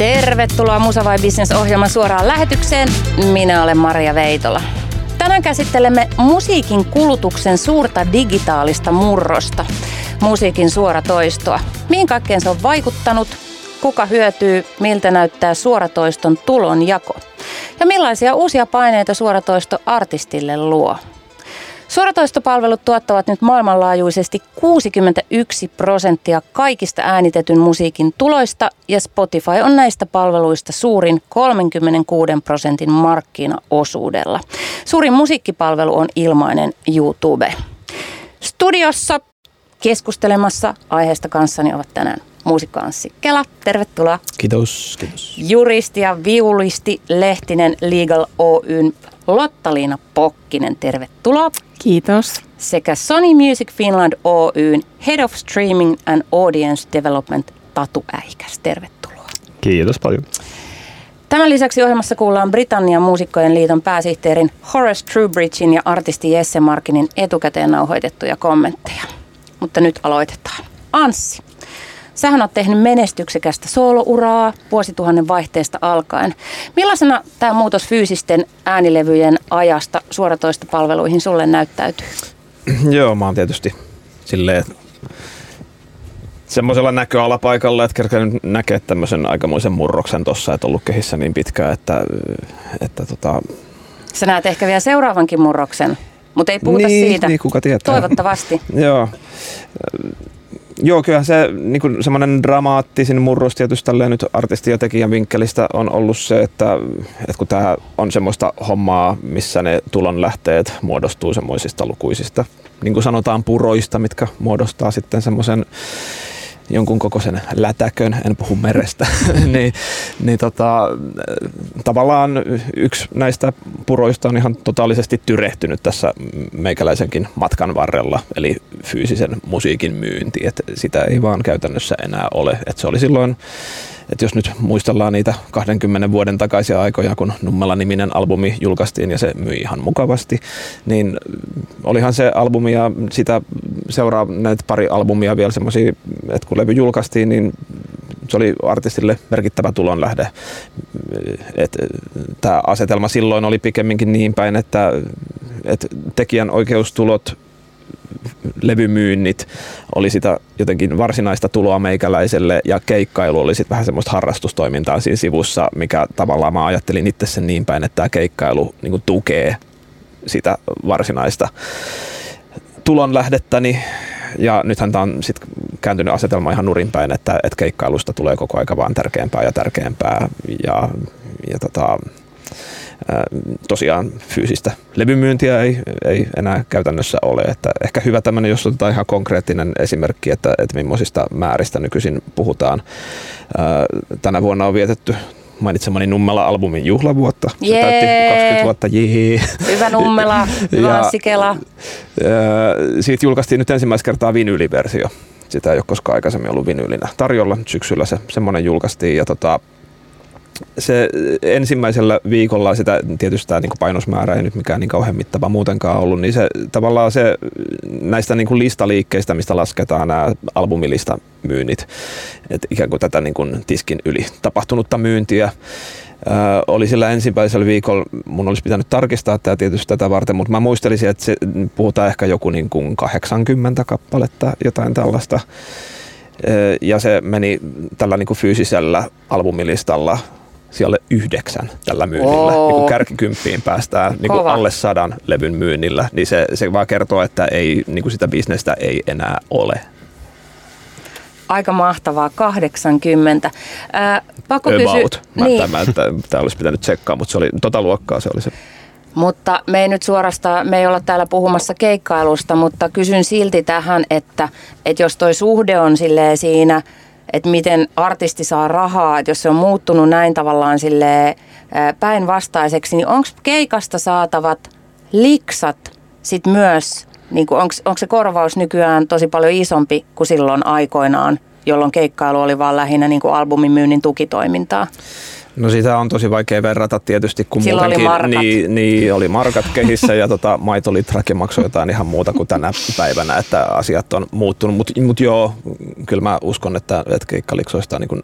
Tervetuloa Musa vai Business ohjelman suoraan lähetykseen. Minä olen Maria Veitola. Tänään käsittelemme musiikin kulutuksen suurta digitaalista murrosta. Musiikin suoratoistoa. Mihin kaikkeen se on vaikuttanut? Kuka hyötyy? Miltä näyttää suoratoiston tulonjako? Ja millaisia uusia paineita suoratoisto artistille luo? Suoratoistopalvelut tuottavat nyt maailmanlaajuisesti 61 prosenttia kaikista äänitetyn musiikin tuloista ja Spotify on näistä palveluista suurin 36 prosentin markkinaosuudella. Suurin musiikkipalvelu on ilmainen YouTube. Studiossa keskustelemassa aiheesta kanssani ovat tänään muusikko Anssi Kela, tervetuloa. Kiitos, kiitos. Juristi ja viulisti Lehtinen Legal Oyn Lottaliina Pokkinen, tervetuloa. Kiitos. Sekä Sony Music Finland Oyn Head of Streaming and Audience Development Tatu Äikäs, tervetuloa. Kiitos paljon. Tämän lisäksi ohjelmassa kuullaan Britannian muusikkojen liiton pääsihteerin Horace Trubridgein ja artisti Jesse Markinin etukäteen nauhoitettuja kommentteja. Mutta nyt aloitetaan. Anssi, Sähän oot tehnyt menestyksekästä soolouraa vuosituhannen vaihteesta alkaen. Millaisena tämä muutos fyysisten äänilevyjen ajasta suoratoistopalveluihin sulle näyttäytyy? Joo, mä oon tietysti silleen semmoisella näköalapaikalla, että kerkeän näkee tämmöisen aikamoisen murroksen tuossa, että on ollut kehissä niin pitkään, että, että tota... Sä näet ehkä vielä seuraavankin murroksen, mutta ei puhuta niin, siitä. Niin, kuka tietää. Toivottavasti. Joo. Joo, kyllä se niin semmoinen dramaattisin murros tietysti nyt artistin ja tekijän vinkkelistä on ollut se, että, että kun tämä on semmoista hommaa, missä ne tulonlähteet muodostuu semmoisista lukuisista, niin kuin sanotaan puroista, mitkä muodostaa sitten semmoisen jonkun kokoisen lätäkön, en puhu merestä, niin, niin tota, tavallaan yksi näistä puroista on ihan totaalisesti tyrehtynyt tässä meikäläisenkin matkan varrella, eli fyysisen musiikin myynti, että sitä ei vaan käytännössä enää ole. Että se oli silloin että jos nyt muistellaan niitä 20 vuoden takaisia aikoja, kun Nummela-niminen albumi julkaistiin ja se myi ihan mukavasti, niin olihan se albumi ja sitä seuraa näitä pari albumia vielä semmoisia, että kun levy julkaistiin, niin se oli artistille merkittävä tulonlähde. Tämä asetelma silloin oli pikemminkin niin päin, että, että tekijän oikeustulot levymyynnit oli sitä jotenkin varsinaista tuloa meikäläiselle ja keikkailu oli sitten vähän semmoista harrastustoimintaa siinä sivussa, mikä tavallaan mä ajattelin itse sen niin päin, että tämä keikkailu niin tukee sitä varsinaista tulonlähdettäni. Ja nythän tämä on sitten kääntynyt asetelma ihan nurinpäin, että, että keikkailusta tulee koko aika vaan tärkeämpää ja tärkeämpää. Ja, ja tota, tosiaan fyysistä levymyyntiä ei, ei enää käytännössä ole. Että ehkä hyvä tämmöinen, jos otetaan ihan konkreettinen esimerkki, että, että millaisista määristä nykyisin puhutaan. Tänä vuonna on vietetty mainitsemani Nummela-albumin juhlavuotta. Se Jee. täytti 20 vuotta, jee. Hyvä Nummela, hyvä ja, Sikela. Siitä julkaistiin nyt ensimmäistä kertaa vinyliversio. Sitä ei ole koskaan aikaisemmin ollut vinyylinä tarjolla. Syksyllä se semmoinen julkaistiin ja tota, se ensimmäisellä viikolla sitä tietysti tämä niin painosmäärä ei nyt mikään niin kauhean mittava muutenkaan ollut, niin se tavallaan se näistä niin kuin listaliikkeistä, mistä lasketaan nämä albumilista myynnit, että ikään kuin tätä niin kuin tiskin yli tapahtunutta myyntiä, Ö, oli sillä ensimmäisellä viikolla, mun olisi pitänyt tarkistaa tämä tietysti tätä varten, mutta mä muistelisin, että se, puhutaan ehkä joku niin kuin 80 kappaletta, jotain tällaista. Ja se meni tällä niin kuin fyysisellä albumilistalla siellä yhdeksän tällä myynnillä. Oh. Niin kärkikymppiin päästään niin kuin alle sadan levyn myynnillä, niin se, se vaan kertoo, että ei, niin kuin sitä bisnestä ei enää ole. Aika mahtavaa, 80. Ää, pakko About. Mä, niin. tämä, tämä olisi pitänyt tsekkaa, mutta se oli tota luokkaa se oli se. Mutta me ei nyt suorastaan, me ei olla täällä puhumassa keikkailusta, mutta kysyn silti tähän, että, että jos toi suhde on siinä – että miten artisti saa rahaa, että jos se on muuttunut näin tavallaan sille päinvastaiseksi, niin onko keikasta saatavat liksat sit myös, niin onko se korvaus nykyään tosi paljon isompi kuin silloin aikoinaan, jolloin keikkailu oli vaan lähinnä niin kuin albumimyynnin tukitoimintaa? No sitä on tosi vaikea verrata tietysti, kun Silloin muutenkin oli markat. Niin, niin, oli markat kehissä ja tota, maitolitrakin maksoi jotain ihan muuta kuin tänä päivänä, että asiat on muuttunut. Mutta mut joo, kyllä mä uskon, että, että keikkaliksoista niin kun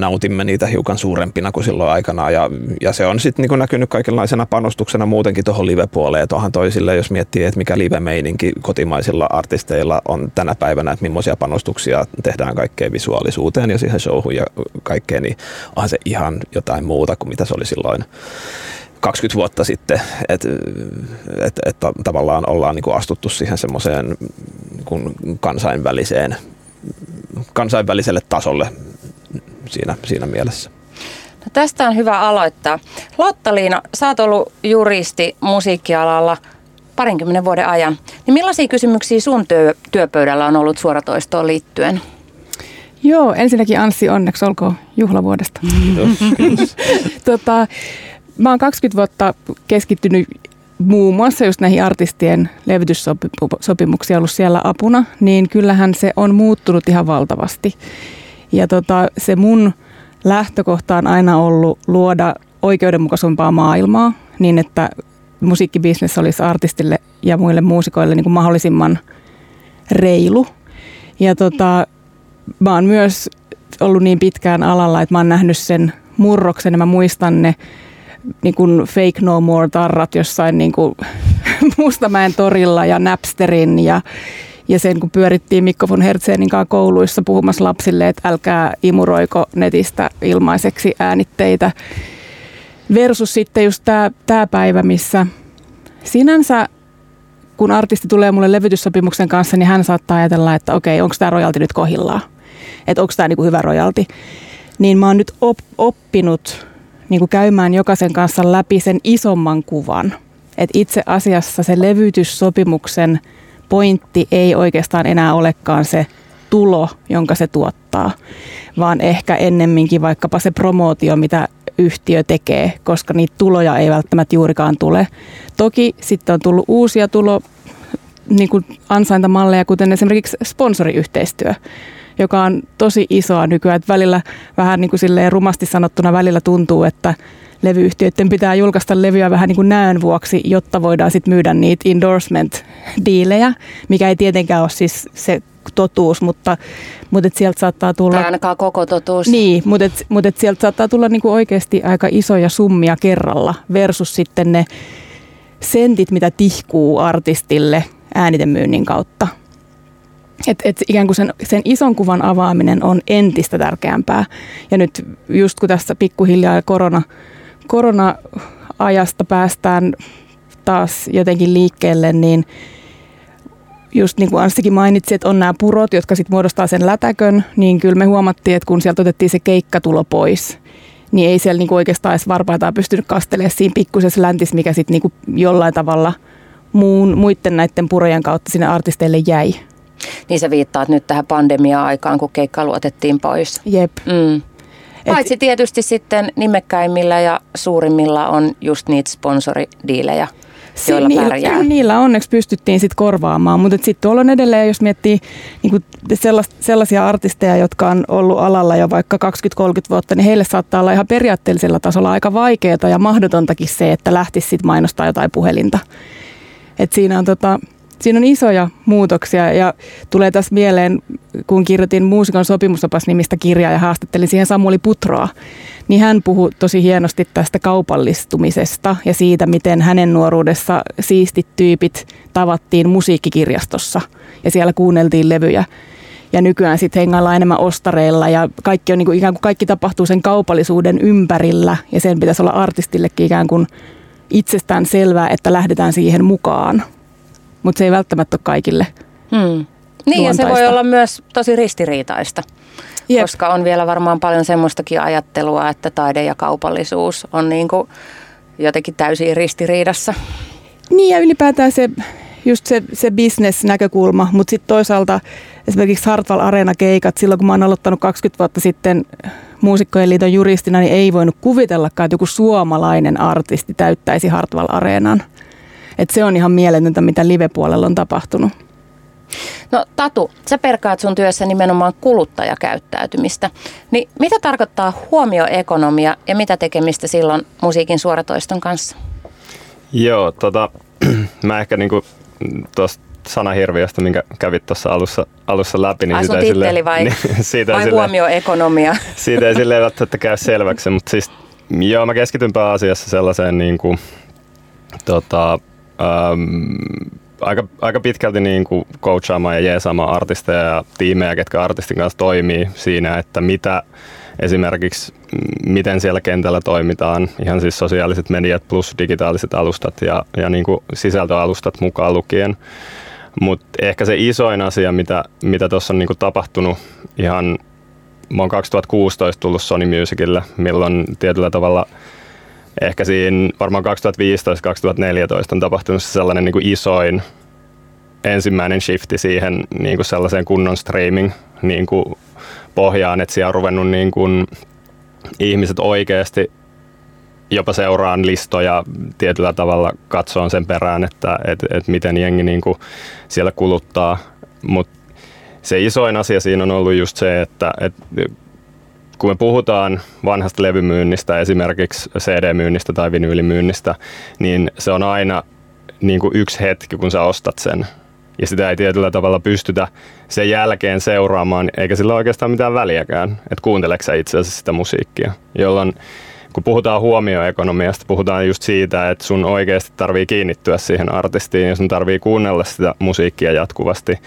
nautimme niitä hiukan suurempina kuin silloin aikanaan. Ja, ja se on sitten niin näkynyt kaikenlaisena panostuksena muutenkin tuohon live-puoleen. Tuohan toisille, jos miettii, että mikä live-meininki kotimaisilla artisteilla on tänä päivänä, että millaisia panostuksia tehdään kaikkeen visuaalisuuteen ja siihen showhun ja kaikkeen, niin onhan se ihan jotain muuta kuin mitä se oli silloin 20 vuotta sitten, että et, et, tavallaan ollaan niin kuin astuttu siihen semmoiseen niin kansainväliseen, kansainväliselle tasolle siinä, siinä mielessä. No tästä on hyvä aloittaa. Lotta-Liina, sä oot ollut juristi musiikkialalla parinkymmenen vuoden ajan. Niin millaisia kysymyksiä sun työ, työpöydällä on ollut suoratoistoon liittyen? Joo, ensinnäkin Anssi, onneksi olkoon juhlavuodesta. tota, mä oon 20 vuotta keskittynyt muun muassa just näihin artistien levytyssopimuksia ollut siellä apuna, niin kyllähän se on muuttunut ihan valtavasti. Ja tota, se mun lähtökohta on aina ollut luoda oikeudenmukaisempaa maailmaa niin, että musiikkibisnes olisi artistille ja muille muusikoille niin kuin mahdollisimman reilu. Ja tota, mä oon myös ollut niin pitkään alalla, että mä oon nähnyt sen murroksen ja mä muistan ne niin kuin fake no more tarrat jossain niin kuin Mustamäen torilla ja Napsterin ja, ja sen kun pyörittiin Mikko von Hertzenin kanssa kouluissa puhumassa lapsille, että älkää imuroiko netistä ilmaiseksi äänitteitä. Versus sitten just tämä, päivä, missä sinänsä kun artisti tulee mulle levytyssopimuksen kanssa, niin hän saattaa ajatella, että okei, onko tämä rojalti nyt kohillaan? Että onko tämä niinku hyvä rojalti? Niin mä oon nyt op, oppinut niin kuin käymään jokaisen kanssa läpi sen isomman kuvan. Et itse asiassa se levytyssopimuksen pointti ei oikeastaan enää olekaan se tulo, jonka se tuottaa, vaan ehkä ennemminkin vaikkapa se promootio, mitä yhtiö tekee, koska niitä tuloja ei välttämättä juurikaan tule. Toki sitten on tullut uusia tulo, niin kuin ansaintamalleja, kuten esimerkiksi sponsoriyhteistyö joka on tosi isoa nykyään. Että välillä vähän niin kuin silleen rumasti sanottuna välillä tuntuu, että levyyhtiöiden pitää julkaista levyä vähän niin kuin näön vuoksi, jotta voidaan sitten myydä niitä endorsement-diilejä, mikä ei tietenkään ole siis se totuus, mutta, mutta et sieltä saattaa tulla... Tai ainakaan koko totuus. Niin, mutta, et, mutta et sieltä saattaa tulla niinku oikeasti aika isoja summia kerralla versus sitten ne sentit, mitä tihkuu artistille äänitemyynnin kautta. Et, et ikään kuin sen, sen ison kuvan avaaminen on entistä tärkeämpää. Ja nyt just kun tässä pikkuhiljaa korona, korona-ajasta päästään taas jotenkin liikkeelle, niin just niin kuin Anssikin mainitsi, että on nämä purot, jotka sitten muodostaa sen lätäkön, niin kyllä me huomattiin, että kun sieltä otettiin se keikkatulo pois, niin ei siellä niinku oikeastaan edes varpaita pystynyt kastelemaan siinä pikkusessa läntis, mikä sitten niinku jollain tavalla muun, muiden näiden purojen kautta sinne artisteille jäi. Niin sä viittaat nyt tähän pandemia-aikaan, kun keikka luotettiin pois. Jep. Mm. Paitsi tietysti sitten nimekkäimmillä ja suurimmilla on just niitä sponsoridiilejä joilla niillä, pärjää. Niillä onneksi pystyttiin sitten korvaamaan, mutta sitten tuolla on edelleen, jos miettii niin sellaisia artisteja, jotka on ollut alalla jo vaikka 20-30 vuotta, niin heille saattaa olla ihan periaatteellisella tasolla aika vaikeaa ja mahdotontakin se, että lähtisi sitten mainostaa jotain puhelinta. Et siinä on tota, siinä on isoja muutoksia ja tulee tässä mieleen, kun kirjoitin Muusikon sopimusopas nimistä kirjaa ja haastattelin siihen Samuli Putroa, niin hän puhui tosi hienosti tästä kaupallistumisesta ja siitä, miten hänen nuoruudessa siistit tyypit tavattiin musiikkikirjastossa ja siellä kuunneltiin levyjä. Ja nykyään sitten hengaillaan enemmän ostareilla ja kaikki on niin kuin, ikään kuin kaikki tapahtuu sen kaupallisuuden ympärillä ja sen pitäisi olla artistillekin ikään kuin itsestään selvää, että lähdetään siihen mukaan mutta se ei välttämättä ole kaikille hmm. Niin ja se voi olla myös tosi ristiriitaista, Jep. koska on vielä varmaan paljon semmoistakin ajattelua, että taide ja kaupallisuus on niin kuin jotenkin täysin ristiriidassa. Niin ja ylipäätään se, just se, se business-näkökulma, mutta sitten toisaalta esimerkiksi Hartwall Arena-keikat, silloin kun mä oon aloittanut 20 vuotta sitten Muusikkojen liiton juristina, niin ei voinut kuvitellakaan, että joku suomalainen artisti täyttäisi Hartwall Areenan. Et se on ihan mieletöntä, mitä live-puolella on tapahtunut. No Tatu, sä perkaat sun työssä nimenomaan kuluttajakäyttäytymistä. Niin mitä tarkoittaa huomioekonomia ja mitä tekemistä silloin musiikin suoratoiston kanssa? Joo, tota, mä ehkä niinku tuosta sanahirviöstä, minkä kävit tuossa alussa, alussa läpi. Niin Ai sun titteli vai, niin, siitä vai sille, huomioekonomia? Siitä ei silleen välttämättä käy selväksi, mutta siis joo, mä keskityn pääasiassa sellaiseen niin kuin, tota, äm, aika, aika pitkälti niin kuin coachaamaan ja jeesaamaan artisteja ja tiimejä, ketkä artistin kanssa toimii siinä, että mitä esimerkiksi miten siellä kentällä toimitaan, ihan siis sosiaaliset mediat plus digitaaliset alustat ja, ja niin kuin sisältöalustat mukaan lukien. Mutta ehkä se isoin asia, mitä mitä on niin kuin tapahtunut ihan, mä oon 2016 tullut Sony Musicille, milloin tietyllä tavalla ehkä siinä varmaan 2015-2014 on tapahtunut sellainen niin kuin isoin ensimmäinen shifti siihen niin kuin sellaiseen kunnon streaming niin kuin pohjaan, että siellä on ruvennut niin kuin ihmiset oikeasti jopa seuraan listoja tietyllä tavalla katsoon sen perään, että et, et miten jengi niin kuin siellä kuluttaa. Mutta se isoin asia siinä on ollut just se, että et kun me puhutaan vanhasta levymyynnistä, esimerkiksi CD-myynnistä tai vinyylimyynnistä, niin se on aina niin kuin yksi hetki, kun sä ostat sen. Ja sitä ei tietyllä tavalla pystytä sen jälkeen seuraamaan, eikä sillä ole oikeastaan mitään väliäkään, että kuunteleksä itse asiassa sitä musiikkia, jolloin kun puhutaan huomioekonomiasta, puhutaan just siitä, että sun oikeasti tarvii kiinnittyä siihen artistiin ja sun tarvii kuunnella sitä musiikkia jatkuvasti,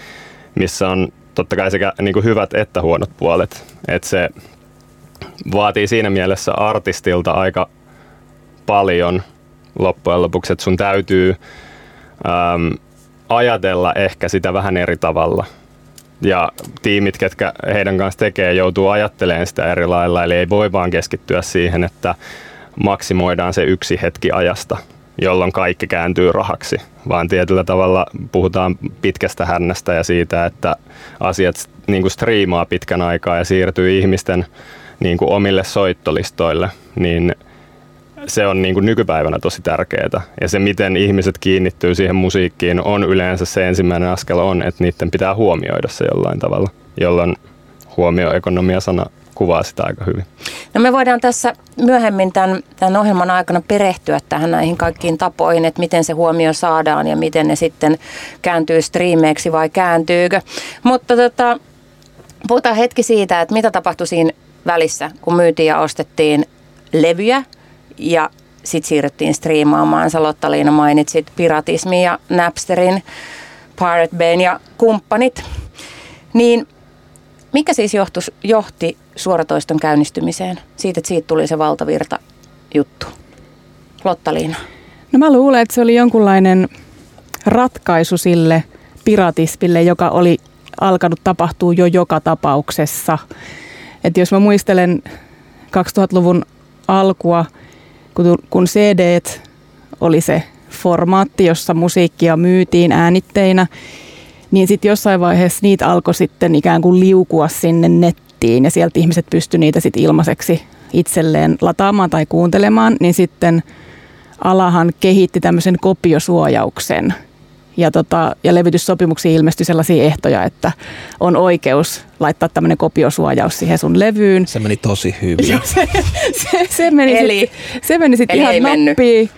missä on totta kai sekä niin kuin hyvät että huonot puolet. Että se vaatii siinä mielessä artistilta aika paljon loppujen lopuksi, että sun täytyy äm, ajatella ehkä sitä vähän eri tavalla. Ja tiimit, ketkä heidän kanssa tekee, joutuu ajattelemaan sitä eri lailla, eli ei voi vaan keskittyä siihen, että maksimoidaan se yksi hetki ajasta, jolloin kaikki kääntyy rahaksi, vaan tietyllä tavalla puhutaan pitkästä hännästä ja siitä, että asiat niin kuin striimaa pitkän aikaa ja siirtyy ihmisten niin kuin omille soittolistoille, niin – se on niin kuin nykypäivänä tosi tärkeää. Ja se, miten ihmiset kiinnittyy siihen musiikkiin, on yleensä se ensimmäinen askel on, että niiden pitää huomioida se jollain tavalla, jolloin huomioekonomia-sana kuvaa sitä aika hyvin. No me voidaan tässä myöhemmin tämän, tämän ohjelman aikana perehtyä tähän näihin kaikkiin tapoihin, että miten se huomio saadaan ja miten ne sitten kääntyy striimeiksi vai kääntyykö. Mutta tota, puhutaan hetki siitä, että mitä tapahtui siinä välissä, kun myytiin ja ostettiin levyjä ja sitten siirryttiin striimaamaan. Sä Lotta-Liina mainitsit piratismi ja Napsterin, Pirate Bayn ja kumppanit. Niin mikä siis johtus, johti suoratoiston käynnistymiseen? Siitä, että siitä tuli se valtavirta juttu. Lotta-Liina. No mä luulen, että se oli jonkunlainen ratkaisu sille piratismille, joka oli alkanut tapahtua jo joka tapauksessa. Et jos mä muistelen 2000-luvun alkua, kun, kun CD oli se formaatti, jossa musiikkia myytiin äänitteinä, niin sitten jossain vaiheessa niitä alkoi sitten ikään kuin liukua sinne nettiin ja sieltä ihmiset pystyivät niitä sitten ilmaiseksi itselleen lataamaan tai kuuntelemaan, niin sitten alahan kehitti tämmöisen kopiosuojauksen – ja, tota, ja levytyssopimuksiin ilmestyi sellaisia ehtoja, että on oikeus laittaa tämmöinen kopiosuojaus siihen sun levyyn. Se meni tosi hyvin. se, se, se, meni eli, sit, se meni sitten ihan nappiin.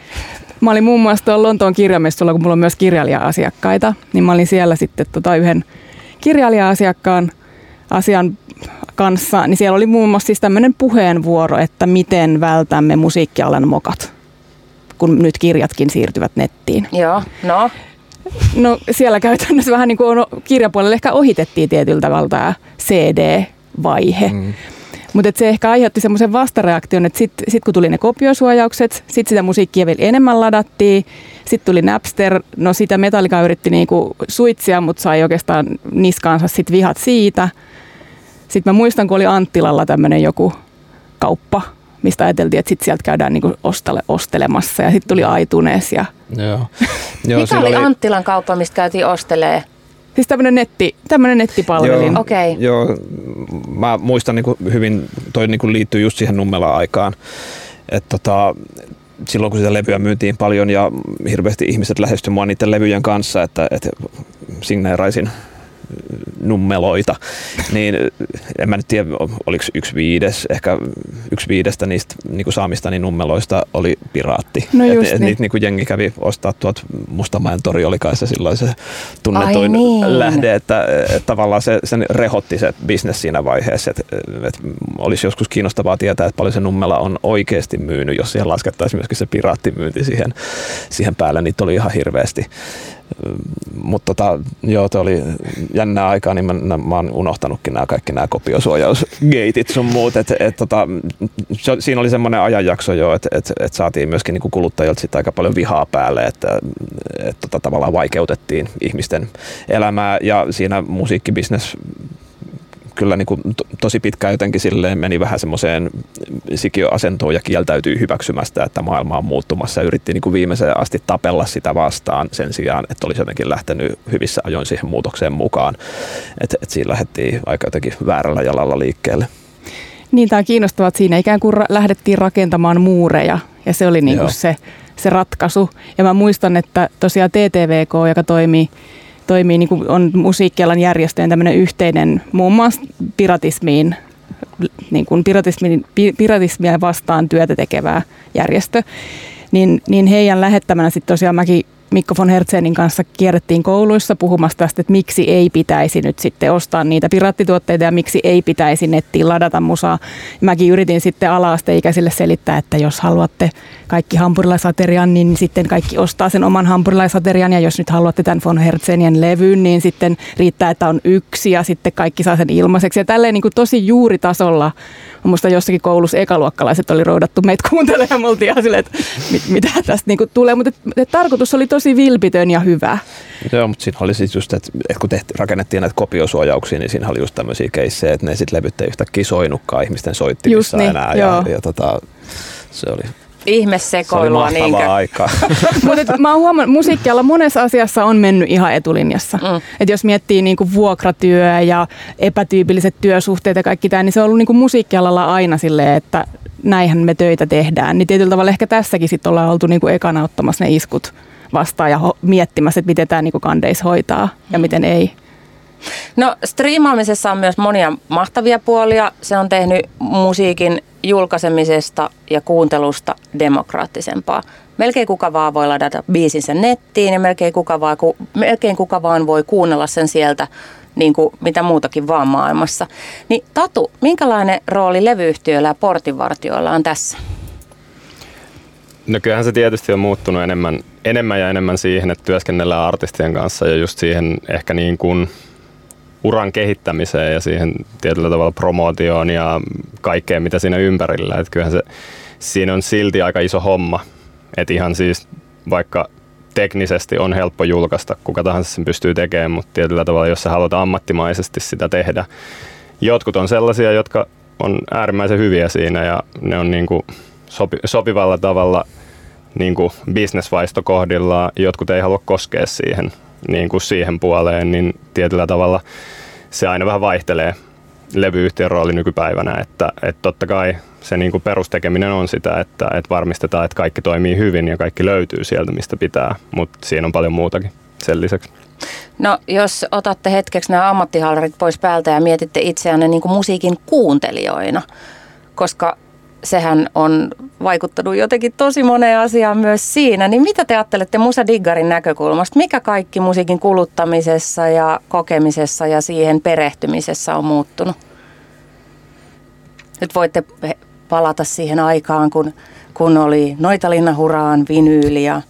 Mä olin muun muassa tuolla Lontoon kirjamessulla, kun mulla on myös kirjailija-asiakkaita, niin mä olin siellä sitten tota yhden kirjailija-asiakkaan asian kanssa, niin siellä oli muun muassa siis tämmöinen puheenvuoro, että miten vältämme musiikkialan mokat, kun nyt kirjatkin siirtyvät nettiin. Joo, no. No siellä käytännössä vähän niin kuin on, kirjapuolella ehkä ohitettiin tietyllä tavalla tämä CD-vaihe. Mm. Mutta se ehkä aiheutti semmoisen vastareaktion, että sitten sit kun tuli ne kopiosuojaukset, sitten sitä musiikkia vielä enemmän ladattiin, sitten tuli Napster, no sitä Metallica yritti niinku suitsia, mutta sai oikeastaan niskaansa sitten vihat siitä. Sitten mä muistan, kun oli Anttilalla tämmöinen joku kauppa, mistä ajateltiin, että sitten sieltä käydään niinku ostele, ostelemassa ja sitten tuli Aitunes ja Joo. Joo Mikä oli, oli Anttilan kauppa, mistä käytiin ostelee? Siis tämmöinen, netti, tämmöinen nettipalvelin. Joo, okay. joo, mä muistan niin hyvin, toi niin liittyy just siihen Nummela-aikaan. Että tota, silloin kun sitä levyä myytiin paljon ja hirveästi ihmiset lähestyi mua niiden levyjen kanssa, että, että signeeraisin nummeloita, niin en mä nyt tiedä, oliko yksi viides, ehkä yksi viidestä niistä niin kuin saamistani nummeloista oli piraatti. No et, just et niin. niitä niin kuin jengi kävi ostaa tuot Mustamäen tori oli kai se silloin se tunnetuin Ai niin. lähde, että, että tavallaan se, sen rehotti se bisnes siinä vaiheessa, että, että olisi joskus kiinnostavaa tietää, että paljon se nummela on oikeasti myynyt, jos siihen laskettaisiin myöskin se piraattimyynti siihen, siihen päälle, niitä oli ihan hirveästi. Mutta tota, joo, se oli jännää aikaa, niin mä, mä oon unohtanutkin nämä kaikki nämä kopiosuojausgeitit sun muut. Et, et, tota, se, siinä oli semmoinen ajanjakso jo, että et, et saatiin myöskin niinku kuluttajilta sit aika paljon vihaa päälle, että et, tota, tavallaan vaikeutettiin ihmisten elämää ja siinä musiikkibisnes kyllä niin kuin to, tosi pitkään jotenkin silleen meni vähän semmoiseen sikiöasentoon ja kieltäytyi hyväksymästä, että maailma on muuttumassa yritti niin kuin viimeiseen asti tapella sitä vastaan sen sijaan, että olisi jotenkin lähtenyt hyvissä ajoin siihen muutokseen mukaan. Että et siinä lähdettiin aika jotenkin väärällä jalalla liikkeelle. Niin, tämä on kiinnostavaa, että siinä ikään kuin ra- lähdettiin rakentamaan muureja ja se oli niin kuin se, se ratkaisu. Ja mä muistan, että tosiaan TTVK, joka toimii, toimii niin kuin on musiikkialan järjestöjen tämmöinen yhteinen muun muassa piratismiin, niin kuin piratismia vastaan työtä tekevää järjestö, niin, niin heidän lähettämänä sitten tosiaan mäkin Mikko von Hertzenin kanssa kierrettiin kouluissa puhumassa tästä, että miksi ei pitäisi nyt sitten ostaa niitä piraattituotteita ja miksi ei pitäisi nettiin ladata musaa. Mäkin yritin sitten ala-asteikäisille selittää, että jos haluatte kaikki hampurilaisaterian, niin sitten kaikki ostaa sen oman hampurilaisaterian ja jos nyt haluatte tämän von Hertzenien levyn, niin sitten riittää, että on yksi ja sitten kaikki saa sen ilmaiseksi. Ja tälleen niin kuin tosi juuritasolla, musta jossakin koulussa ekaluokkalaiset oli roudattu meitä kuuntelemaan ja me oltiin ihan silleen, että mit, mitä tästä niin kuin tulee. Mutta tarkoitus oli tosi vilpitön ja hyvä. Joo, mutta siinä oli siis just, että, että kun tehti, rakennettiin näitä kopiosuojauksia, niin siinä oli just tämmöisiä keissejä, että ne sitten levyt ei yhtäkkiä soinutkaan ihmisten soittimissa Just niin, enää. joo. Ja, ja tota, se oli, se oli Ihmesekoilua, mahtavaa niinkö? aikaa. Mutta mä oon huomannut, musiikkialla monessa asiassa on mennyt ihan etulinjassa. Mm. Et jos miettii niinku vuokratyö ja epätyypilliset työsuhteet ja kaikki tämä, niin se on ollut niinku musiikkialalla aina silleen, että näinhän me töitä tehdään. Niin tietyllä tavalla ehkä tässäkin sitten ollaan oltu niinku ekana ottamassa ne iskut vastaan ja ho- miettimässä, että miten tämä niinku kandeis hoitaa ja miten ei. No striimaamisessa on myös monia mahtavia puolia. Se on tehnyt musiikin julkaisemisesta ja kuuntelusta demokraattisempaa. Melkein kuka vaan voi ladata biisinsä nettiin ja melkein kuka vaan, ku, melkein kuka vaan voi kuunnella sen sieltä niin kuin mitä muutakin vaan maailmassa. Niin Tatu, minkälainen rooli levyyhtiöillä ja portinvartioilla on tässä? No kyllähän se tietysti on muuttunut enemmän, enemmän ja enemmän siihen, että työskennellään artistien kanssa ja just siihen ehkä niin kuin uran kehittämiseen ja siihen tietyllä tavalla promootioon ja kaikkeen mitä siinä ympärillä. Että kyllähän se, siinä on silti aika iso homma. Että ihan siis vaikka teknisesti on helppo julkaista, kuka tahansa sen pystyy tekemään, mutta tietyllä tavalla, jos sä haluat ammattimaisesti sitä tehdä. Jotkut on sellaisia, jotka on äärimmäisen hyviä siinä ja ne on niin kuin sopi, sopivalla tavalla niin kuin bisnesvaisto kohdillaan. Jotkut ei halua koskea siihen, niin kuin siihen puoleen, niin tietyllä tavalla se aina vähän vaihtelee levyyhtiön rooli nykypäivänä, että, että totta kai se niin kuin perustekeminen on sitä, että, että varmistetaan, että kaikki toimii hyvin ja kaikki löytyy sieltä, mistä pitää, mutta siinä on paljon muutakin sen lisäksi. No jos otatte hetkeksi nämä ammattihallarit pois päältä ja mietitte itseänne niin kuin musiikin kuuntelijoina, koska sehän on vaikuttanut jotenkin tosi moneen asiaan myös siinä, niin mitä te ajattelette Musa Diggarin näkökulmasta? Mikä kaikki musiikin kuluttamisessa ja kokemisessa ja siihen perehtymisessä on muuttunut? Nyt voitte palata siihen aikaan, kun, kun oli Noitalinna Huraan vinyyli ja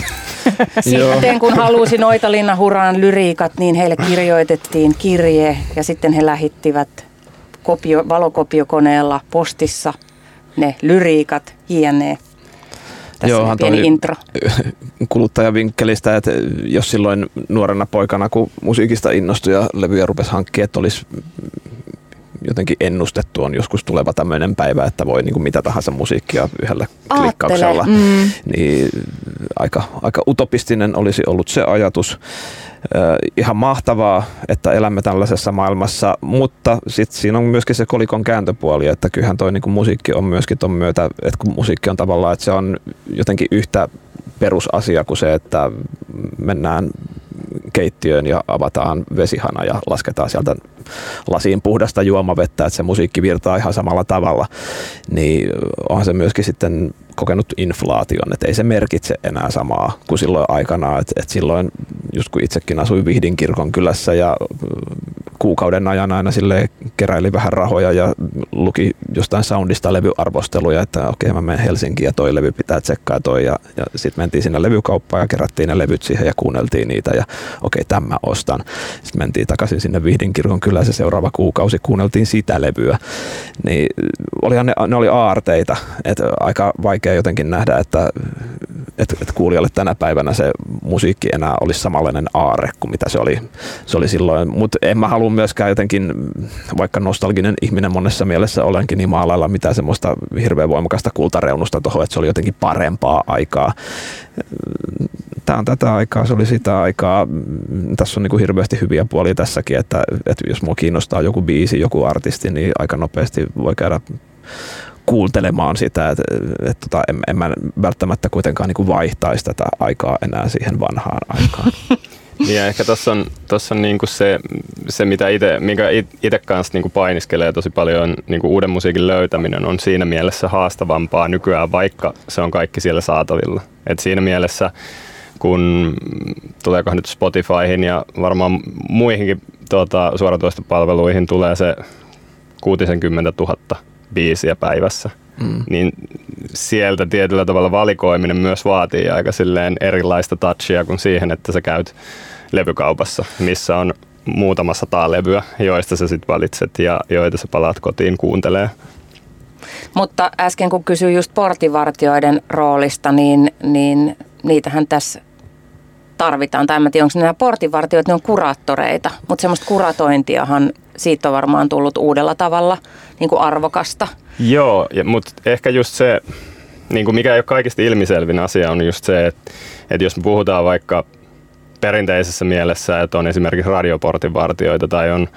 sitten kun halusi Noitalinna Huraan lyriikat, niin heille kirjoitettiin kirje ja sitten he lähittivät kopio, valokopiokoneella postissa ne lyriikat, jne. Tässä Joohan pieni intro. kuluttajavinkkelistä, että jos silloin nuorena poikana, kun musiikista innostui ja levyjä rupesi hankkia, että olisi jotenkin ennustettu on joskus tuleva tämmöinen päivä, että voi niin kuin mitä tahansa musiikkia yhdellä Aattele, klikkauksella. Mm. Niin aika, aika utopistinen olisi ollut se ajatus. Ö, ihan mahtavaa, että elämme tällaisessa maailmassa, mutta sitten siinä on myöskin se kolikon kääntöpuoli, että kyllähän toi niinku musiikki on myöskin ton myötä, että kun musiikki on tavallaan, että se on jotenkin yhtä perusasia kuin se, että mennään keittiöön ja avataan vesihana ja lasketaan sieltä lasiin puhdasta juomavettä, että se musiikki virtaa ihan samalla tavalla, niin onhan se myöskin sitten kokenut inflaation, että ei se merkitse enää samaa kuin silloin aikanaan, että, että silloin just kun itsekin asuin Vihdin kirkon kylässä ja kuukauden ajan aina sille keräili vähän rahoja ja luki jostain soundista levyarvosteluja, että okei mä menen Helsinkiin ja toi levy pitää tsekkaa toi ja, ja sitten mentiin sinne levykauppaan ja kerättiin ne levyt siihen ja kuunneltiin niitä ja okei tämä ostan. Sitten mentiin takaisin sinne Vihdin kirkon kylässä seuraava kuukausi kuunneltiin sitä levyä. Niin olihan ne, ne oli aarteita, että aika vaikea jotenkin nähdä, että että et kuulijalle tänä päivänä se musiikki enää olisi samanlainen aare kuin mitä se oli, se oli silloin. Mutta en mä halua myöskään jotenkin, vaikka nostalginen ihminen monessa mielessä olenkin, niin maalailla mitään semmoista hirveän voimakasta kultareunusta tuohon, että se oli jotenkin parempaa aikaa. Tämä on tätä aikaa, se oli sitä aikaa. Tässä on niin kuin hirveästi hyviä puolia tässäkin, että, että jos mua kiinnostaa joku biisi, joku artisti, niin aika nopeasti voi käydä kuuntelemaan sitä, että, että tota, en, en mä välttämättä kuitenkaan niin vaihtaisi tätä aikaa enää siihen vanhaan aikaan. Niin ja ehkä tuossa on, tossa on niinku se, se, mitä ite, minkä itse kanssa niinku painiskelee tosi paljon, niinku uuden musiikin löytäminen on siinä mielessä haastavampaa nykyään, vaikka se on kaikki siellä saatavilla. Et siinä mielessä, kun tuleeko nyt Spotifyhin ja varmaan muihinkin tuota, suoratoistopalveluihin tulee se 60 000 biisiä päivässä. Mm. Niin sieltä tietyllä tavalla valikoiminen myös vaatii aika silleen erilaista touchia kuin siihen, että sä käyt levykaupassa, missä on muutama sata levyä, joista sä sitten valitset ja joita sä palaat kotiin kuuntelee. Mutta äsken kun kysyin just portivartioiden roolista, niin, niin niitähän tässä tarvitaan. Tai en tiedä, onko nämä portinvartijat, ne on kuraattoreita, mutta semmoista kuratointiahan siitä on varmaan tullut uudella tavalla niin kuin arvokasta. Joo, mutta ehkä just se, niin kuin mikä ei ole kaikista ilmiselvin asia, on just se, että, että jos me puhutaan vaikka perinteisessä mielessä, että on esimerkiksi radioportinvartioita tai on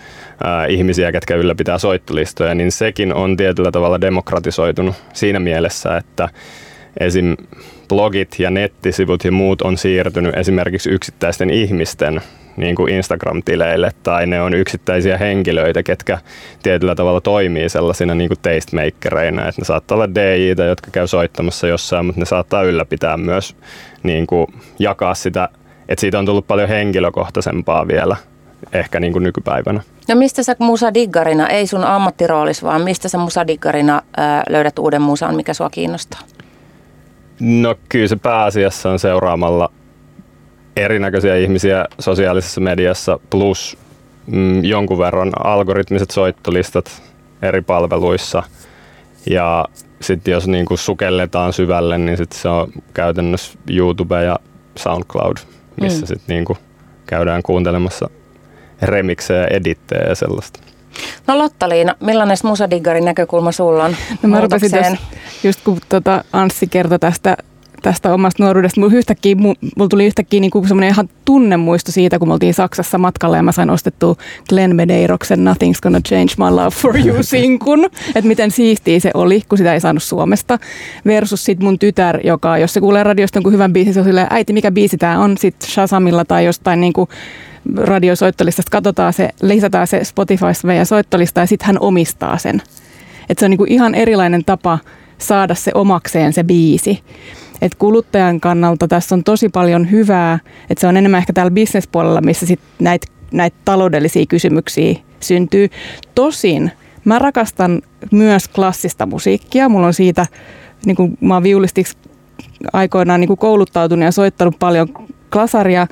ää, ihmisiä, ketkä ylläpitää soittolistoja, niin sekin on tietyllä tavalla demokratisoitunut siinä mielessä, että esim. blogit ja nettisivut ja muut on siirtynyt esimerkiksi yksittäisten ihmisten niin kuin Instagram-tileille tai ne on yksittäisiä henkilöitä, ketkä tietyllä tavalla toimii sellaisina niin kuin tastemakereina, että ne saattaa olla dj jotka käy soittamassa jossain, mutta ne saattaa ylläpitää myös niin kuin jakaa sitä, että siitä on tullut paljon henkilökohtaisempaa vielä ehkä niin kuin nykypäivänä. No mistä sä musadiggarina, ei sun ammattiroolis, vaan mistä sä musadiggarina löydät uuden musan, mikä sua kiinnostaa? No kyllä se pääasiassa on seuraamalla erinäköisiä ihmisiä sosiaalisessa mediassa plus mm, jonkun verran algoritmiset soittolistat eri palveluissa. Ja sitten jos niinku sukelletaan syvälle, niin sit se on käytännössä YouTube ja SoundCloud, missä mm. sitten niinku käydään kuuntelemassa remiksejä, edittejä ja sellaista. No Lotta-Liina, millainen musadiggarin näkökulma sulla on No mä rupesin just kun tota Anssi kertoi tästä tästä omasta nuoruudesta. Mulla, yhtäkkiä, mulla tuli yhtäkkiä niin semmoinen ihan tunnemuisto siitä, kun me oltiin Saksassa matkalla ja mä sain ostettua Glenn Medeiroksen Nothing's Gonna Change My Love For You sinkun. että miten siistiä se oli, kun sitä ei saanut Suomesta. Versus sit mun tytär, joka jos se kuulee radiosta jonkun hyvän biisin, se on silleen, äiti mikä biisi tää on, sit Shazamilla tai jostain niin kuin radiosoittolistasta katsotaan se, lisätään se Spotifysta meidän soittolista ja sitten hän omistaa sen. Et se on niin kuin ihan erilainen tapa saada se omakseen se biisi. Et kuluttajan kannalta tässä on tosi paljon hyvää, että se on enemmän ehkä täällä bisnespuolella, missä sit näitä näit taloudellisia kysymyksiä syntyy. Tosin mä rakastan myös klassista musiikkia. Mulla on siitä, niin kuin mä oon viulistiksi aikoinaan niin kouluttautunut ja soittanut paljon klasaria,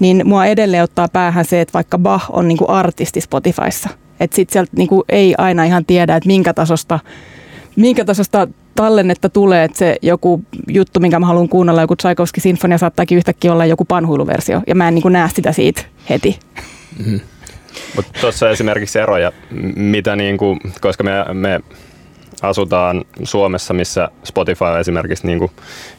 niin mua edelleen ottaa päähän se, että vaikka Bach on niin artisti Spotifyssa. Että sit sieltä niin ei aina ihan tiedä, että minkä tasosta, minkä tasosta tallennetta tulee, että se joku juttu, minkä mä haluan kuunnella, joku Tchaikovsky sinfonia saattaakin yhtäkkiä olla joku panhuiluversio, ja mä en niin kuin näe sitä siitä heti. Mm-hmm. Mutta tuossa esimerkiksi eroja, mitä niin kuin, koska me, me asutaan Suomessa, missä Spotify on esimerkiksi niin kuin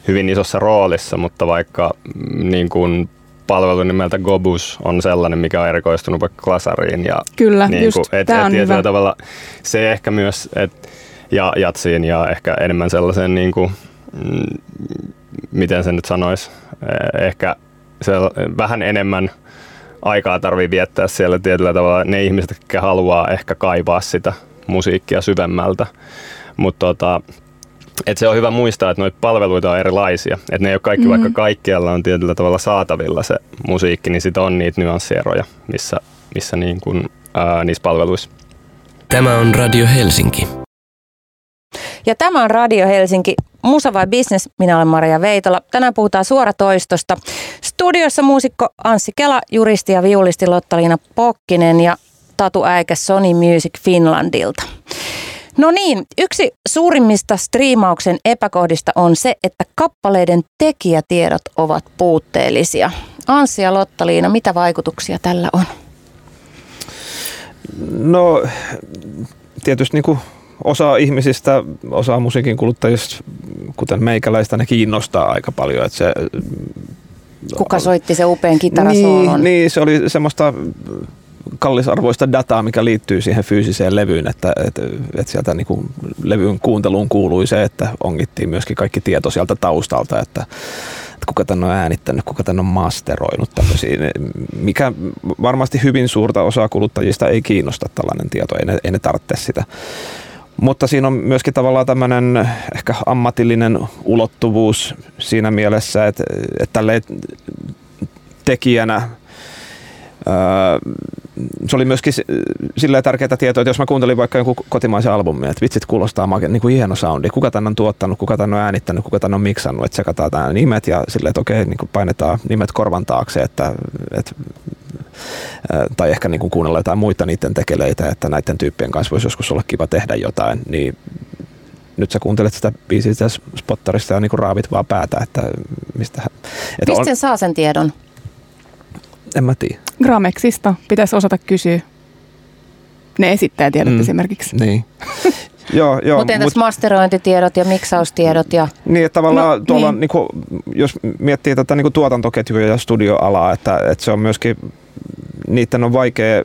hyvin isossa roolissa, mutta vaikka mm, niin kuin palvelu nimeltä Gobus on sellainen, mikä on erikoistunut vaikka klasariin. Ja Kyllä, niin just, kuin, et, et, on hyvä. Tavalla se ehkä myös, että ja jatsiin ja ehkä enemmän sellaisen, niin kuin, mm, miten se nyt sanoisi, eh, ehkä se vähän enemmän aikaa tarvii viettää siellä tietyllä tavalla ne ihmiset, jotka haluaa ehkä kaivaa sitä musiikkia syvemmältä. Mutta tota, et se on hyvä muistaa, että noita palveluita on erilaisia. Että ne ei ole kaikki, mm-hmm. vaikka kaikkialla on tietyllä tavalla saatavilla se musiikki, niin sitten on niitä nyanssieroja, missä, missä niin kun, ää, niissä palveluissa. Tämä on Radio Helsinki. Ja tämä on Radio Helsinki. Musa vai business? Minä olen Maria Veitola. Tänään puhutaan suoratoistosta. Studiossa muusikko Anssi Kela, juristi ja viulisti Lotta-Liina Pokkinen ja Tatu Äikä Sony Music Finlandilta. No niin, yksi suurimmista striimauksen epäkohdista on se, että kappaleiden tekijätiedot ovat puutteellisia. Anssi ja Lotta-Liina, mitä vaikutuksia tällä on? No tietysti niin kuin osa ihmisistä, osa musiikin kuluttajista, kuten meikäläistä, ne kiinnostaa aika paljon. Että se, Kuka soitti se upean kitarasoolon? Niin, niin, se oli semmoista kallisarvoista dataa, mikä liittyy siihen fyysiseen levyyn, että, että, että sieltä niin kuin levyn kuunteluun kuului se, että ongittiin myöskin kaikki tieto sieltä taustalta, että, että kuka tänne on äänittänyt, kuka tänne on masteroinut tämmöisiä, mikä varmasti hyvin suurta osaa kuluttajista ei kiinnosta tällainen tieto, ei ne, ei ne tarvitse sitä. Mutta siinä on myöskin tavallaan tämmöinen ehkä ammatillinen ulottuvuus siinä mielessä, että, että tälle tekijänä se oli myöskin sillä tärkeää tietoa, että jos mä kuuntelin vaikka jonkun kotimaisen albumin, että vitsit kuulostaa niin kuin hieno soundi, kuka tän on tuottanut, kuka tän on äänittänyt, kuka tän on miksannut, että sekataan nämä nimet ja silleen, että okei, niin kuin painetaan nimet korvan taakse, että, että tai ehkä niin kuin kuunnella jotain muita niiden tekeleitä, että näiden tyyppien kanssa voisi joskus olla kiva tehdä jotain, niin nyt sä kuuntelet sitä biisiä spottarista ja niin kuin raavit vaan päätä, että mistä... Että Mistä on... saa sen tiedon? En mä tiedä. Gramexista pitäisi osata kysyä. Ne tiedot mm. esimerkiksi. Niin. joo, joo, Mutta entäs mut, masterointitiedot ja miksaustiedot? Ja... Niin, että tavallaan no, tuolla, niin. Niin kuin, jos miettii tätä niin kuin tuotantoketjuja ja studioalaa, että, että se on myöskin, niiden on vaikea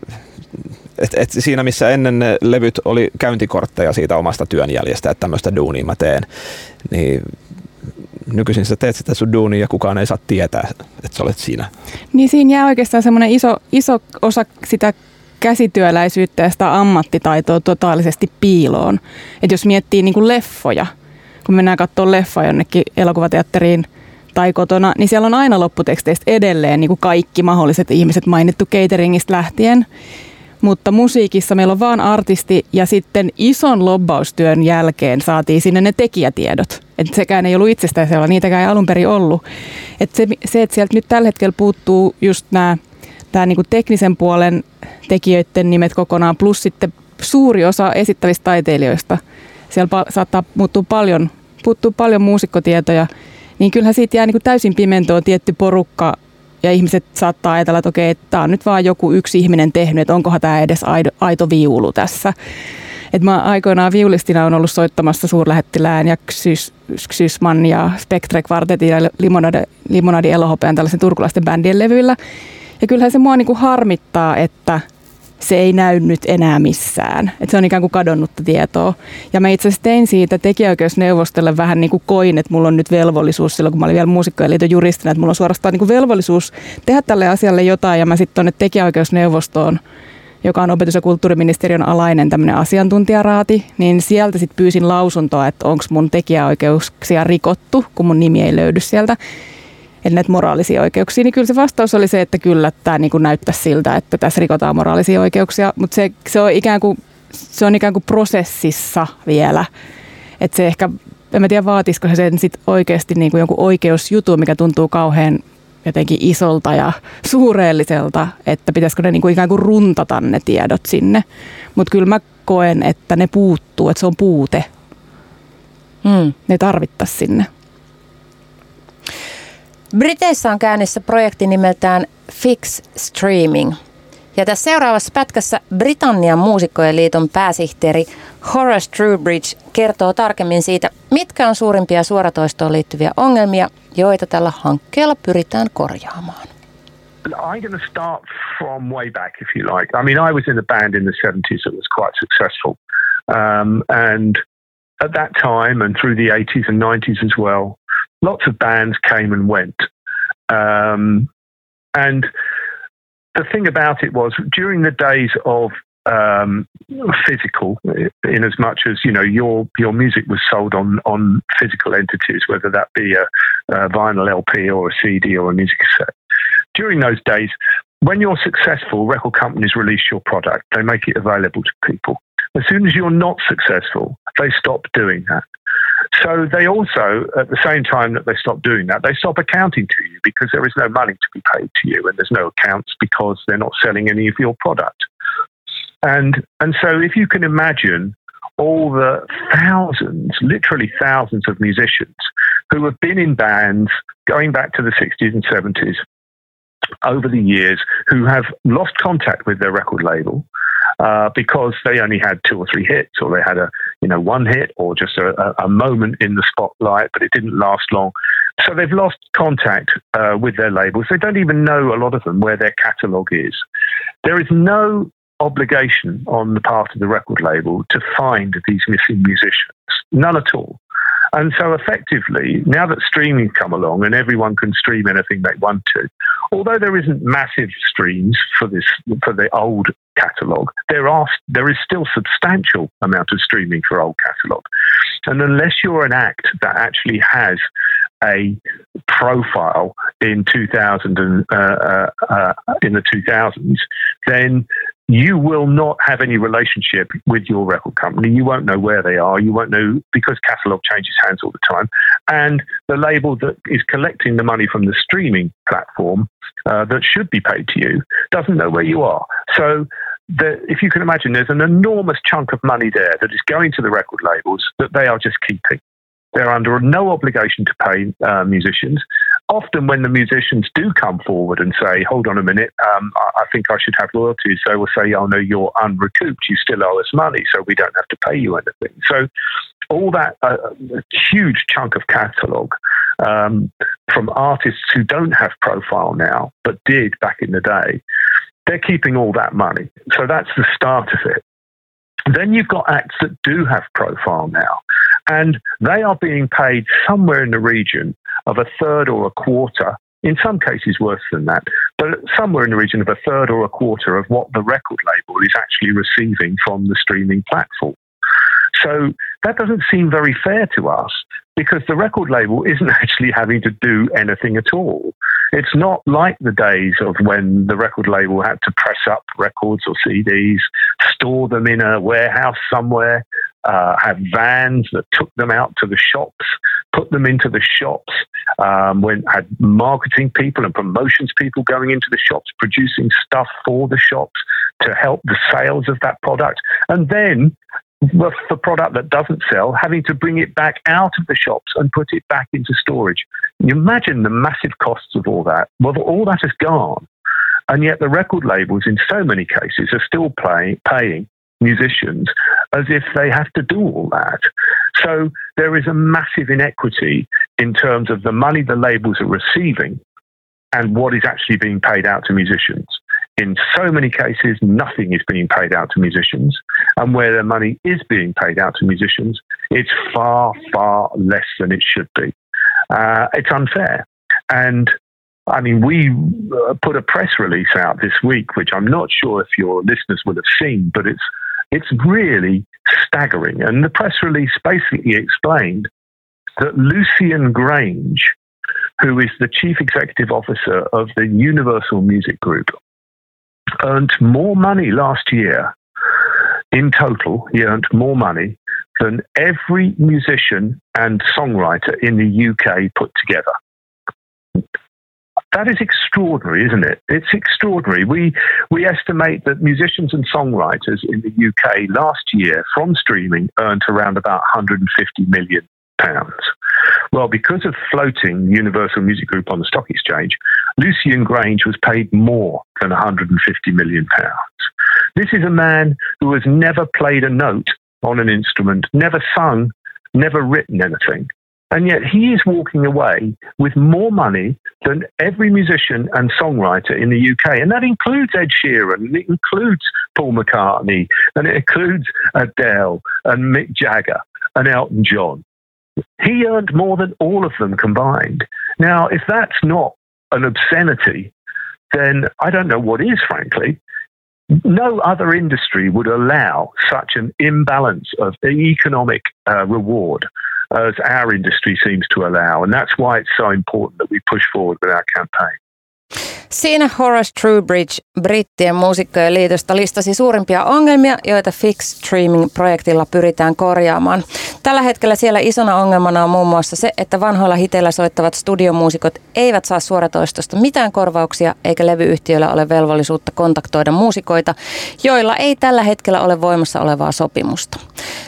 et, et siinä missä ennen ne levyt oli käyntikortteja siitä omasta työnjäljestä, että tämmöistä duunia mä teen, niin nykyisin sä teet sitä sun duunia ja kukaan ei saa tietää, että sä olet siinä. Niin siinä jää oikeastaan semmoinen iso, iso osa sitä käsityöläisyyttä ja sitä ammattitaitoa totaalisesti piiloon. Että jos miettii niin kuin leffoja, kun mennään katsomaan leffa jonnekin elokuvateatteriin tai kotona, niin siellä on aina lopputeksteistä edelleen niin kuin kaikki mahdolliset ihmiset mainittu cateringista lähtien. Mutta musiikissa meillä on vaan artisti ja sitten ison lobbaustyön jälkeen saatiin sinne ne tekijätiedot. Että sekään ei ollut itsestäänselvä, niitäkään ei alun perin ollut. Et se, se, että sieltä nyt tällä hetkellä puuttuu just nämä tämä niinku teknisen puolen tekijöiden nimet kokonaan, plus sitten suuri osa esittävistä taiteilijoista. Siellä pa- saattaa muuttua paljon, puuttuu paljon muusikkotietoja, niin kyllähän siitä jää niinku täysin pimentoon tietty porukka, ja ihmiset saattaa ajatella, että okei, tämä on nyt vaan joku yksi ihminen tehnyt, että onkohan tämä edes aito, aito viulu tässä. Et mä aikoinaan viulistina on ollut soittamassa suurlähettilään ja Xysman ja Spectre Quartetin ja Limonade, Limonadi Elohopean tällaisen turkulaisten bändien levyillä. Ja kyllähän se mua niinku harmittaa, että se ei näy nyt enää missään. Et se on ikään kuin kadonnutta tietoa. Ja mä itse asiassa tein siitä tekijäoikeusneuvostolle vähän niin kuin koin, että mulla on nyt velvollisuus silloin, kun mä olin vielä muusikkojen liiton juristina, että mulla on suorastaan niin kuin velvollisuus tehdä tälle asialle jotain. Ja mä sitten tuonne tekijäoikeusneuvostoon joka on opetus- ja kulttuuriministeriön alainen tämmöinen asiantuntijaraati, niin sieltä sitten pyysin lausuntoa, että onko mun tekijäoikeuksia rikottu, kun mun nimi ei löydy sieltä eli näitä moraalisia oikeuksia, niin kyllä se vastaus oli se, että kyllä tämä niin näyttää siltä, että tässä rikotaan moraalisia oikeuksia, mutta se, se, on ikään kuin, se on ikään kuin prosessissa vielä. Että se ehkä, en mä tiedä vaatisiko se sen sit oikeasti niin kuin jonkun oikeusjutu, mikä tuntuu kauhean jotenkin isolta ja suureelliselta, että pitäisikö ne niin kuin ikään kuin runtata ne tiedot sinne. Mutta kyllä mä koen, että ne puuttuu, että se on puute. Mm. Ne tarvittaisiin sinne. Briteissä on käynnissä projekti nimeltään Fix Streaming. Ja tässä seuraavassa pätkässä Britannian muusikkojen liiton pääsihteeri Horace Trewbridge kertoo tarkemmin siitä, mitkä on suurimpia suoratoistoon liittyviä ongelmia, joita tällä hankkeella pyritään korjaamaan. I'm going to start from way back, if you like. I mean, I was in a band in the 70s that was quite successful. Um, and at that time, and through the 80s and 90s as well, lots of bands came and went. Um, and the thing about it was during the days of um, physical, in as much as you know your your music was sold on on physical entities, whether that be a, a vinyl LP or a CD or a music cassette. During those days, when you're successful, record companies release your product. They make it available to people. As soon as you're not successful, they stop doing that. So they also, at the same time that they stop doing that, they stop accounting to you because there is no money to be paid to you, and there's no accounts because they're not selling any of your product. And and so if you can imagine all the thousands, literally thousands of musicians who have been in bands going back to the 60s and 70s over the years who have lost contact with their record label uh, because they only had two or three hits, or they had a you know one hit, or just a, a moment in the spotlight, but it didn't last long. So they've lost contact uh, with their labels. They don't even know a lot of them where their catalogue is. There is no obligation on the part of the record label to find these missing musicians. None at all. And so effectively, now that streaming come along and everyone can stream anything they want to, although there isn't massive streams for this for the old catalogue, there are there is still substantial amount of streaming for old catalogue. And unless you're an act that actually has a profile in 2000 and uh, uh, uh, in the 2000s, then you will not have any relationship with your record company. You won't know where they are. You won't know because catalog changes hands all the time. And the label that is collecting the money from the streaming platform uh, that should be paid to you doesn't know where you are. So the, if you can imagine, there's an enormous chunk of money there that is going to the record labels that they are just keeping. They're under no obligation to pay uh, musicians often when the musicians do come forward and say, hold on a minute, um, I, I, think I should have royalties, they will say, oh no, you're unrecouped. You still owe us money, so we don't have to pay you anything. So all that uh, huge chunk of catalogue um, from artists who don't have profile now, but did back in the day, they're keeping all that money. So that's the start of it. Then you've got acts that do have profile now, and they are being paid somewhere in the region of a third or a quarter, in some cases worse than that, but somewhere in the region of a third or a quarter of what the record label is actually receiving from the streaming platform. So that doesn't seem very fair to us because the record label isn't actually having to do anything at all. It's not like the days of when the record label had to press up records or CDs, store them in a warehouse somewhere, uh, have vans that took them out to the shops, put them into the shops, um, when had marketing people and promotions people going into the shops, producing stuff for the shops to help the sales of that product. And then the, the product that doesn't sell, having to bring it back out of the shops and put it back into storage. You imagine the massive costs of all that. Well, all that has gone. And yet the record labels, in so many cases, are still pay, paying musicians as if they have to do all that. So there is a massive inequity in terms of the money the labels are receiving and what is actually being paid out to musicians. In so many cases, nothing is being paid out to musicians. And where the money is being paid out to musicians, it's far, far less than it should be. Uh, it's unfair. And I mean, we uh, put a press release out this week, which I'm not sure if your listeners will have seen, but it's it's really staggering. And the press release basically explained that Lucian Grange, who is the chief executive officer of the Universal Music Group, earned more money last year in total. He earned more money than every musician and songwriter in the UK put together. That is extraordinary, isn't it? It's extraordinary. We we estimate that musicians and songwriters in the UK last year from streaming earned around about 150 million pounds. Well, because of floating Universal Music Group on the stock exchange, Lucian Grange was paid more than 150 million pounds. This is a man who has never played a note on an instrument, never sung, never written anything. And yet he is walking away with more money than every musician and songwriter in the UK. And that includes Ed Sheeran, and it includes Paul McCartney, and it includes Adele and Mick Jagger and Elton John. He earned more than all of them combined. Now, if that's not an obscenity, then I don't know what is, frankly. No other industry would allow such an imbalance of economic uh, reward as our industry seems to allow. And that's why it's so important that we push forward with our campaign. Siinä Horace Truebridge Brittien muusikkojen liitosta listasi suurimpia ongelmia, joita Fix Streaming-projektilla pyritään korjaamaan. Tällä hetkellä siellä isona ongelmana on muun muassa se, että vanhoilla hiteillä soittavat studiomuusikot eivät saa suoratoistosta mitään korvauksia, eikä levyyhtiöillä ole velvollisuutta kontaktoida muusikoita, joilla ei tällä hetkellä ole voimassa olevaa sopimusta.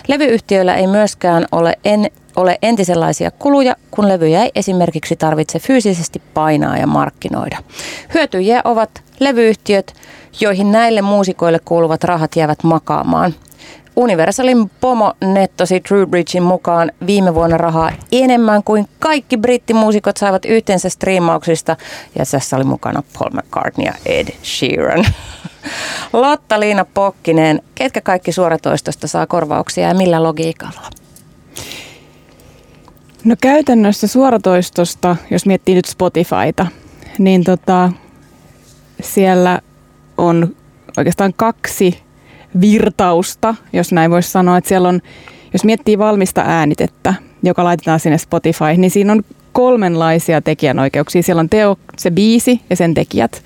Levyyhtiöillä ei myöskään ole en ole entisenlaisia kuluja, kun levyjä ei esimerkiksi tarvitse fyysisesti painaa ja markkinoida. Hyötyjiä ovat levyyhtiöt, joihin näille muusikoille kuuluvat rahat jäävät makaamaan. Universalin pomo nettosi Bridgein mukaan viime vuonna rahaa enemmän kuin kaikki brittimuusikot saivat yhteensä striimauksista. Ja tässä oli mukana Paul McCartney ja Ed Sheeran. Lotta-Liina Pokkinen, ketkä kaikki suoratoistosta saa korvauksia ja millä logiikalla? No käytännössä suoratoistosta, jos miettii nyt Spotifyta, niin tota, siellä on oikeastaan kaksi virtausta, jos näin voisi sanoa. Että siellä on, jos miettii valmista äänitettä, joka laitetaan sinne Spotify, niin siinä on kolmenlaisia tekijänoikeuksia. Siellä on teo, se biisi ja sen tekijät.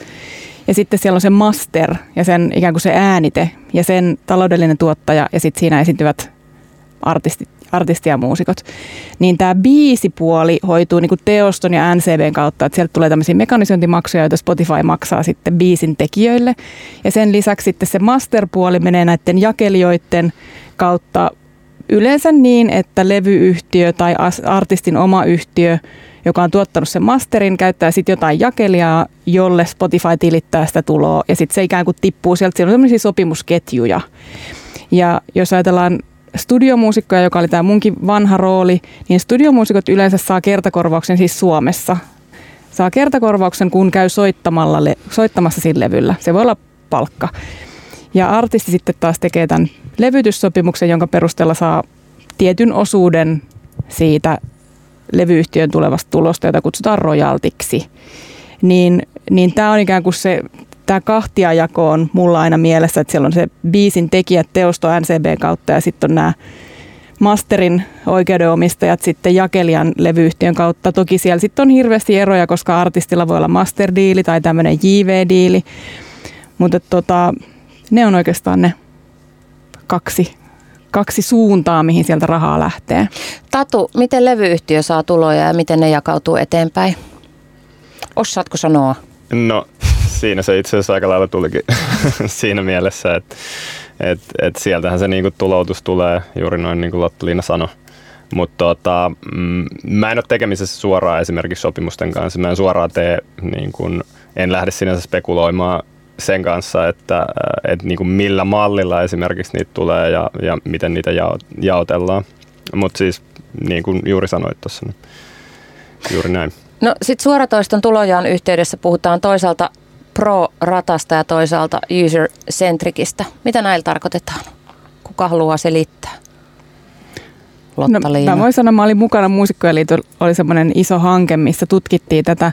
Ja sitten siellä on se master ja sen ikään kuin se äänite ja sen taloudellinen tuottaja ja sitten siinä esiintyvät artistit artisti ja muusikot, niin tämä biisipuoli hoituu niin kuin teoston ja NCBn kautta, että sieltä tulee tämmöisiä mekanisointimaksuja, joita Spotify maksaa sitten biisin tekijöille. Ja sen lisäksi sitten se masterpuoli menee näiden jakelijoiden kautta yleensä niin, että levyyhtiö tai artistin oma yhtiö, joka on tuottanut sen masterin, käyttää sitten jotain jakelijaa, jolle Spotify tilittää sitä tuloa ja sitten se ikään kuin tippuu sieltä. Siellä on sellaisia sopimusketjuja. Ja jos ajatellaan studiomuusikkoja, joka oli tämä munkin vanha rooli, niin studiomuusikot yleensä saa kertakorvauksen siis Suomessa. Saa kertakorvauksen, kun käy soittamalla, soittamassa sillä levyllä. Se voi olla palkka. Ja artisti sitten taas tekee tämän levytyssopimuksen, jonka perusteella saa tietyn osuuden siitä levyyhtiön tulevasta tulosta, jota kutsutaan rojaltiksi. Niin, niin tämä on ikään kuin se tämä kahtiajako on mulla aina mielessä, että siellä on se biisin tekijät teosto NCB kautta ja sitten on nämä masterin oikeudenomistajat sitten jakelijan levyyhtiön kautta. Toki siellä sitten on hirveästi eroja, koska artistilla voi olla masterdiili tai tämmöinen JV-diili, mutta tota, ne on oikeastaan ne kaksi, kaksi suuntaa, mihin sieltä rahaa lähtee. Tatu, miten levyyhtiö saa tuloja ja miten ne jakautuu eteenpäin? Osaatko sanoa? No siinä se itse asiassa aika lailla tulikin siinä mielessä, että et, et sieltähän se niinku tuloutus tulee, juuri noin niin kuin Lotta-Liina sanoi. Mutta tota, mm, mä en ole tekemisessä suoraan esimerkiksi sopimusten kanssa. Mä en suoraan tee, niin kun, en lähde sinänsä spekuloimaan sen kanssa, että et niin millä mallilla esimerkiksi niitä tulee ja, ja miten niitä jao, jaotellaan. Mutta siis niin kuin juuri sanoit tuossa, niin juuri näin. No sitten suoratoiston tulojaan yhteydessä puhutaan toisaalta pro-ratasta ja toisaalta user-centricistä. Mitä näillä tarkoitetaan? Kuka haluaa selittää? Lotta no, mä voin sanoa, mä olin mukana Muusikkojen liitolla, oli semmoinen iso hanke, missä tutkittiin tätä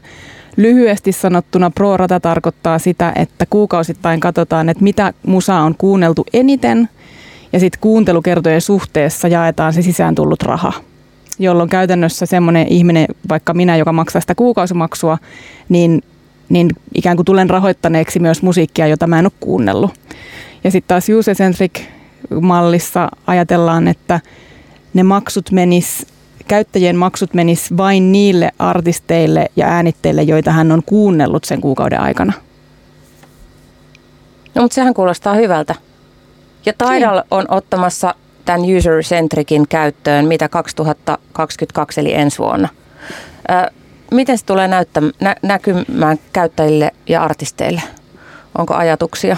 Lyhyesti sanottuna pro-rata tarkoittaa sitä, että kuukausittain katsotaan, että mitä musaa on kuunneltu eniten ja sitten kuuntelukertojen suhteessa jaetaan se sisään tullut raha jolloin käytännössä semmoinen ihminen, vaikka minä, joka maksaa sitä kuukausimaksua, niin niin ikään kuin tulen rahoittaneeksi myös musiikkia, jota mä en ole kuunnellut. Ja sitten taas user-centric mallissa ajatellaan, että ne maksut menis, käyttäjien maksut menis vain niille artisteille ja äänitteille, joita hän on kuunnellut sen kuukauden aikana. No mutta sehän kuulostaa hyvältä. Ja Tidal niin. on ottamassa tämän user-centricin käyttöön mitä 2022 eli ensi vuonna miten se tulee näyttä, nä, näkymään käyttäjille ja artisteille? Onko ajatuksia?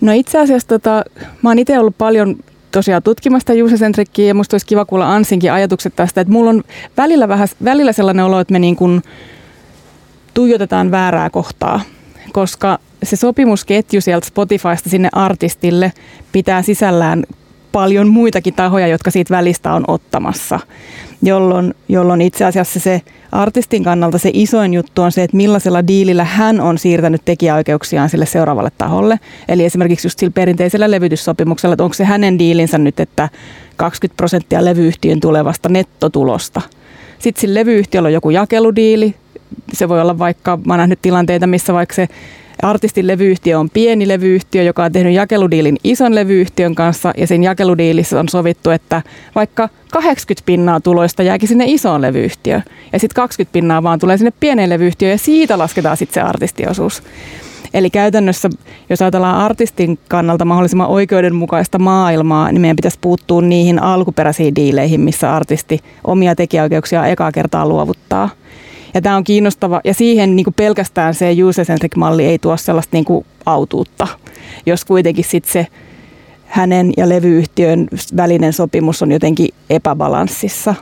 No itse asiassa tota, mä oon itse ollut paljon tosiaan tutkimasta user-centrickiä ja musta olisi kiva kuulla Ansinkin ajatukset tästä, että mulla on välillä, vähän, välillä sellainen olo, että me niin kuin tuijotetaan väärää kohtaa, koska se sopimusketju sieltä Spotifysta sinne artistille pitää sisällään paljon muitakin tahoja, jotka siitä välistä on ottamassa, jolloin, jolloin itse asiassa se artistin kannalta se isoin juttu on se, että millaisella diilillä hän on siirtänyt tekijäoikeuksiaan sille seuraavalle taholle. Eli esimerkiksi just sillä perinteisellä levytyssopimuksella, että onko se hänen diilinsä nyt, että 20 prosenttia levyyhtiön tulevasta nettotulosta. Sitten sillä levyyhtiöllä on joku jakeludiili, se voi olla vaikka, mä oon nähnyt tilanteita, missä vaikka se artistin levyyhtiö on pieni levyyhtiö, joka on tehnyt jakeludiilin ison levyyhtiön kanssa ja siinä jakeludiilissä on sovittu, että vaikka 80 pinnaa tuloista jääkin sinne isoon levyyhtiöön ja sitten 20 pinnaa vaan tulee sinne pieneen levyyhtiöön ja siitä lasketaan sitten se artistiosuus. Eli käytännössä, jos ajatellaan artistin kannalta mahdollisimman oikeudenmukaista maailmaa, niin meidän pitäisi puuttua niihin alkuperäisiin diileihin, missä artisti omia tekijäoikeuksia ekaa kertaa luovuttaa – ja tämä on kiinnostava, ja siihen niin kuin pelkästään se user-centric-malli ei tuo sellaista niin kuin autuutta, jos kuitenkin sitten se hänen ja levyyhtiön välinen sopimus on jotenkin epäbalanssissa.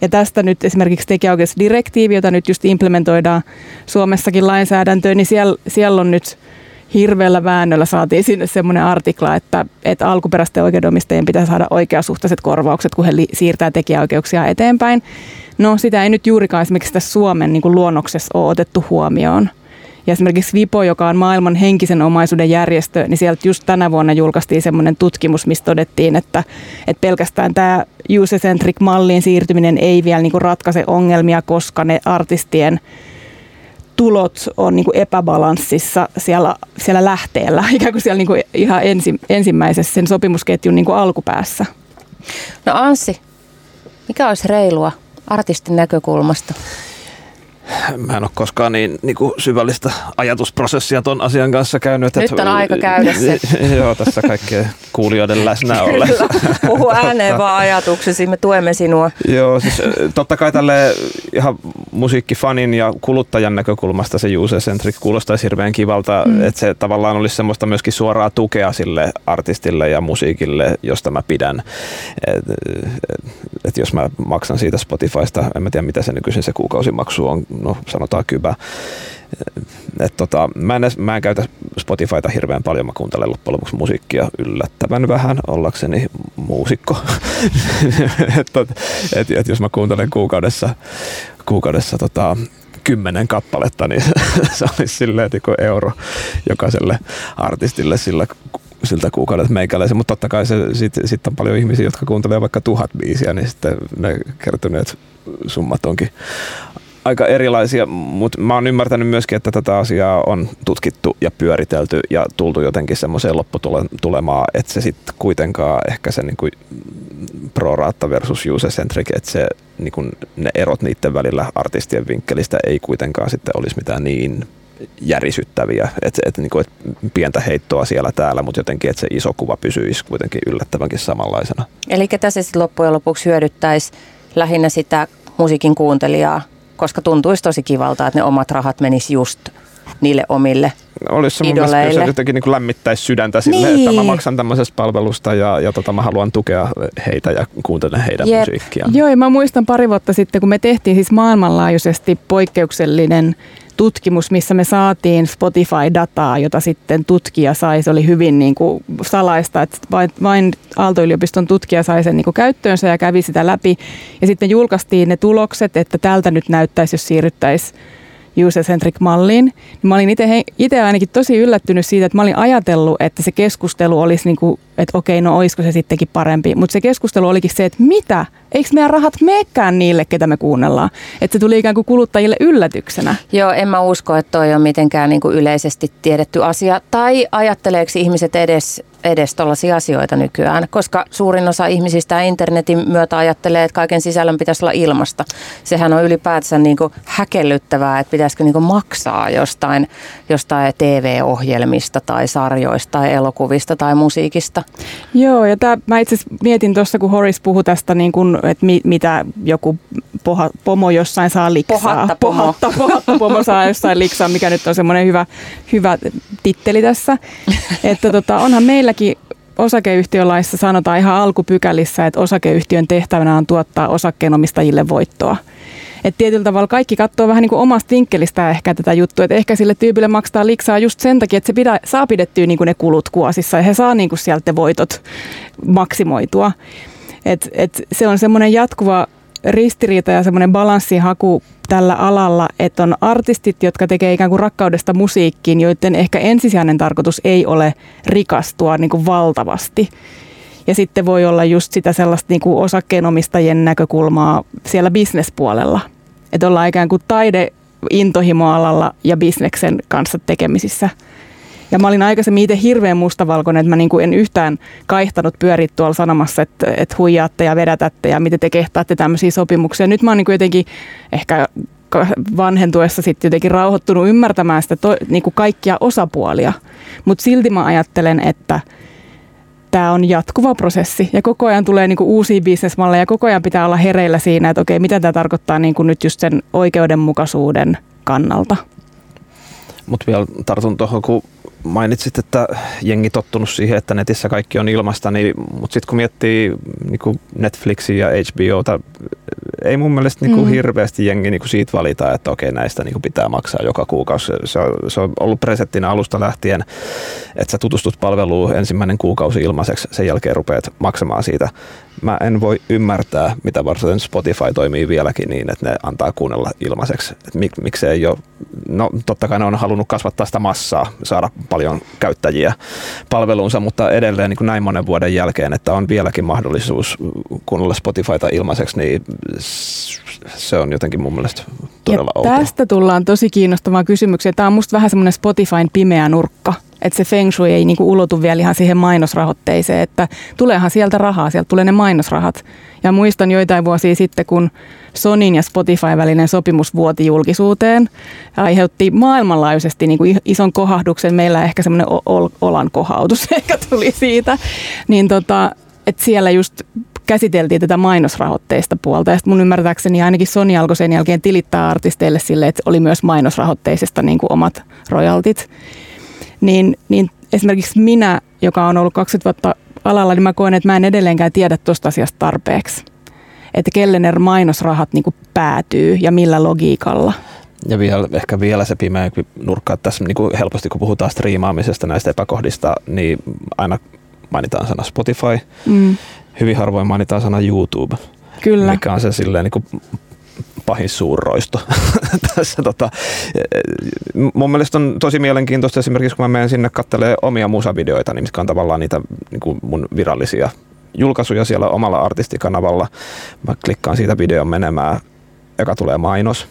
Ja tästä nyt esimerkiksi tekijäoikeusdirektiivi, jota nyt just implementoidaan Suomessakin lainsäädäntöön, niin siellä, siellä on nyt hirveällä väännöllä saatiin sinne semmoinen artikla, että, että alkuperäisten oikeudenomistajien pitää saada oikeasuhtaiset korvaukset, kun he li- siirtää tekijäoikeuksia eteenpäin. No sitä ei nyt juurikaan esimerkiksi tässä Suomen niin kuin luonnoksessa ole otettu huomioon. Ja esimerkiksi VIPO, joka on maailman henkisen omaisuuden järjestö, niin sieltä just tänä vuonna julkaistiin semmoinen tutkimus, missä todettiin, että, että pelkästään tämä user-centric malliin siirtyminen ei vielä niin ratkaise ongelmia, koska ne artistien tulot on niin kuin epäbalanssissa siellä, siellä lähteellä, ikään kuin siellä niin kuin ihan ensi, ensimmäisessä sen sopimusketjun niin kuin alkupäässä. No Anssi, mikä olisi reilua artistin näkökulmasta? Mä en ole koskaan niin, niin kuin syvällistä ajatusprosessia ton asian kanssa käynyt. Nyt on aika käydä se. Joo, tässä kaikkien kuulijoiden läsnä ollen. Puhu ääneen vaan ajatuksesi, me tuemme sinua. Joo, siis totta kai tälle ihan musiikkifanin ja kuluttajan näkökulmasta se user centric kuulostaisi hirveän kivalta, mm. että se tavallaan olisi semmoista myöskin suoraa tukea sille artistille ja musiikille, josta mä pidän. Et, et, et jos mä maksan siitä Spotifysta, en mä tiedä mitä se nykyisin se kuukausimaksu on, no sanotaan kybä. Et tota, mä, en, mä en käytä Spotifyta hirveän paljon, mä kuuntelen loppujen lopuksi musiikkia yllättävän vähän ollakseni muusikko. et, et, et, jos mä kuuntelen kuukaudessa, kuukaudessa tota, kymmenen kappaletta, niin se olisi silleen niin euro jokaiselle artistille sillä siltä kuukaudelta meikäläisen, mutta totta kai sitten sit on paljon ihmisiä, jotka kuuntelee vaikka tuhat biisiä, niin sitten ne kertyneet summat onkin aika erilaisia, mutta mä oon ymmärtänyt myöskin, että tätä asiaa on tutkittu ja pyöritelty ja tultu jotenkin semmoiseen lopputulemaan, että se sitten kuitenkaan ehkä se niin pro rata versus user-centric, että se, niin kuin ne erot niiden välillä artistien vinkkelistä ei kuitenkaan sitten olisi mitään niin järisyttäviä, että et, niin et pientä heittoa siellä täällä, mutta jotenkin, että se iso kuva pysyisi kuitenkin yllättävänkin samanlaisena. Eli ketä se sitten loppujen lopuksi hyödyttäisi lähinnä sitä musiikin kuuntelijaa, koska tuntuisi tosi kivalta, että ne omat rahat menis just niille omille olisi se mun mielestä, se jotenkin niin lämmittäisi sydäntä sille, niin. että mä maksan tämmöisestä palvelusta ja, ja tota, mä haluan tukea heitä ja kuuntelen heidän Jep. musiikkiaan. Joo, ja mä muistan pari vuotta sitten, kun me tehtiin siis maailmanlaajuisesti poikkeuksellinen tutkimus, missä me saatiin Spotify-dataa, jota sitten tutkija sai. Se oli hyvin niin kuin salaista, että vain, vain Aalto-yliopiston tutkija sai sen niin kuin käyttöönsä ja kävi sitä läpi. Ja sitten julkaistiin ne tulokset, että tältä nyt näyttäisi, jos siirryttäisiin user-centric malliin. Niin mä olin itse ainakin tosi yllättynyt siitä, että mä olin ajatellut, että se keskustelu olisi niin kuin, että okei, no olisiko se sittenkin parempi. Mutta se keskustelu olikin se, että mitä? Eikö meidän rahat meekään niille, ketä me kuunnellaan? Että se tuli ikään kuin kuluttajille yllätyksenä. Joo, en mä usko, että toi on mitenkään niin kuin yleisesti tiedetty asia. Tai ajatteleeko ihmiset edes edes tällaisia asioita nykyään, koska suurin osa ihmisistä internetin myötä ajattelee, että kaiken sisällön pitäisi olla ilmasta. Sehän on ylipäätään niin kuin häkellyttävää, että pitäisikö niin kuin maksaa jostain, jostain TV-ohjelmista tai sarjoista tai elokuvista tai musiikista. Joo, ja tää, mä itse mietin tuossa, kun Horis puhui tästä, niin kuin, että mi, mitä joku poha, pomo jossain saa liksaa. Pohatta pomo. Pohatta, pohatta pomo saa jossain liksaa, mikä nyt on semmoinen hyvä, hyvä titteli tässä. Että tota, onhan meillä meilläkin osakeyhtiölaissa sanotaan ihan alkupykälissä, että osakeyhtiön tehtävänä on tuottaa osakkeenomistajille voittoa. Että tietyllä tavalla kaikki katsoo vähän niin kuin omasta vinkkelistä ehkä tätä juttua, että ehkä sille tyypille maksaa liksaa just sen takia, että se pidä, saa pidettyä niin kuin ne kulut kuosissa ja he saa niin kuin sieltä voitot maksimoitua. Et, et se on semmoinen jatkuva ristiriita ja semmoinen balanssihaku tällä alalla, että on artistit, jotka tekee ikään kuin rakkaudesta musiikkiin, joiden ehkä ensisijainen tarkoitus ei ole rikastua niin kuin valtavasti. Ja sitten voi olla just sitä sellaista niin kuin osakkeenomistajien näkökulmaa siellä bisnespuolella. Että ollaan ikään kuin taide intohimoalalla ja bisneksen kanssa tekemisissä – ja mä olin aikaisemmin itse hirveän mustavalkoinen, että mä niin kuin en yhtään kaihtanut pyörit tuolla sanomassa, että, että huijaatte ja vedätätte ja miten te kehtaatte tämmöisiä sopimuksia. Nyt mä oon niin kuin jotenkin ehkä vanhentuessa sitten jotenkin rauhoittunut ymmärtämään sitä to, niin kuin kaikkia osapuolia. Mutta silti mä ajattelen, että tämä on jatkuva prosessi ja koko ajan tulee niin kuin uusia bisnesmalleja ja koko ajan pitää olla hereillä siinä, että okei, mitä tämä tarkoittaa niin kuin nyt just sen oikeudenmukaisuuden kannalta. Mutta vielä tartun tuohon, kun mainitsit, että jengi tottunut siihen, että netissä kaikki on ilmasta, niin, mutta sitten kun miettii niin Netflixiä ja HBOta, ei mun mielestä niin kuin mm. hirveästi jengi niin kuin siitä valita, että okei näistä niin kuin pitää maksaa joka kuukausi. Se on, se on ollut presettinä alusta lähtien, että sä tutustut palveluun ensimmäinen kuukausi ilmaiseksi, sen jälkeen rupeat maksamaan siitä. Mä en voi ymmärtää, mitä varsin Spotify toimii vieläkin niin, että ne antaa kuunnella ilmaiseksi. Mik, miksei ei ole, no totta kai ne on halunnut kasvattaa sitä massaa, saada paljon käyttäjiä palveluunsa, mutta edelleen niin kuin näin monen vuoden jälkeen, että on vieläkin mahdollisuus kuunnella Spotifyta ilmaiseksi, niin se on jotenkin mun mielestä todella ja outoa. Tästä tullaan tosi kiinnostavaan kysymykseen. Tämä on musta vähän semmoinen Spotifyn pimeä nurkka, että se feng shui ei niinku ulotu vielä ihan siihen mainosrahoitteiseen, että tuleehan sieltä rahaa, sieltä tulee ne mainosrahat. Ja muistan joitain vuosia sitten, kun Sonin ja Spotify välinen sopimus vuoti julkisuuteen, aiheutti maailmanlaajuisesti niinku ison kohahduksen, meillä ehkä semmoinen olan kohautus ehkä tuli siitä, niin tota, että siellä just käsiteltiin tätä mainosrahoitteista puolta. Ja mun ymmärtääkseni ainakin Sony alkoi sen jälkeen tilittää artisteille sille, että oli myös mainosrahoitteisesta niin kuin omat royaltit. Niin, niin esimerkiksi minä, joka on ollut 20 vuotta alalla, niin mä koen, että mä en edelleenkään tiedä tuosta asiasta tarpeeksi. Että kelle ne mainosrahat niin kuin päätyy ja millä logiikalla. Ja vielä, ehkä vielä se pimeä nurkka, että tässä niin kuin helposti kun puhutaan striimaamisesta näistä epäkohdista, niin aina mainitaan sana Spotify. Mm hyvin harvoin mainitaan sana YouTube. Kyllä. Mikä on se silleen niin kuin pahin suurroisto tässä. Tota, mun mielestä on tosi mielenkiintoista esimerkiksi, kun mä menen sinne katselemaan omia musavideoita, niin mitkä on tavallaan niitä niin kuin mun virallisia julkaisuja siellä omalla artistikanavalla. Mä klikkaan siitä videon menemään, joka tulee mainos.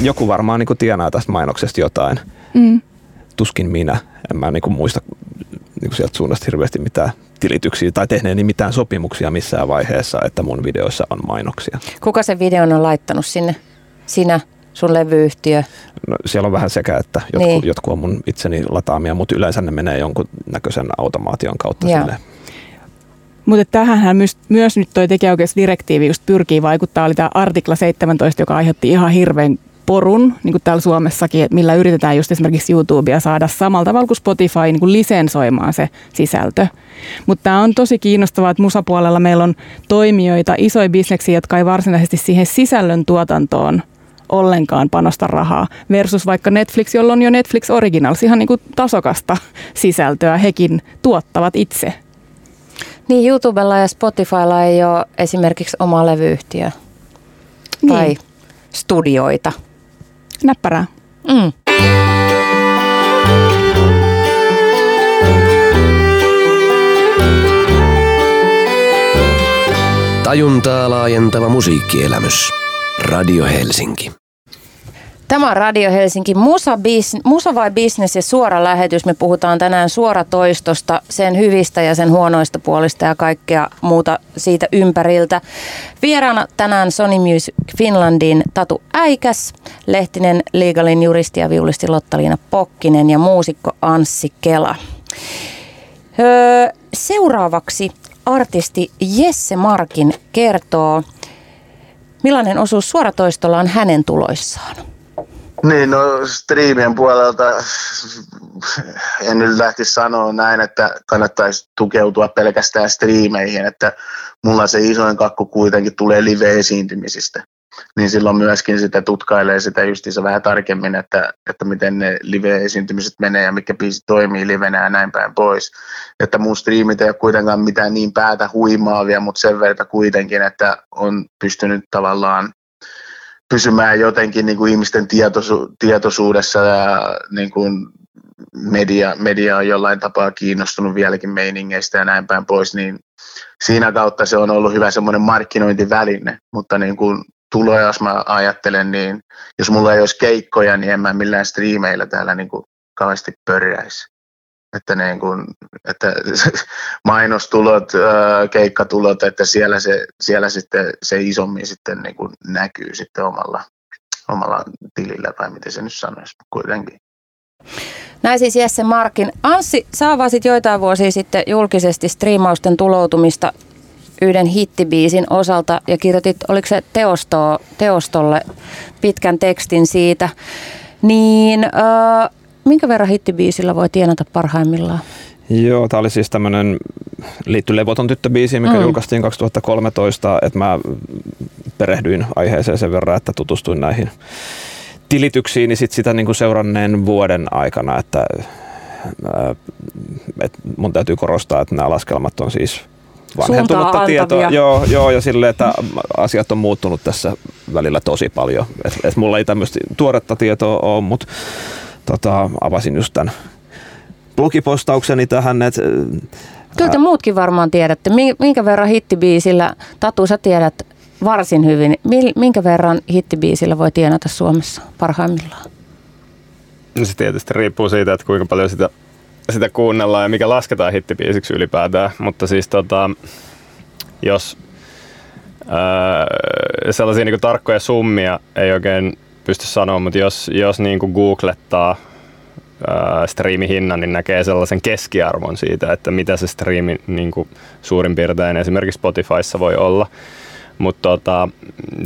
Joku varmaan niin kuin tienaa tästä mainoksesta jotain. Mm. Tuskin minä. En mä niin kuin muista niin kuin sieltä suunnasta hirveästi mitään tilityksiä tai tehneeni mitään sopimuksia missään vaiheessa, että mun videoissa on mainoksia. Kuka se videon on laittanut sinne? Sinä? sun levyyhtiö? No, siellä on vähän sekä, että jotkut, niin. jotkut on mun itseni lataamia, mutta yleensä ne menee jonkun näköisen automaation kautta Joo. sinne. Mutta tähän myös, myös nyt tuo tekijäoikeusdirektiivi just pyrkii vaikuttaa. Oli tämä artikla 17, joka aiheutti ihan hirveän porun, niin kuin täällä Suomessakin, millä yritetään just esimerkiksi YouTubea saada samalla tavalla kuin Spotify niin kuin lisensoimaan se sisältö. Mutta tämä on tosi kiinnostavaa, että musapuolella meillä on toimijoita, isoja bisneksiä, jotka ei varsinaisesti siihen sisällön tuotantoon ollenkaan panosta rahaa, versus vaikka Netflix, jolla on jo Netflix Originals, ihan niin kuin tasokasta sisältöä, hekin tuottavat itse. Niin, YouTubella ja Spotifylla ei ole esimerkiksi oma levyyhtiö niin. tai studioita. Näppärää. Mm. Tajuntaa laajentava musiikkielämys. Radio Helsinki. Tämä on Radio Helsinki Musa, Bis, Musa vai Business ja suora lähetys. Me puhutaan tänään suoratoistosta, sen hyvistä ja sen huonoista puolista ja kaikkea muuta siitä ympäriltä. Vieraana tänään Sony Music Finlandin Tatu Äikäs, Lehtinen Legalin juristi ja viulisti Lottaliina Pokkinen ja muusikko Anssi Kela. Öö, seuraavaksi artisti Jesse Markin kertoo, millainen osuus suoratoistolla on hänen tuloissaan. Niin, no striimien puolelta en nyt lähti sanoa näin, että kannattaisi tukeutua pelkästään striimeihin, että mulla se isoin kakku kuitenkin tulee live-esiintymisistä. niin silloin myöskin sitä tutkailee sitä justiinsa vähän tarkemmin, että, että miten ne live-esiintymiset menee ja mikä biisi toimii livenä ja näin päin pois. Että mun striimit ei ole kuitenkaan mitään niin päätä huimaavia, mutta sen verran kuitenkin, että on pystynyt tavallaan pysymään jotenkin niin kuin ihmisten tietoisu- tietoisuudessa ja niin kuin media, media on jollain tapaa kiinnostunut vieläkin meiningeistä ja näin päin pois, niin siinä kautta se on ollut hyvä semmoinen markkinointiväline, mutta niin kuin tuloja, jos mä ajattelen, niin jos mulla ei olisi keikkoja, niin en mä millään striimeillä täällä niin kuin kauheasti pörjäisi. Että, niin kuin, että mainostulot, keikkatulot, että siellä se, siellä sitten se isommin sitten niin kuin näkyy sitten omalla, omalla tilillä, tai miten se nyt sanoisi kuitenkin. Näin siis Jesse Markin. Anssi, sä avasit joitain vuosia sitten julkisesti striimausten tuloutumista yhden hittibiisin osalta ja kirjoitit, oliko se teosto, teostolle pitkän tekstin siitä. Niin äh, minkä verran hittibiisillä voi tienata parhaimmillaan? Joo, tämä oli siis tämmöinen, liittyy Levoton tyttöbiisi, mikä mm. julkaistiin 2013, että mä perehdyin aiheeseen sen verran, että tutustuin näihin tilityksiin, niin sit sitä niin kuin seuranneen vuoden aikana, että, että mun täytyy korostaa, että nämä laskelmat on siis vanhentunutta tietoa. Joo, joo, ja sille, että asiat on muuttunut tässä välillä tosi paljon. Et, et mulla ei tämmöistä tuoretta tietoa ole, mutta tota, avasin just tämän blogipostaukseni tähän, että Kyllä te muutkin varmaan tiedätte. Minkä verran hittibiisillä, Tatu sä tiedät varsin hyvin. Minkä verran hittibiisillä voi tienata Suomessa parhaimmillaan? No se tietysti riippuu siitä, että kuinka paljon sitä, sitä kuunnellaan ja mikä lasketaan hittibiisiksi ylipäätään. Mutta siis tota, jos ää, sellaisia niin tarkkoja summia ei oikein pysty sanoa, mutta jos, jos niin kuin googlettaa striimihinnan, niin näkee sellaisen keskiarvon siitä, että mitä se striimi niin kuin suurin piirtein esimerkiksi Spotifyssa voi olla. Mutta tota,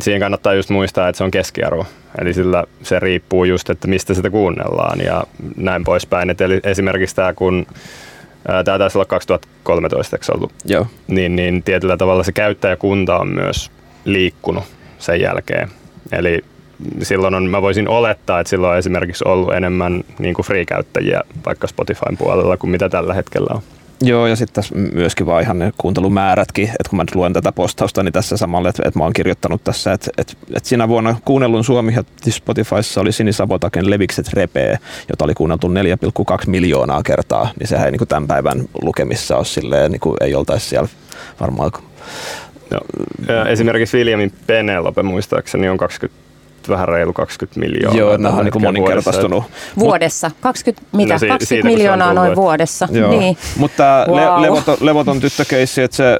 siihen kannattaa just muistaa, että se on keskiarvo. Eli sillä se riippuu just, että mistä sitä kuunnellaan ja näin poispäin. Et eli esimerkiksi tämä, kun tämä taisi olla 2013, eikö ollut? Joo. Niin, niin tietyllä tavalla se käyttäjäkunta on myös liikkunut sen jälkeen. Eli silloin on, mä voisin olettaa, että silloin on esimerkiksi ollut enemmän niin kuin free-käyttäjiä vaikka Spotifyn puolella kuin mitä tällä hetkellä on. Joo, ja sitten tässä myöskin vaan ihan ne kuuntelumäärätkin, että kun mä nyt luen tätä postausta, niin tässä samalle, että, että mä oon kirjoittanut tässä, että, että, että siinä vuonna kuunnellun Suomi ja Spotifyssa oli Sini Savotaken Levikset repee, jota oli kuunneltu 4,2 miljoonaa kertaa, niin sehän ei niin kuin tämän päivän lukemissa ole silleen, niin kuin ei oltaisi siellä varmaan. Ja esimerkiksi Williamin Penelope muistaakseni on 20 vähän reilu 20 miljoonaa. Joo, nämä on niin moninkertaistunut. Vuodessa? 20, mitä? No, si- 20 siitä, miljoonaa noin vuodessa. Joo. Niin. Mutta wow. le- levoton, levoton tyttökeissi, että se,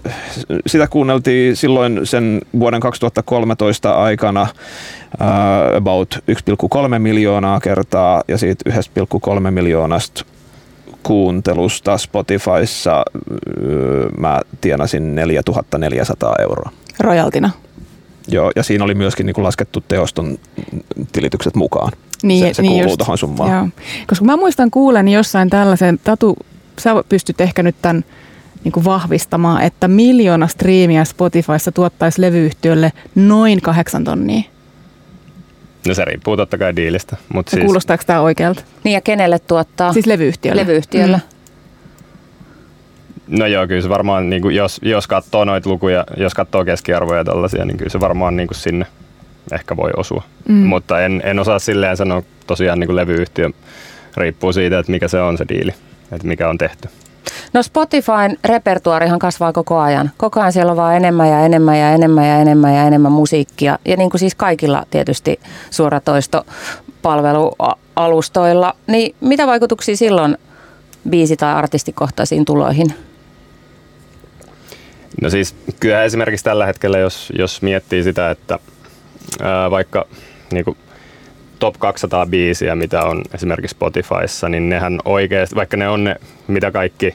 sitä kuunneltiin silloin sen vuoden 2013 aikana uh, about 1,3 miljoonaa kertaa ja siitä 1,3 miljoonasta kuuntelusta Spotifyssa mä tienasin 4400 euroa. Rojaltina. Joo, ja siinä oli myöskin niin kuin laskettu teoston tilitykset mukaan. Niin, se, se niin kuuluu just, tuohon summaan. Joo. Koska mä muistan kuulen jossain tällaisen, Tatu, sä pystyt ehkä nyt tämän niin kuin vahvistamaan, että miljoona striimiä Spotifyssa tuottaisi levyyhtiölle noin kahdeksan tonnia. No se riippuu totta kai diilistä. Mutta siis... Kuulostaako tämä oikealta? Niin ja kenelle tuottaa? Siis levyyhtiölle. Levyyhtiölle. Mm. No joo, kyllä se varmaan, niin kuin, jos, jos katsoo noita lukuja, jos katsoo keskiarvoja tällaisia, niin kyllä se varmaan niin kuin sinne ehkä voi osua. Mm. Mutta en, en osaa silleen sanoa, tosiaan niin kuin levyyhtiö riippuu siitä, että mikä se on se diili, että mikä on tehty. No Spotifyn repertuarihan kasvaa koko ajan. Koko ajan siellä on vaan enemmän ja enemmän ja enemmän ja enemmän ja enemmän musiikkia. Ja niin kuin siis kaikilla tietysti suoratoistopalvelualustoilla. Niin mitä vaikutuksia silloin biisi- tai artistikohtaisiin tuloihin? No siis kyllä esimerkiksi tällä hetkellä, jos, jos miettii sitä, että ää, vaikka niin kuin top 200 biisiä, mitä on esimerkiksi Spotifyssa, niin nehän oikeasti, vaikka ne on ne, mitä kaikki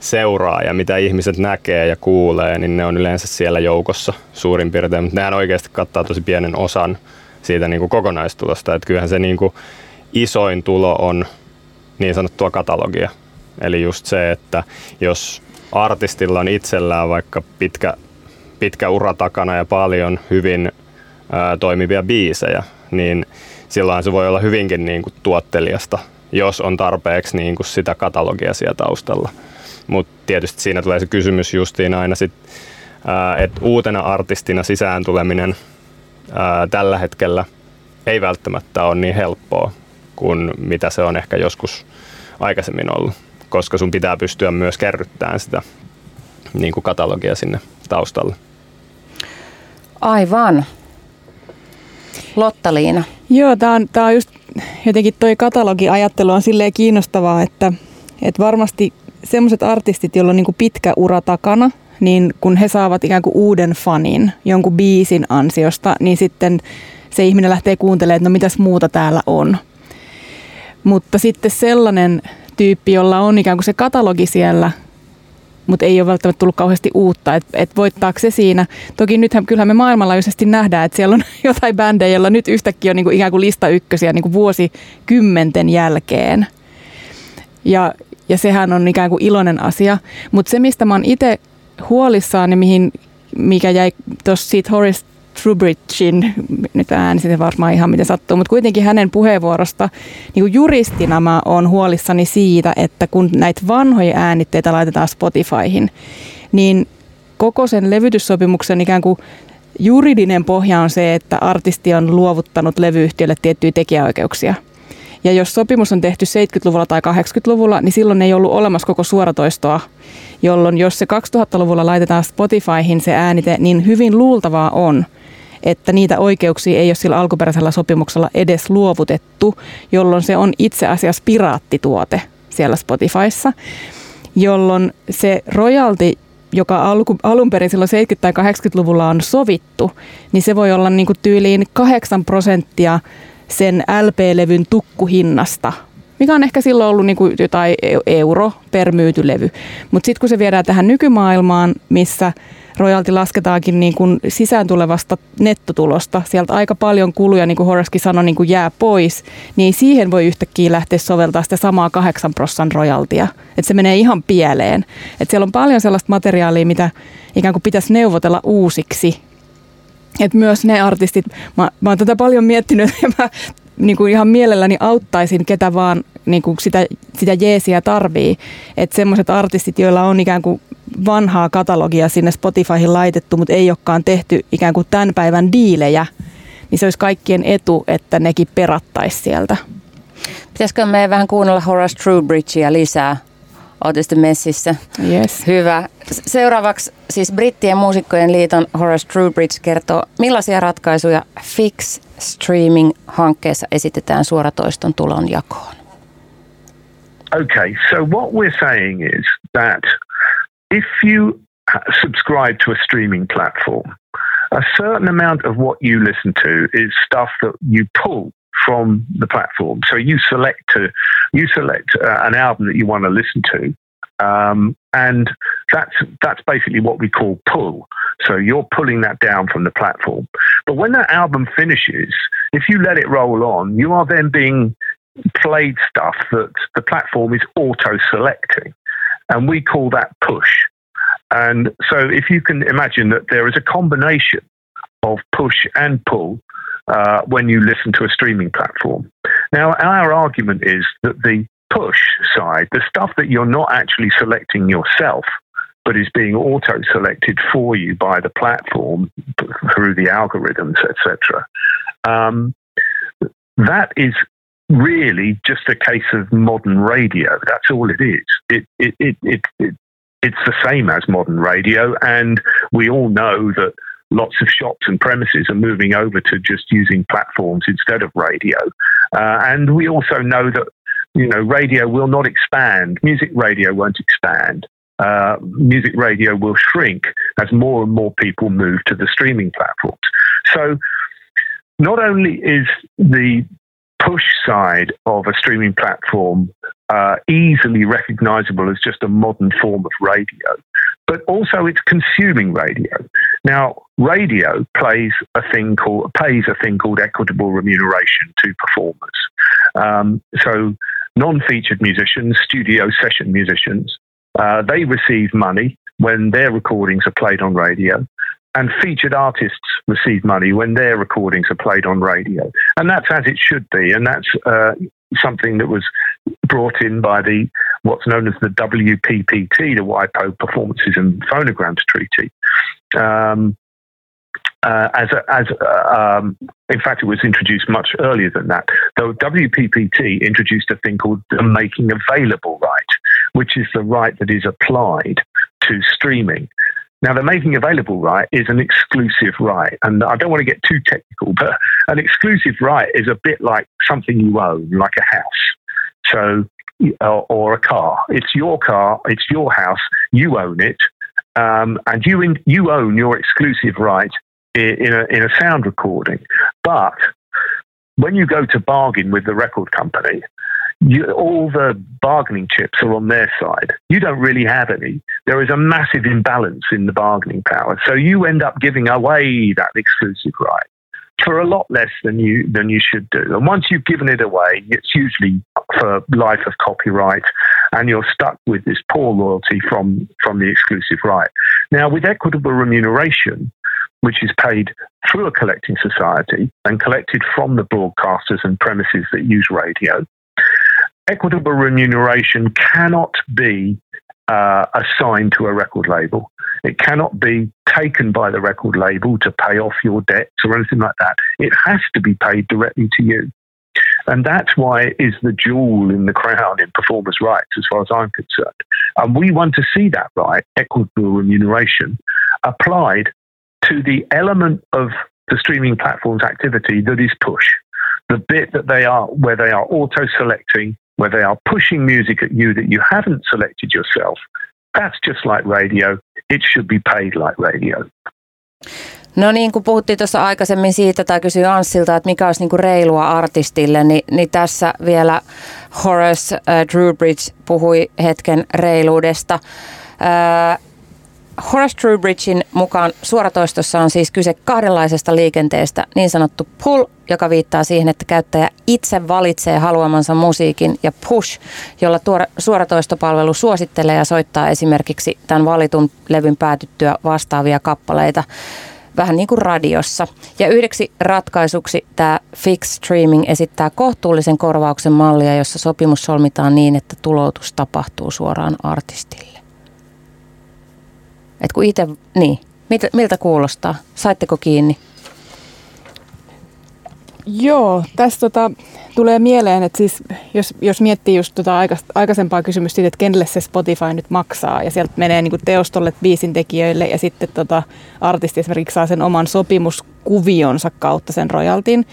seuraa ja mitä ihmiset näkee ja kuulee, niin ne on yleensä siellä joukossa suurin piirtein, mutta nehän oikeasti kattaa tosi pienen osan siitä niin kuin kokonaistulosta. Että kyllähän se niin kuin isoin tulo on niin sanottua katalogia. Eli just se, että jos artistilla on itsellään vaikka pitkä, pitkä ura takana ja paljon hyvin ää, toimivia biisejä, niin silloin se voi olla hyvinkin niin kuin tuottelijasta, jos on tarpeeksi niin kuin sitä katalogia siellä taustalla. Mutta tietysti siinä tulee se kysymys justiin aina että uutena artistina sisään tuleminen ää, tällä hetkellä ei välttämättä ole niin helppoa kuin mitä se on ehkä joskus aikaisemmin ollut, koska sun pitää pystyä myös kerryttämään sitä niin kuin katalogia sinne taustalle. Aivan. Lotta-Liina. Joo, tämä on, tää on just jotenkin toi katalogiajattelu on silleen kiinnostavaa, että, että varmasti semmoiset artistit, joilla on niin pitkä ura takana, niin kun he saavat ikään kuin uuden fanin jonkun biisin ansiosta, niin sitten se ihminen lähtee kuuntelemaan, että no mitäs muuta täällä on. Mutta sitten sellainen tyyppi, jolla on ikään kuin se katalogi siellä, mutta ei ole välttämättä tullut kauheasti uutta, että et voittaako se siinä. Toki nythän kyllähän me maailmanlaajuisesti nähdään, että siellä on jotain bändejä, joilla nyt yhtäkkiä on niin kuin ikään kuin lista ykkösiä niin kuin vuosikymmenten jälkeen. Ja, ja sehän on ikään kuin iloinen asia. Mutta se, mistä mä oon itse huolissaan ja mihin, mikä jäi tuossa siitä Horace Trubridgein, nyt äänsin varmaan ihan miten sattuu, mutta kuitenkin hänen puheenvuorosta niin kuin juristina mä oon huolissani siitä, että kun näitä vanhoja äänitteitä laitetaan Spotifyhin, niin koko sen levytyssopimuksen ikään kuin juridinen pohja on se, että artisti on luovuttanut levyyhtiölle tiettyjä tekijäoikeuksia – ja jos sopimus on tehty 70-luvulla tai 80-luvulla, niin silloin ei ollut olemassa koko suoratoistoa, jolloin jos se 2000-luvulla laitetaan Spotifyhin se äänite, niin hyvin luultavaa on, että niitä oikeuksia ei ole sillä alkuperäisellä sopimuksella edes luovutettu, jolloin se on itse asiassa piraattituote siellä Spotifyssa, jolloin se royalty, joka alku, alun perin silloin 70- tai 80-luvulla on sovittu, niin se voi olla niin kuin tyyliin 8 prosenttia sen LP-levyn tukkuhinnasta, mikä on ehkä silloin ollut niin kuin jotain euro per myyty levy. Mutta sitten kun se viedään tähän nykymaailmaan, missä royalti lasketaankin niin kuin sisään tulevasta nettotulosta, sieltä aika paljon kuluja, niin kuin Horaskin sanoi, niin kuin jää pois, niin siihen voi yhtäkkiä lähteä soveltaa sitä samaa 8 prossan royaltia. Että se menee ihan pieleen. Että siellä on paljon sellaista materiaalia, mitä ikään kuin pitäisi neuvotella uusiksi että myös ne artistit, mä, mä oon tätä paljon miettinyt ja mä niin kuin ihan mielelläni auttaisin ketä vaan niin kuin sitä, sitä jeesiä tarvii. Että semmoiset artistit, joilla on ikään kuin vanhaa katalogia sinne Spotifyhin laitettu, mutta ei olekaan tehty ikään kuin tämän päivän diilejä, niin se olisi kaikkien etu, että nekin perattaisi sieltä. Pitäisikö meidän vähän kuunnella Horace Truebridgea lisää? Sitten messissä. Yes. Hyvä. Seuraavaksi siis Brittien muusikkojen liiton Horace Truebridge kertoo, millaisia ratkaisuja Fix Streaming-hankkeessa esitetään suoratoiston tulon jakoon. Okay, so what we're saying is that if you subscribe to a streaming platform, a certain amount of what you listen to is stuff that you pull from the platform. So you select to you select uh, an album that you want to listen to, um, and that's that's basically what we call pull. So you're pulling that down from the platform. But when that album finishes, if you let it roll on, you are then being played stuff that the platform is auto selecting, and we call that push. And so if you can imagine that there is a combination of push and pull uh, when you listen to a streaming platform. Now, our argument is that the push side, the stuff that you're not actually selecting yourself, but is being auto selected for you by the platform through the algorithms, etc. Um, that is really just a case of modern radio. That's all it is. It, it, it, it, it it's the same as modern radio, and we all know that lots of shops and premises are moving over to just using platforms instead of radio. Uh, and we also know that you know radio will not expand. Music radio won't expand. Uh, music radio will shrink as more and more people move to the streaming platforms. So not only is the push side of a streaming platform uh, easily recognizable as just a modern form of radio, but also it's consuming radio. Now, radio plays a thing called pays a thing called equitable remuneration to performers. Um, so, non-featured musicians, studio session musicians, uh, they receive money when their recordings are played on radio. And featured artists receive money when their recordings are played on radio. And that's as it should be. And that's uh, something that was brought in by the what's known as the WPPT, the WIPO Performances and Phonograms Treaty. Um, uh, as a, as a, um, in fact, it was introduced much earlier than that. Though WPPT introduced a thing called the making available right, which is the right that is applied to streaming. Now, the making available right is an exclusive right. And I don't want to get too technical, but an exclusive right is a bit like something you own, like a house. So, or, a car. It's your car, it's your house, you own it, um, and you, in, you own your exclusive right in, a, in a sound recording. But when you go to bargain with the record company, you, all the bargaining chips are on their side. You don't really have any. There is a massive imbalance in the bargaining power. So you end up giving away that exclusive right for a lot less than you than you should do. And once you've given it away, it's usually for life of copyright, and you're stuck with this poor royalty from from the exclusive right. Now, with equitable remuneration, which is paid through a collecting society and collected from the broadcasters and premises that use radio, equitable remuneration cannot be uh, assigned to a record label. It cannot be taken by the record label to pay off your debts or anything like that. It has to be paid directly to you. And that's why it is the jewel in the crown in performers' rights, as far as I'm concerned. And we want to see that right, equitable remuneration, applied to the element of the streaming platform's activity that is push. The bit that they are, where they are auto selecting where they are pushing music at you that you haven't selected yourself, that's just like radio. It should be paid like radio. No niin, kun puhuttiin tuossa aikaisemmin siitä tai kysyi Anssilta, että mikä olisi niinku reilua artistille, niin, niin tässä vielä Horace uh, Drewbridge puhui hetken reiluudesta. Uh, Horace Trowbridgein mukaan suoratoistossa on siis kyse kahdenlaisesta liikenteestä, niin sanottu pull, joka viittaa siihen, että käyttäjä itse valitsee haluamansa musiikin, ja push, jolla tuora, suoratoistopalvelu suosittelee ja soittaa esimerkiksi tämän valitun levyn päätyttyä vastaavia kappaleita vähän niin kuin radiossa. Ja yhdeksi ratkaisuksi tämä Fix Streaming esittää kohtuullisen korvauksen mallia, jossa sopimus solmitaan niin, että tuloutus tapahtuu suoraan artistille. Et kun itse, niin, miltä, miltä kuulostaa? Saitteko kiinni? Joo, tässä tota, tulee mieleen, että siis jos, jos miettii just tota aikaisempaa kysymystä siitä, että kenelle se Spotify nyt maksaa ja sieltä menee niin teostolle biisin tekijöille ja sitten tota, artisti esimerkiksi saa sen oman sopimuskuvionsa kautta sen royaltin,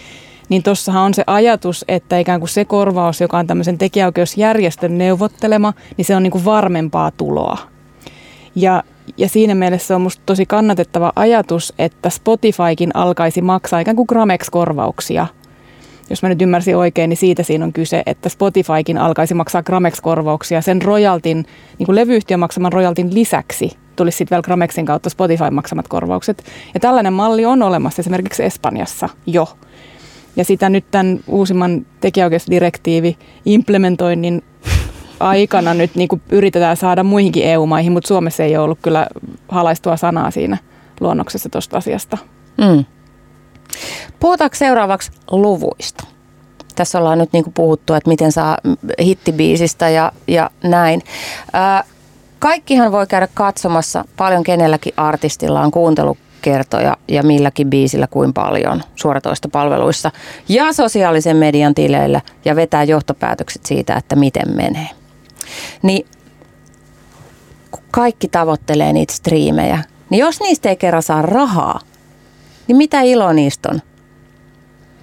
niin tuossahan on se ajatus, että ikään kuin se korvaus, joka on tämmöisen tekijäoikeusjärjestön neuvottelema, niin se on niin kuin varmempaa tuloa. Ja ja siinä mielessä on musta tosi kannatettava ajatus, että Spotifykin alkaisi maksaa ikään kuin Gramex-korvauksia. Jos mä nyt ymmärsin oikein, niin siitä siinä on kyse, että Spotifykin alkaisi maksaa Gramex-korvauksia sen royaltin, niin kuin levyyhtiön maksaman royaltin lisäksi tulisi sitten vielä Gramexin kautta Spotify maksamat korvaukset. Ja tällainen malli on olemassa esimerkiksi Espanjassa jo. Ja sitä nyt tämän uusimman tekijäoikeusdirektiivi implementoinnin aikana nyt niin kuin yritetään saada muihinkin EU-maihin, mutta Suomessa ei ole ollut kyllä halaistua sanaa siinä luonnoksessa tuosta asiasta. Mm. Puhutaanko seuraavaksi luvuista? Tässä ollaan nyt niin kuin puhuttu, että miten saa hittibiisistä ja, ja näin. Ää, kaikkihan voi käydä katsomassa, paljon kenelläkin artistilla on kuuntelukertoja ja milläkin biisillä kuin paljon suoratoistopalveluissa ja sosiaalisen median tileillä ja vetää johtopäätökset siitä, että miten menee niin kun kaikki tavoittelee niitä striimejä, niin jos niistä ei kerran saa rahaa, niin mitä ilo niistä on?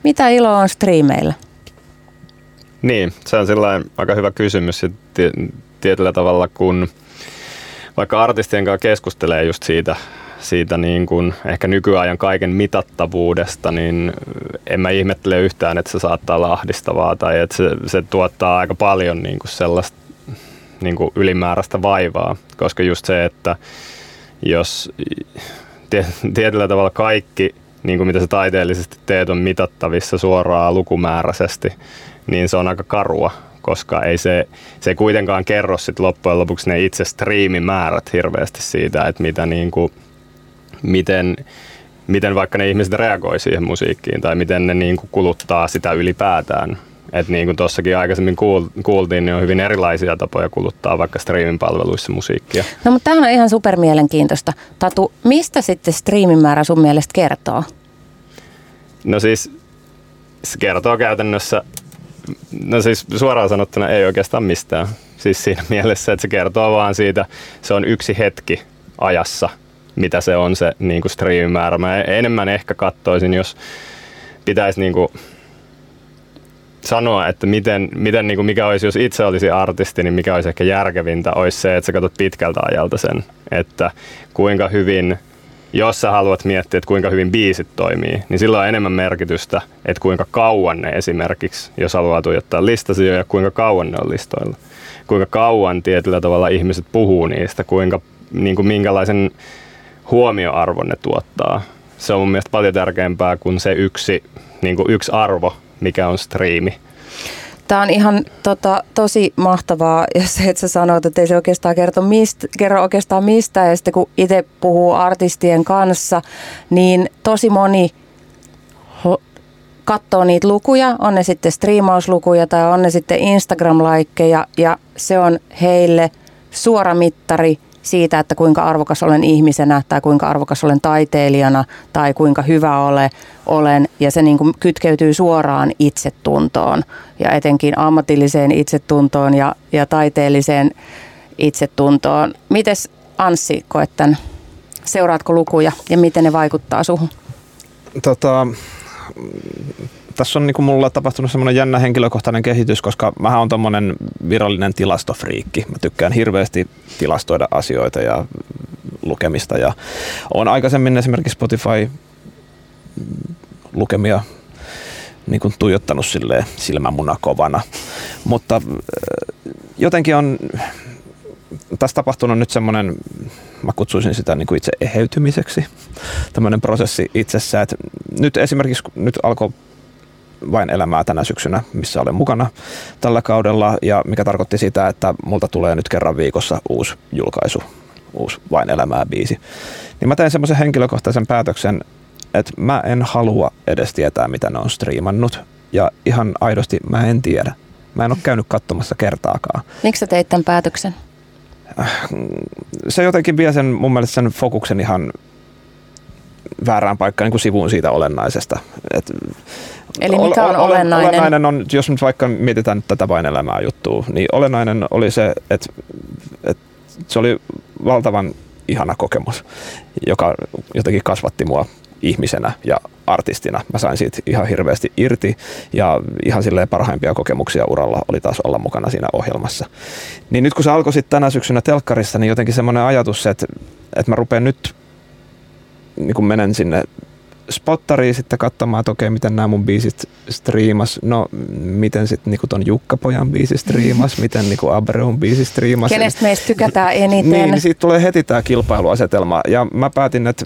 Mitä ilo on striimeillä? Niin, se on sellainen aika hyvä kysymys. Tietyllä tavalla, kun vaikka artistien kanssa keskustelee just siitä, siitä niin kuin ehkä nykyajan kaiken mitattavuudesta, niin en mä ihmettele yhtään, että se saattaa olla ahdistavaa tai että se, se tuottaa aika paljon niin kuin sellaista niin kuin ylimääräistä vaivaa, koska just se, että jos tietyllä tavalla kaikki, niin kuin mitä sä taiteellisesti teet, on mitattavissa suoraan lukumääräisesti, niin se on aika karua, koska ei se, se ei kuitenkaan kerro sit loppujen lopuksi ne itse striimimäärät hirveästi siitä, että mitä niin kuin miten, miten vaikka ne ihmiset reagoi siihen musiikkiin tai miten ne niin kuin kuluttaa sitä ylipäätään. Että niin kuin tuossakin aikaisemmin kuultiin, niin on hyvin erilaisia tapoja kuluttaa vaikka streamin palveluissa musiikkia. No mutta tämähän on ihan supermielenkiintoista. Tatu, mistä sitten streamin määrä sun mielestä kertoo? No siis se kertoo käytännössä, no siis suoraan sanottuna ei oikeastaan mistään. Siis siinä mielessä, että se kertoo vaan siitä, se on yksi hetki ajassa, mitä se on se niin kuin striimimäärä. Mä enemmän ehkä katsoisin, jos pitäisi niin kuin sanoa, että miten, miten niin kuin mikä olisi, jos itse olisi artisti, niin mikä olisi ehkä järkevintä, olisi se, että sä katsot pitkältä ajalta sen, että kuinka hyvin – jos sä haluat miettiä, että kuinka hyvin biisit toimii, niin sillä on enemmän merkitystä, että kuinka kauan ne esimerkiksi, jos haluaa tuijottaa listasijoja, kuinka kauan ne on listoilla. Kuinka kauan tietyllä tavalla ihmiset puhuu niistä, kuinka, niin kuin minkälaisen huomioarvon ne tuottaa. Se on mun mielestä paljon tärkeämpää kuin se yksi, niin kuin yksi arvo, mikä on striimi. Tämä on ihan tota, tosi mahtavaa ja se, että sä sanoit, että ei se oikeastaan kerro, mistä, kerro oikeastaan mistään ja sitten kun itse puhuu artistien kanssa, niin tosi moni katsoo niitä lukuja, on ne sitten striimauslukuja tai on ne sitten Instagram-laikkeja ja se on heille suora mittari – siitä, että kuinka arvokas olen ihmisenä tai kuinka arvokas olen taiteilijana tai kuinka hyvä ole, olen. Ja se niin kuin kytkeytyy suoraan itsetuntoon ja etenkin ammatilliseen itsetuntoon ja, ja taiteelliseen itsetuntoon. Mites Anssi koet tämän? Seuraatko lukuja ja miten ne vaikuttaa suhun? Tota, tässä on niin kuin mulla tapahtunut semmoinen jännä henkilökohtainen kehitys, koska mä oon tommonen virallinen tilastofriikki. Mä tykkään hirveästi tilastoida asioita ja lukemista ja on aikaisemmin esimerkiksi Spotify lukemia niin kuin tuijottanut sille silmämuna kovana. Mutta äh, jotenkin on tässä tapahtunut nyt semmoinen, mä kutsuisin sitä niin kuin itse eheytymiseksi, tämmöinen prosessi itsessä, nyt esimerkiksi nyt alkoi vain elämää tänä syksynä, missä olen mukana tällä kaudella ja mikä tarkoitti sitä, että multa tulee nyt kerran viikossa uusi julkaisu, uusi vain elämää biisi. Niin mä tein semmoisen henkilökohtaisen päätöksen, että mä en halua edes tietää, mitä ne on striimannut ja ihan aidosti mä en tiedä. Mä en ole käynyt katsomassa kertaakaan. Miksi sä teit tämän päätöksen? Se jotenkin vie sen mun mielestä sen fokuksen ihan väärään paikkaan niin kuin sivuun siitä olennaisesta. Et Eli mikä on olennainen? Olennainen on, jos nyt vaikka mietitään tätä vain elämää juttua, niin olennainen oli se, että, että se oli valtavan ihana kokemus, joka jotenkin kasvatti mua ihmisenä ja artistina. Mä sain siitä ihan hirveästi irti ja ihan silleen parhaimpia kokemuksia uralla oli taas olla mukana siinä ohjelmassa. Niin nyt kun se alkoi sitten tänä syksynä telkkarissa, niin jotenkin semmoinen ajatus, että, että mä rupean nyt niin kun menen sinne spottariin sitten katsomaan, että okei, miten nämä mun biisit striimas. No, miten sitten niinku ton Jukka-pojan biisi striimas, miten niinku Abreun biisi striimas. Kenestä meistä tykätään eniten. Niin, niin siitä tulee heti tämä kilpailuasetelma. Ja mä päätin, että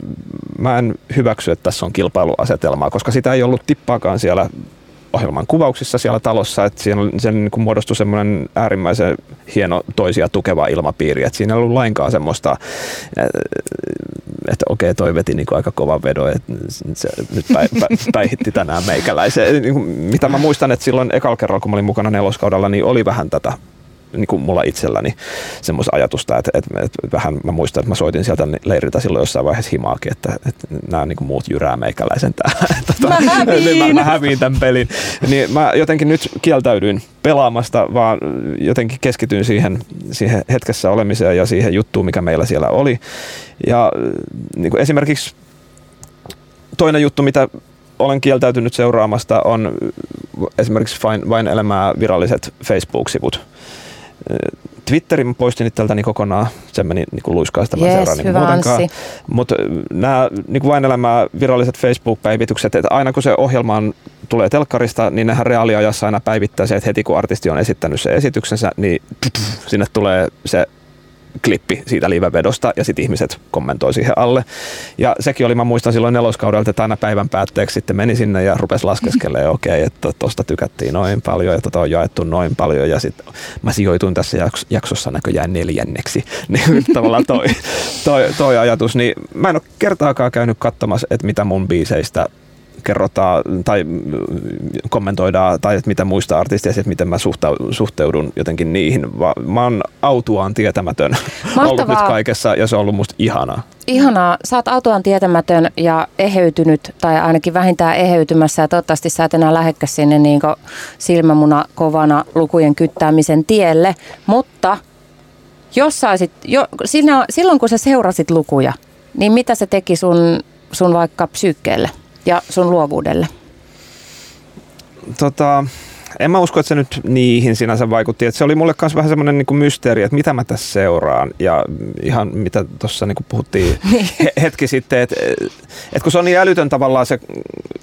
mä en hyväksy, että tässä on kilpailuasetelmaa, koska sitä ei ollut tippaakaan siellä ohjelman kuvauksissa siellä talossa, että siinä sen niin muodostui semmoinen äärimmäisen hieno toisia tukeva ilmapiiri, että siinä ei ollut lainkaan semmoista, että okei, toi veti niin kuin aika kova vedo, että se nyt päi, pä, päihitti tänään meikäläisen. Niin mitä mä muistan, että silloin ekalla kerralla, kun mä olin mukana neloskaudella, niin oli vähän tätä niin kuin mulla itselläni semmoista ajatusta, että, että, että, vähän mä muistan, että mä soitin sieltä leiriltä silloin jossain vaiheessa himaakin, että, että nämä niin kuin muut jyrää meikäläisen tähän. Tota, mä häviin. niin mä, mä häviin tämän pelin. Niin mä jotenkin nyt kieltäydyin pelaamasta, vaan jotenkin keskityin siihen, siihen hetkessä olemiseen ja siihen juttuun, mikä meillä siellä oli. Ja niin kuin esimerkiksi toinen juttu, mitä olen kieltäytynyt seuraamasta, on esimerkiksi vain, vain elämää viralliset Facebook-sivut Twitterin poistin itseltäni kokonaan, se meni niin kuin luiskaista, yes, seuraan niin muutenkaan. Mutta nämä niin kuin vain elämää viralliset Facebook-päivitykset, että aina kun se ohjelma on, tulee telkkarista, niin nehän reaaliajassa aina päivittää se, että heti kun artisti on esittänyt se esityksensä, niin sinne tulee se klippi siitä livevedosta ja sitten ihmiset kommentoi siihen alle. Ja sekin oli, mä muistan silloin neloskaudelta, että aina päivän päätteeksi sitten meni sinne ja rupesi laskeskelemaan, okei, okay, että tosta tykättiin noin paljon ja tota on jaettu noin paljon ja sitten mä sijoituin tässä jaksossa näköjään neljänneksi. Niin tavallaan toi, toi, toi ajatus, niin mä en ole kertaakaan käynyt katsomassa, että mitä mun biiseistä kerrotaan tai kommentoidaan tai että mitä muista artisteista, että miten mä suhteudun jotenkin niihin. Mä oon autuaan tietämätön Mahtavaa. ollut nyt kaikessa ja se on ollut musta ihanaa. Ihanaa. Sä oot autuaan tietämätön ja eheytynyt tai ainakin vähintään eheytymässä ja toivottavasti sä et enää lähekkä sinne niin silmämuna kovana lukujen kyttäämisen tielle. Mutta jos saisit, jo, sinä, silloin kun sä seurasit lukuja, niin mitä se teki sun, sun vaikka psyykkeelle? Ja sun luovuudelle? Tota, en mä usko, että se nyt niihin sinänsä vaikutti. Että se oli mulle myös vähän semmoinen niin mysteeri, että mitä mä tässä seuraan. Ja ihan mitä tuossa niin puhuttiin niin. hetki sitten, että, että kun se on niin älytön tavallaan se,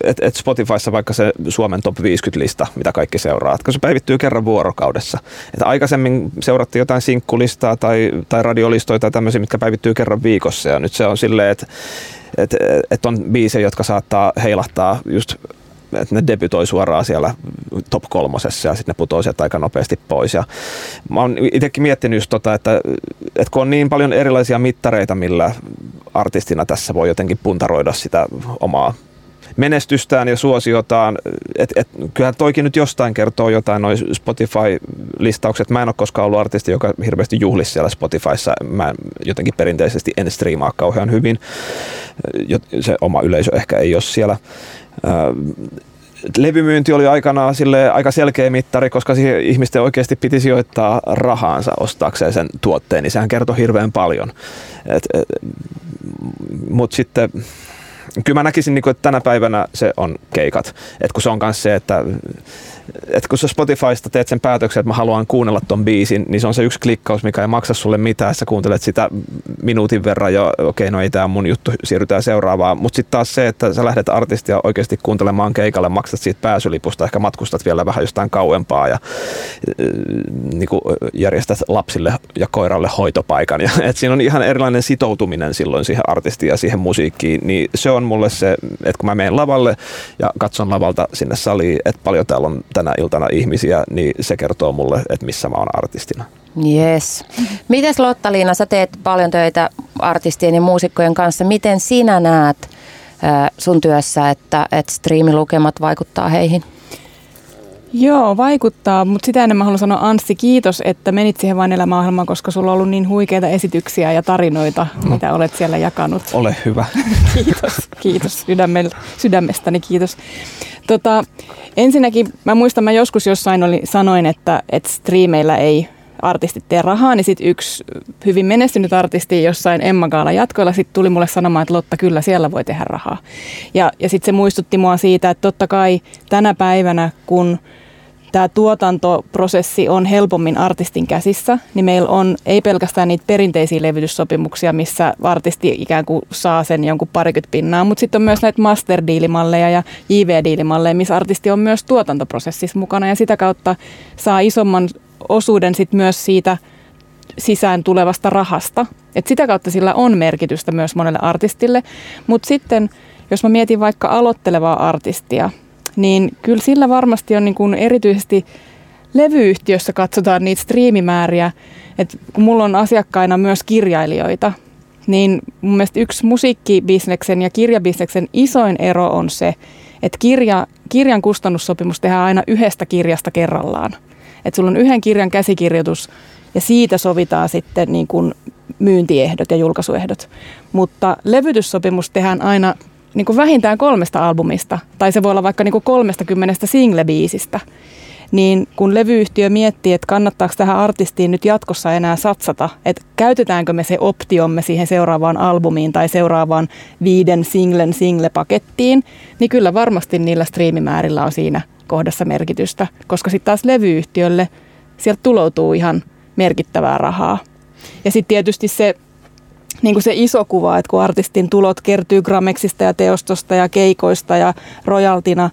että, että Spotifyssa vaikka se Suomen top 50-lista, mitä kaikki seuraa, että kun se päivittyy kerran vuorokaudessa. Että aikaisemmin seurattiin jotain sinkkulistaa tai, tai radiolistoja tai tämmöisiä, mitkä päivittyy kerran viikossa. Ja nyt se on silleen, että että et on biisejä, jotka saattaa heilahtaa just että ne debytoi suoraan siellä top kolmosessa ja sitten ne putoo sieltä aika nopeasti pois. Ja mä oon itsekin miettinyt just tota, että, että kun on niin paljon erilaisia mittareita, millä artistina tässä voi jotenkin puntaroida sitä omaa menestystään ja suosiotaan. Et, et, kyllähän toikin nyt jostain kertoo jotain, noin Spotify-listaukset. Mä en ole koskaan ollut artisti, joka hirveästi juhlisi siellä Spotifyssa. Mä jotenkin perinteisesti en striimaa kauhean hyvin. Se oma yleisö ehkä ei ole siellä levymyynti oli aikanaan sille aika selkeä mittari, koska siihen ihmisten oikeasti piti sijoittaa rahaansa ostaakseen sen tuotteen, niin sehän kertoi hirveän paljon. Mutta sitten kyllä mä näkisin, niin kuin, että tänä päivänä se on keikat. Et kun se on myös se, että että kun sä Spotifysta teet sen päätöksen, että mä haluan kuunnella ton biisin, niin se on se yksi klikkaus, mikä ei maksa sulle mitään. Sä kuuntelet sitä minuutin verran ja okei, okay, no ei tämä mun juttu, siirrytään seuraavaan. Mutta sitten taas se, että sä lähdet artistia oikeasti kuuntelemaan keikalle, maksat siitä pääsylipusta, ehkä matkustat vielä vähän jostain kauempaa ja äh, niin kuin järjestät lapsille ja koiralle hoitopaikan. Ja, et siinä on ihan erilainen sitoutuminen silloin siihen artistiin ja siihen musiikkiin. Niin se on mulle se, että kun mä menen lavalle ja katson lavalta sinne saliin, että paljon täällä on iltana ihmisiä, niin se kertoo mulle, että missä mä oon artistina. Yes. Mites Lotta-Liina, sä teet paljon töitä artistien ja muusikkojen kanssa. Miten sinä näet sun työssä, että, että striimilukemat vaikuttaa heihin? Joo, vaikuttaa, mutta sitä ennen mä haluan sanoa Anssi, kiitos, että menit siihen vain elämäohjelmaan, koska sulla on ollut niin huikeita esityksiä ja tarinoita, no. mitä olet siellä jakanut. Ole hyvä. kiitos, kiitos sydämestäni, kiitos. Tota, ensinnäkin mä muistan, mä joskus jossain oli, sanoin, että, että striimeillä ei artistit tee rahaa, niin sitten yksi hyvin menestynyt artisti jossain Emma Gaala jatkoilla sitten tuli mulle sanomaan, että Lotta, kyllä siellä voi tehdä rahaa. Ja, ja sitten se muistutti mua siitä, että totta kai tänä päivänä, kun tämä tuotantoprosessi on helpommin artistin käsissä, niin meillä on ei pelkästään niitä perinteisiä levytyssopimuksia, missä artisti ikään kuin saa sen jonkun parikymmentä pinnaa, mutta sitten on myös näitä master-diilimalleja ja JV-diilimalleja, missä artisti on myös tuotantoprosessissa mukana ja sitä kautta saa isomman osuuden sit myös siitä sisään tulevasta rahasta. Et sitä kautta sillä on merkitystä myös monelle artistille, mutta sitten jos mä mietin vaikka aloittelevaa artistia, niin kyllä sillä varmasti on niin kuin erityisesti levyyhtiössä katsotaan niitä striimimääriä, että kun mulla on asiakkaina myös kirjailijoita, niin mun mielestä yksi musiikkibisneksen ja kirjabisneksen isoin ero on se, että kirja, kirjan kustannussopimus tehdään aina yhdestä kirjasta kerrallaan. Että sulla on yhden kirjan käsikirjoitus ja siitä sovitaan sitten niin kuin myyntiehdot ja julkaisuehdot. Mutta levytyssopimus tehdään aina niin kuin vähintään kolmesta albumista, tai se voi olla vaikka niin kuin kolmesta kymmenestä single-biisistä, niin kun levyyhtiö miettii, että kannattaako tähän artistiin nyt jatkossa enää satsata, että käytetäänkö me se optiomme siihen seuraavaan albumiin tai seuraavaan viiden singlen single-pakettiin, niin kyllä varmasti niillä striimimäärillä on siinä kohdassa merkitystä, koska sitten taas levyyhtiölle sieltä tuloutuu ihan merkittävää rahaa. Ja sitten tietysti se niin kuin se iso kuva, että kun artistin tulot kertyy Grameksista ja teostosta ja keikoista ja rojaltina,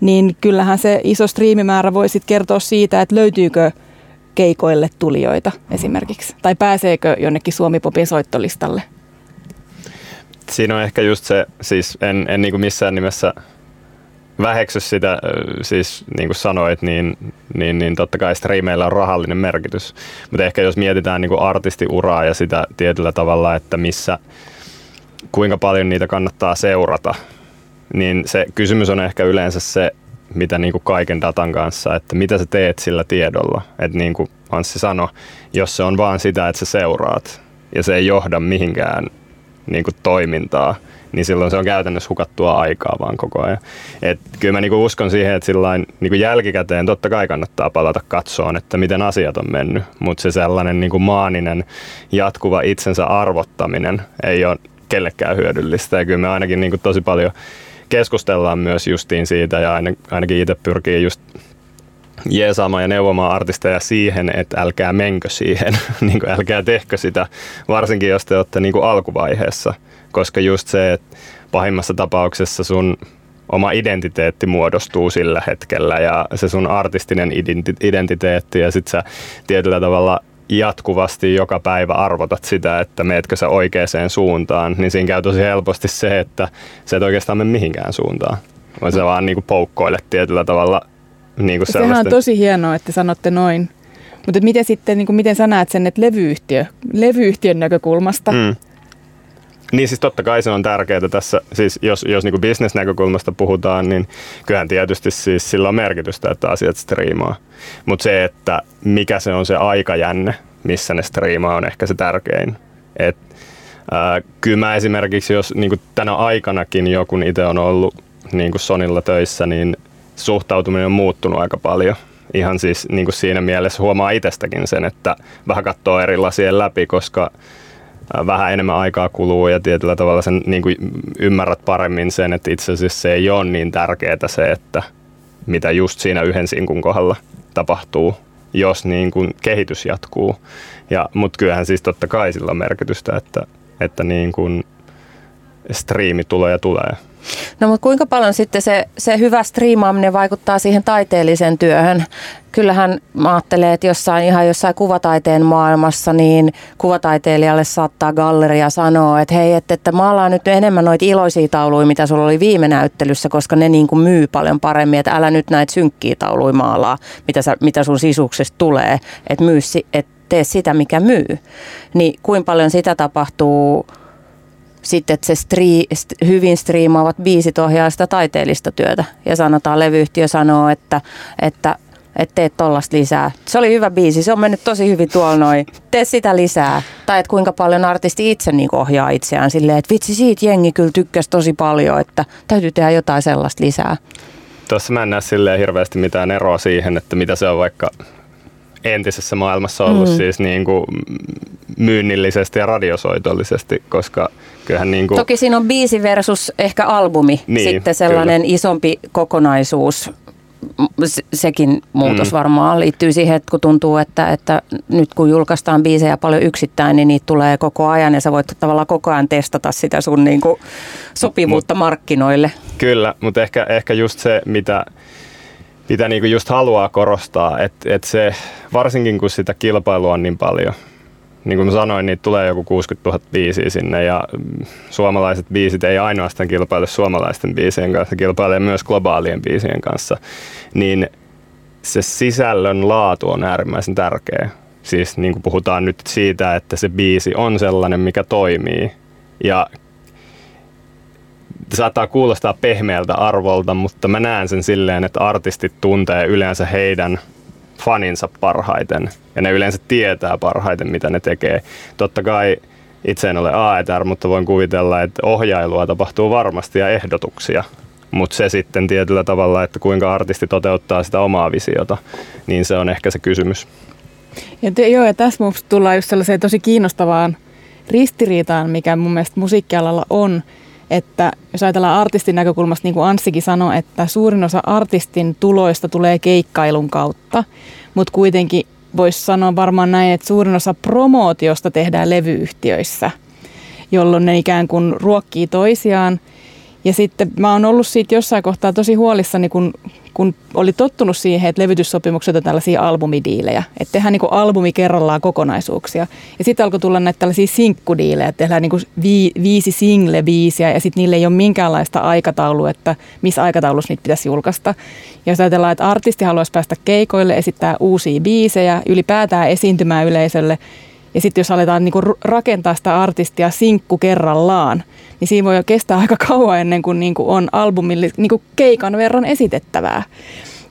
niin kyllähän se iso striimimäärä voi sitten kertoa siitä, että löytyykö keikoille tulijoita esimerkiksi? Tai pääseekö jonnekin Suomi-popin soittolistalle? Siinä on ehkä just se, siis en, en niin kuin missään nimessä väheksy sitä, siis niin kuin sanoit, niin, niin, niin totta kai striimeillä on rahallinen merkitys. Mutta ehkä jos mietitään niin kuin artistiuraa ja sitä tietyllä tavalla, että missä, kuinka paljon niitä kannattaa seurata, niin se kysymys on ehkä yleensä se, mitä niin kuin kaiken datan kanssa, että mitä sä teet sillä tiedolla. Että niin kuin Anssi sanoi, jos se on vaan sitä, että sä seuraat ja se ei johda mihinkään niin kuin toimintaa, niin silloin se on käytännössä hukattua aikaa vaan koko ajan. Et kyllä mä niinku uskon siihen, että sillain niinku jälkikäteen totta kai kannattaa palata katsoon, että miten asiat on mennyt, mutta se sellainen niinku maaninen jatkuva itsensä arvottaminen ei ole kellekään hyödyllistä. Ja kyllä me ainakin niinku tosi paljon keskustellaan myös justiin siitä ja ainakin itse pyrkii just jeesaamaan ja neuvomaan artisteja siihen, että älkää menkö siihen, niin kuin älkää tehkö sitä, varsinkin jos te olette niin kuin alkuvaiheessa, koska just se, että pahimmassa tapauksessa sun oma identiteetti muodostuu sillä hetkellä ja se sun artistinen identiteetti ja sit sä tietyllä tavalla jatkuvasti joka päivä arvotat sitä, että meetkö sä oikeaan suuntaan, niin siinä käy tosi helposti se, että sä et oikeastaan mene mihinkään suuntaan. Vaan sä vaan niinku poukkoilet tietyllä tavalla niin kuin Sehän on tosi hienoa, että sanotte noin. Mutta miten sitten, niin kuin miten sä näet sen, että levyyhtiö, levyyhtiön näkökulmasta? Mm. Niin siis totta kai se on tärkeää tässä, siis jos, jos niin bisnesnäkökulmasta puhutaan, niin kyllähän tietysti siis sillä on merkitystä, että asiat striimaa. Mutta se, että mikä se on se aikajänne, missä ne striimaa, on ehkä se tärkein. Et, ää, kyllä mä esimerkiksi, jos niin tänä aikanakin joku itse on ollut niin Sonilla töissä, niin suhtautuminen on muuttunut aika paljon. Ihan siis niin siinä mielessä huomaa itsestäkin sen, että vähän katsoo eri lasien läpi, koska vähän enemmän aikaa kuluu ja tietyllä tavalla sen niin kuin ymmärrät paremmin sen, että itse asiassa se ei ole niin tärkeää se, että mitä just siinä yhden sinkun kohdalla tapahtuu, jos niin kuin kehitys jatkuu. Ja, mutta kyllähän siis totta kai sillä on merkitystä, että, että niin kuin striimi tulee ja tulee. No mutta kuinka paljon sitten se, se hyvä striimaaminen vaikuttaa siihen taiteelliseen työhön? Kyllähän mä ajattelen, että jossain ihan jossain kuvataiteen maailmassa, niin kuvataiteilijalle saattaa galleria sanoa, että hei, että, että maalaan nyt enemmän noita iloisia tauluja, mitä sulla oli viime näyttelyssä, koska ne niin kuin myy paljon paremmin, että älä nyt näitä synkkiä tauluja maalaa, mitä, sä, mitä sun sisuksesta tulee, että myy, että tee sitä, mikä myy. Niin kuinka paljon sitä tapahtuu sitten, että se stri, st, hyvin striimaavat biisit ohjaa sitä taiteellista työtä. Ja sanotaan, levyyhtiö sanoo, että, että että teet tollasta lisää. Se oli hyvä biisi, se on mennyt tosi hyvin tuolla noin. Tee sitä lisää. Tai että kuinka paljon artisti itse niin ohjaa itseään silleen, että vitsi siitä jengi kyllä tykkäsi tosi paljon, että täytyy tehdä jotain sellaista lisää. Tuossa mä en näe silleen hirveästi mitään eroa siihen, että mitä se on vaikka entisessä maailmassa ollut mm. siis niin kuin myynnillisesti ja radiosoitollisesti, koska kyllähän niin kuin... Toki siinä on biisi versus ehkä albumi, niin, sitten sellainen kyllä. isompi kokonaisuus sekin muutos mm. varmaan liittyy siihen, että kun tuntuu, että, että nyt kun julkaistaan biisejä paljon yksittäin, niin niitä tulee koko ajan ja sä voit tavallaan koko ajan testata sitä sun niin kuin sopivuutta mut, markkinoille. Kyllä, mutta ehkä, ehkä just se, mitä, mitä niinku just haluaa korostaa, että et se, varsinkin kun sitä kilpailua on niin paljon, niin kuin sanoin, niin tulee joku 60 000 biisiä sinne ja suomalaiset biisit ei ainoastaan kilpaile suomalaisten biisien kanssa, kilpailee myös globaalien biisien kanssa, niin se sisällön laatu on äärimmäisen tärkeä. Siis niin kuin puhutaan nyt siitä, että se biisi on sellainen, mikä toimii ja saattaa kuulostaa pehmeältä arvolta, mutta mä näen sen silleen, että artistit tuntee yleensä heidän faninsa parhaiten ja ne yleensä tietää parhaiten, mitä ne tekee. Totta kai itse en ole AETR, mutta voin kuvitella, että ohjailua tapahtuu varmasti ja ehdotuksia. Mutta se sitten tietyllä tavalla, että kuinka artisti toteuttaa sitä omaa visiota, niin se on ehkä se kysymys. Ja te, joo, ja tässä tullaan just sellaiseen tosi kiinnostavaan ristiriitaan, mikä mun mielestä musiikkialalla on, että jos ajatellaan artistin näkökulmasta, niin kuin Anssikin sanoi, että suurin osa artistin tuloista tulee keikkailun kautta, mutta kuitenkin voisi sanoa varmaan näin, että suurin osa promootiosta tehdään levyyhtiöissä, jolloin ne ikään kuin ruokkii toisiaan. Ja sitten mä oon ollut siitä jossain kohtaa tosi huolissani, kun, kun oli tottunut siihen, että levytyssopimukset on tällaisia albumidiilejä. Että tehdään niin albumi kerrallaan kokonaisuuksia. Ja sitten alkoi tulla näitä tällaisia sinkkudiilejä, että tehdään niin vi, viisi single-biisiä ja sitten niille ei ole minkäänlaista aikataulua, että missä aikataulussa niitä pitäisi julkaista. Ja jos ajatellaan, että artisti haluaisi päästä keikoille, esittää uusia biisejä, ylipäätään esiintymään yleisölle, ja sitten jos aletaan niinku rakentaa sitä artistia sinkku kerrallaan, niin siinä voi jo kestää aika kauan ennen kuin niinku on albumille niinku keikan verran esitettävää.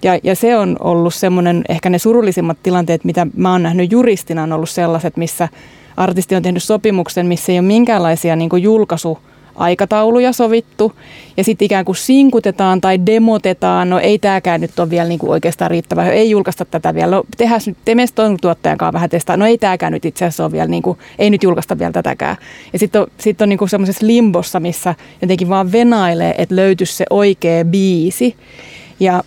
Ja, ja se on ollut semmoinen, ehkä ne surullisimmat tilanteet, mitä mä oon nähnyt juristina, on ollut sellaiset, missä artisti on tehnyt sopimuksen, missä ei ole minkäänlaisia niin julkaisu aikatauluja sovittu. Ja sitten ikään kuin sinkutetaan tai demotetaan, no ei tämäkään nyt ole vielä niin kuin oikeastaan riittävä, ei julkaista tätä vielä, no tehdään nyt, teemme tuottajan kanssa vähän testaa, no ei tämäkään nyt itse asiassa ole vielä, niin kuin, ei nyt julkaista vielä tätäkään. Ja sitten on, sit on niin kuin semmoisessa limbossa, missä jotenkin vaan venailee, että löytyisi se oikea biisi. Ja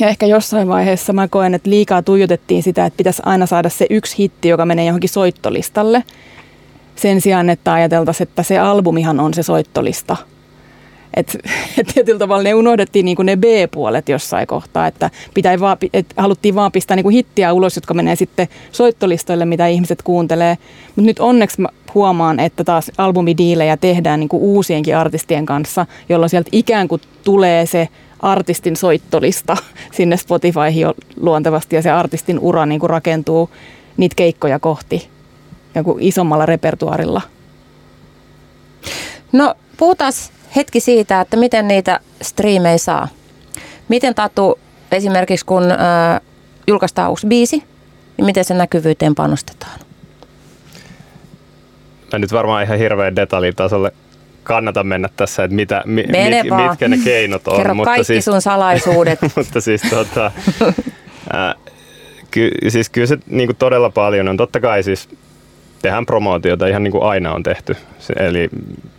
ja ehkä jossain vaiheessa mä koen, että liikaa tuijotettiin sitä, että pitäisi aina saada se yksi hitti, joka menee johonkin soittolistalle sen sijaan, että ajateltaisiin, että se albumihan on se soittolista. Et, et tietyllä tavalla ne unohdettiin niin kuin ne B-puolet jossain kohtaa, että pitää vaan, et haluttiin vaan pistää niin kuin hittiä ulos, jotka menee sitten soittolistoille, mitä ihmiset kuuntelee. Mutta nyt onneksi mä huomaan, että taas albumidiilejä tehdään niin kuin uusienkin artistien kanssa, jolloin sieltä ikään kuin tulee se artistin soittolista sinne Spotifyhin luontevasti ja se artistin ura niin kuin rakentuu niitä keikkoja kohti joku isommalla repertuarilla? No puhutaan hetki siitä, että miten niitä striimejä saa. Miten Tatu esimerkiksi kun äh, julkaistaan uusi biisi, niin miten sen näkyvyyteen panostetaan? Mä nyt varmaan ihan hirveän detaljitasolle kannata mennä tässä, että mitä, mi, mit, mitkä ne keinot on. Kerro mutta kaikki siis, sun salaisuudet. mutta siis, tota, äh, ky, siis kyllä se niin todella paljon on. Totta kai siis tehdään promootiota ihan niin kuin aina on tehty. Eli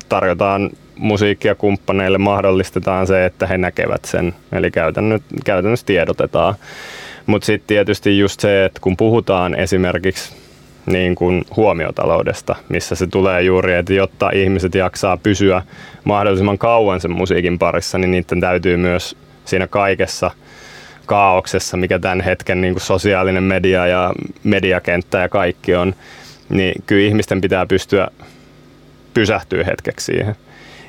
tarjotaan musiikkia kumppaneille, mahdollistetaan se, että he näkevät sen. Eli käytännössä tiedotetaan. Mutta sitten tietysti just se, että kun puhutaan esimerkiksi niin kuin huomiotaloudesta, missä se tulee juuri, että jotta ihmiset jaksaa pysyä mahdollisimman kauan sen musiikin parissa, niin niiden täytyy myös siinä kaikessa kaauksessa, mikä tämän hetken niin kuin sosiaalinen media ja mediakenttä ja kaikki on, niin kyllä ihmisten pitää pystyä pysähtyä hetkeksi siihen.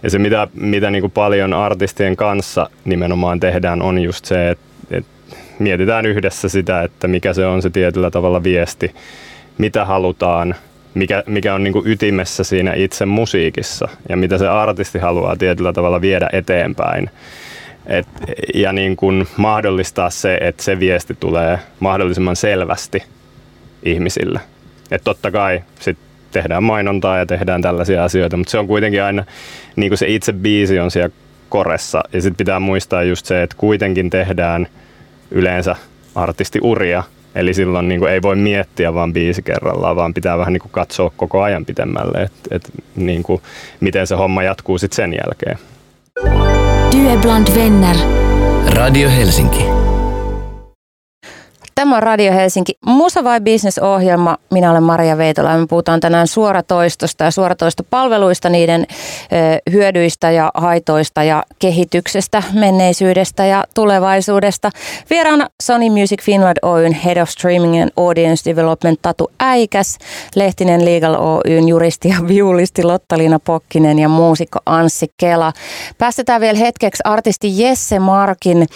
Ja se, mitä, mitä niin kuin paljon artistien kanssa nimenomaan tehdään, on just se, että, että mietitään yhdessä sitä, että mikä se on se tietyllä tavalla viesti, mitä halutaan, mikä, mikä on niin kuin ytimessä siinä itse musiikissa ja mitä se artisti haluaa tietyllä tavalla viedä eteenpäin. Et, ja niin kuin mahdollistaa se, että se viesti tulee mahdollisimman selvästi ihmisille. Et totta kai sit tehdään mainontaa ja tehdään tällaisia asioita, mutta se on kuitenkin aina, niin kuin se itse biisi on siellä koressa. Ja sitten pitää muistaa just se, että kuitenkin tehdään yleensä artistiuria, Eli silloin niin kuin ei voi miettiä vaan biisi kerrallaan, vaan pitää vähän niin kuin katsoa koko ajan pitemmälle, että et, niin kuin, miten se homma jatkuu sitten sen jälkeen. Due Bland Venner. Radio Helsinki. Tämä on Radio Helsinki Musa vai Business-ohjelma. Minä olen Maria Veitola ja me puhutaan tänään suoratoistosta ja suoratoistopalveluista, niiden hyödyistä ja haitoista ja kehityksestä, menneisyydestä ja tulevaisuudesta. Vieraana Sony Music Finland Oyn Head of Streaming and Audience Development Tatu Äikäs, Lehtinen Legal Oyn juristi ja viulisti Lottaliina Pokkinen ja muusikko Anssi Kela. Päästetään vielä hetkeksi artisti Jesse Markin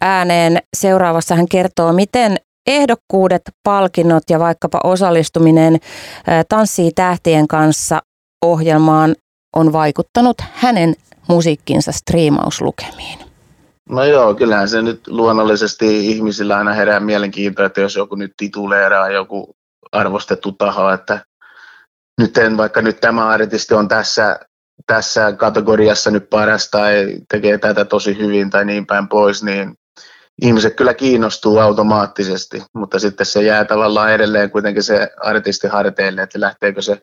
ääneen. Seuraavassa hän kertoo, miten ehdokkuudet, palkinnot ja vaikkapa osallistuminen Tanssii tähtien kanssa ohjelmaan on vaikuttanut hänen musiikkinsa striimauslukemiin? No joo, kyllähän se nyt luonnollisesti ihmisillä aina herää mielenkiintoa, että jos joku nyt tituleeraa joku arvostettu taho, että nyt en, vaikka nyt tämä artisti on tässä, tässä kategoriassa nyt paras tai tekee tätä tosi hyvin tai niin päin pois, niin ihmiset kyllä kiinnostuu automaattisesti, mutta sitten se jää tavallaan edelleen kuitenkin se artisti harteille, että lähteekö se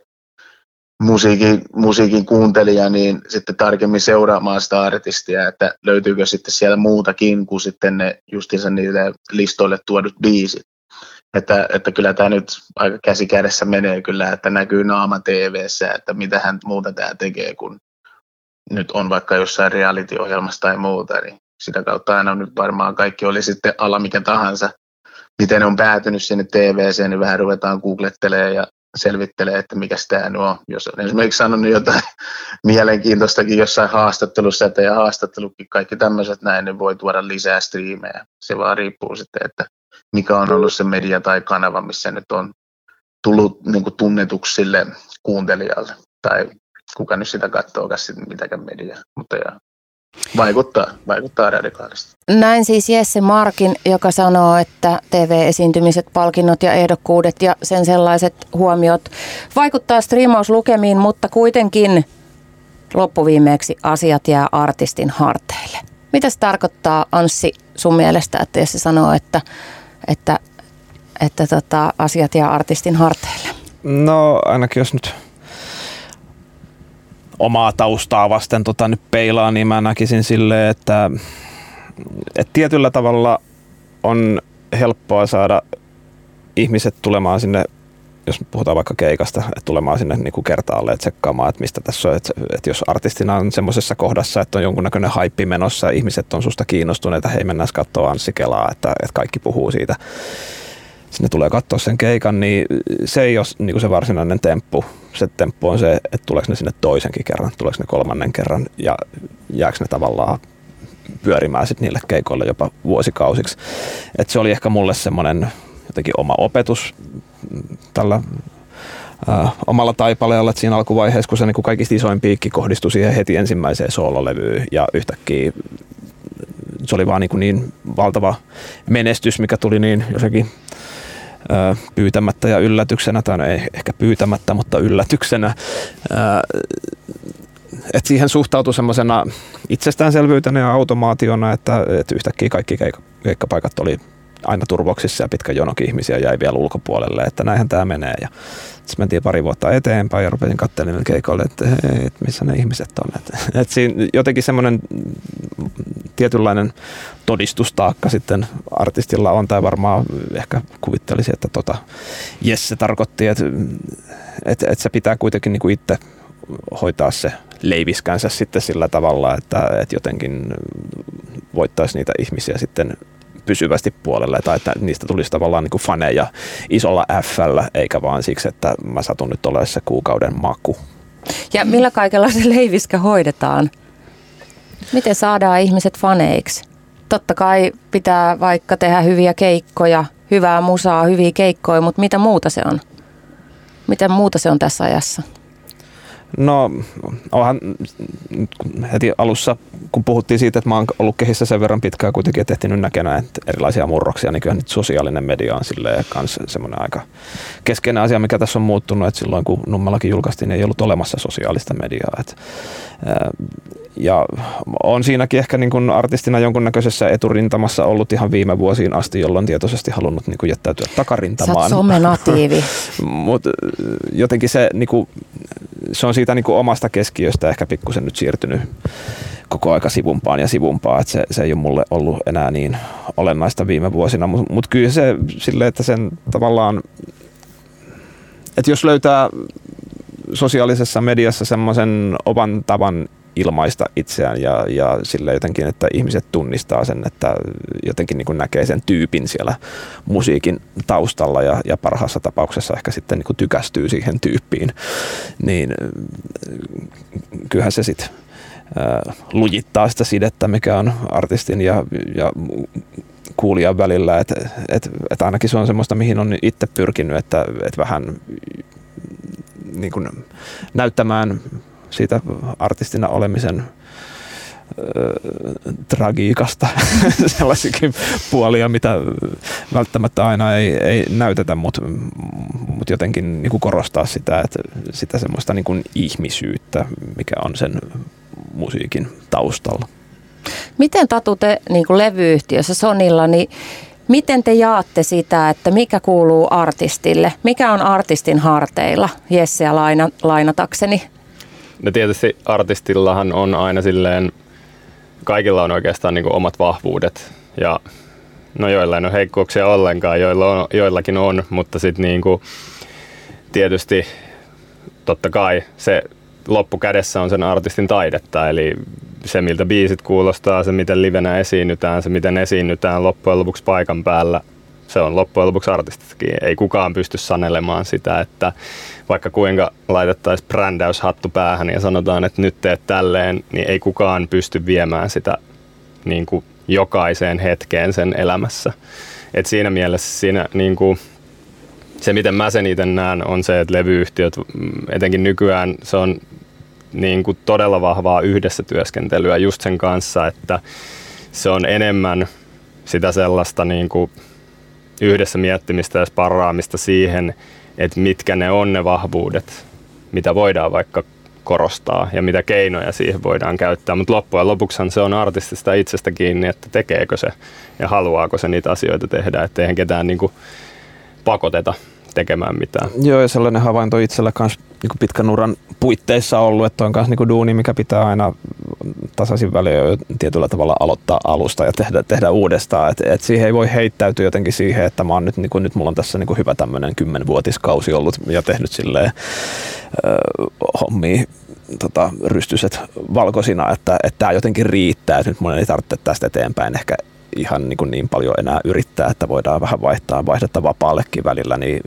musiikin, musiikin kuuntelija niin sitten tarkemmin seuraamaan sitä artistia, että löytyykö sitten siellä muutakin kuin sitten ne justiinsa niille listoille tuodut biisit. Että, että kyllä tämä nyt aika käsikädessä menee kyllä, että näkyy naama tv että mitä hän muuta tämä tekee kuin nyt on vaikka jossain reality-ohjelmassa tai muuta, niin sitä kautta aina nyt varmaan kaikki oli sitten ala mikä tahansa. Miten ne on päätynyt sinne TVC, niin vähän ruvetaan googlettelemaan ja selvittelee, että mikä tämä on. Jos on esimerkiksi sanonut jotain mielenkiintoistakin jossain haastattelussa, että ja haastattelukin kaikki tämmöiset näin, niin voi tuoda lisää striimejä. Se vaan riippuu sitten, että mikä on ollut se media tai kanava, missä nyt on tullut niin kuin tunnetuksi sille kuuntelijalle tai kuka nyt sitä katsoo, mitäkään mediaa. Mutta ja, Vaikuttaa, vaikuttaa radikaalisti. Näin siis Jesse Markin, joka sanoo, että TV-esiintymiset, palkinnot ja ehdokkuudet ja sen sellaiset huomiot vaikuttaa striimauslukemiin, mutta kuitenkin loppuviimeeksi asiat jää artistin harteille. Mitä se tarkoittaa Anssi sun mielestä, että jos se sanoo, että, että, että tota, asiat jää artistin harteille? No ainakin jos nyt omaa taustaa vasten tota nyt peilaa, niin mä näkisin silleen, että, että tietyllä tavalla on helppoa saada ihmiset tulemaan sinne, jos puhutaan vaikka keikasta, että tulemaan sinne niin kuin kertaalle ja tsekkaamaan, että mistä tässä on. Että, että jos artistina on semmoisessa kohdassa, että on jonkunnäköinen haippi menossa ihmiset on susta kiinnostuneita, hei mennään katsoa Anssi Kelaa, että, että kaikki puhuu siitä sinne tulee katsoa sen keikan, niin se ei ole niin se varsinainen temppu. Se temppu on se, että tuleeko ne sinne toisenkin kerran, tuleeko ne kolmannen kerran ja jääkö ne tavallaan pyörimään sitten niille keikoille jopa vuosikausiksi. Et se oli ehkä mulle semmoinen jotenkin oma opetus tällä äh, omalla taipaleella, että siinä alkuvaiheessa, kun se niin kaikista isoin piikki kohdistui siihen heti ensimmäiseen soololevyyn ja yhtäkkiä se oli vaan niin, niin valtava menestys, mikä tuli niin jossakin pyytämättä ja yllätyksenä, tai no ei ehkä pyytämättä, mutta yllätyksenä. Että siihen suhtautui semmoisena itsestäänselvyytenä ja automaationa, että, että yhtäkkiä kaikki keikkapaikat oli aina turvoksissa ja pitkä jonokin ihmisiä jäi vielä ulkopuolelle, että näinhän tämä menee. Ja sitten mentiin pari vuotta eteenpäin ja rupesin katselemaan keikoille, että, hei, missä ne ihmiset on. Että, että siinä jotenkin semmoinen tietynlainen todistustaakka sitten artistilla on, tai varmaan ehkä kuvittelisi, että tota, yes, se tarkoitti, että, että, että se pitää kuitenkin niin kuin itse hoitaa se leiviskänsä sitten sillä tavalla, että, että jotenkin voittaisi niitä ihmisiä sitten pysyvästi puolelle tai että niistä tulisi tavallaan niin kuin faneja isolla f eikä vaan siksi, että mä satun nyt olemaan se kuukauden maku. Ja millä kaikella se leiviskä hoidetaan? Miten saadaan ihmiset faneiksi? Totta kai pitää vaikka tehdä hyviä keikkoja, hyvää musaa, hyviä keikkoja, mutta mitä muuta se on? Mitä muuta se on tässä ajassa? No onhan heti alussa, kun puhuttiin siitä, että mä oon ollut kehissä sen verran pitkään kuitenkin, että ehtinyt näkemään erilaisia murroksia, niin kyllä nyt sosiaalinen media on silleen kans semmoinen aika keskeinen asia, mikä tässä on muuttunut, että silloin kun Nummellakin julkaistiin, niin ei ollut olemassa sosiaalista mediaa. Että, ja on siinäkin ehkä niin kuin artistina jonkunnäköisessä eturintamassa ollut ihan viime vuosiin asti, jolloin tietoisesti halunnut niin kuin jättäytyä takarintamaan. Sä oot Mutta jotenkin se, niin kuin, se on siitä niin kuin omasta keskiöstä ehkä pikkusen nyt siirtynyt koko aika sivumpaan ja sivumpaan, että se, se ei ole mulle ollut enää niin olennaista viime vuosina, mutta mut kyllä se silleen, että sen tavallaan, että jos löytää sosiaalisessa mediassa semmoisen oman tavan ilmaista itseään ja, ja sillä jotenkin, että ihmiset tunnistaa sen, että jotenkin niin kuin näkee sen tyypin siellä musiikin taustalla ja, ja parhaassa tapauksessa ehkä sitten niin kuin tykästyy siihen tyyppiin, niin kyllähän se sitten lujittaa sitä sidettä, mikä on artistin ja, ja kuulijan välillä, että et, et ainakin se on semmoista, mihin on itse pyrkinyt, että et vähän niin kuin näyttämään siitä artistina olemisen tragiikasta sellaisikin puolia, mitä välttämättä aina ei, ei näytetä, mutta mut jotenkin niin korostaa sitä, että sitä semmoista niin kuin ihmisyyttä, mikä on sen musiikin taustalla. Miten Tatu te niin kuin levyyhtiössä Sonilla, niin miten te jaatte sitä, että mikä kuuluu artistille? Mikä on artistin harteilla? Jesseä laina, lainatakseni. No tietysti artistillahan on aina silleen, kaikilla on oikeastaan niin kuin omat vahvuudet ja no joilla ei ole heikkouksia ollenkaan, joilla on, joillakin on, mutta sitten niin tietysti totta kai se loppukädessä on sen artistin taidetta, eli se miltä biisit kuulostaa, se miten livenä esiinnytään, se miten esiinnytään loppujen lopuksi paikan päällä, se on loppujen lopuksi artististakin. Ei kukaan pysty sanelemaan sitä, että vaikka kuinka laitettaisiin brändäyshattu päähän ja sanotaan, että nyt teet tälleen, niin ei kukaan pysty viemään sitä niin kuin jokaiseen hetkeen sen elämässä. Et siinä mielessä siinä niin kuin, se, miten mä sen itse näen, on se, että levyyhtiöt, mm, etenkin nykyään, se on niin kuin todella vahvaa yhdessä työskentelyä just sen kanssa, että se on enemmän sitä sellaista niin kuin yhdessä miettimistä ja sparraamista siihen, että mitkä ne on ne vahvuudet, mitä voidaan vaikka korostaa ja mitä keinoja siihen voidaan käyttää. Mutta loppujen lopuksihan se on artistista itsestä kiinni, että tekeekö se ja haluaako se niitä asioita tehdä, että eihän ketään niin kuin pakoteta tekemään mitään. Joo, ja sellainen havainto itsellä kanssa niin pitkän uran puitteissa ollut, että on myös niin duuni, mikä pitää aina tasaisin väliin tietyllä tavalla aloittaa alusta ja tehdä, tehdä uudestaan. Et, et siihen ei voi heittäytyä jotenkin siihen, että mä oon nyt, niin kuin, nyt mulla on tässä niin kuin hyvä tämmöinen kymmenvuotiskausi ollut ja tehnyt silleen äh, hommia tota, rystyset valkoisina, että tämä jotenkin riittää, että nyt mun ei tarvitse tästä eteenpäin ehkä ihan niin, kuin niin paljon enää yrittää, että voidaan vähän vaihtaa vaihdetta vapaallekin välillä, niin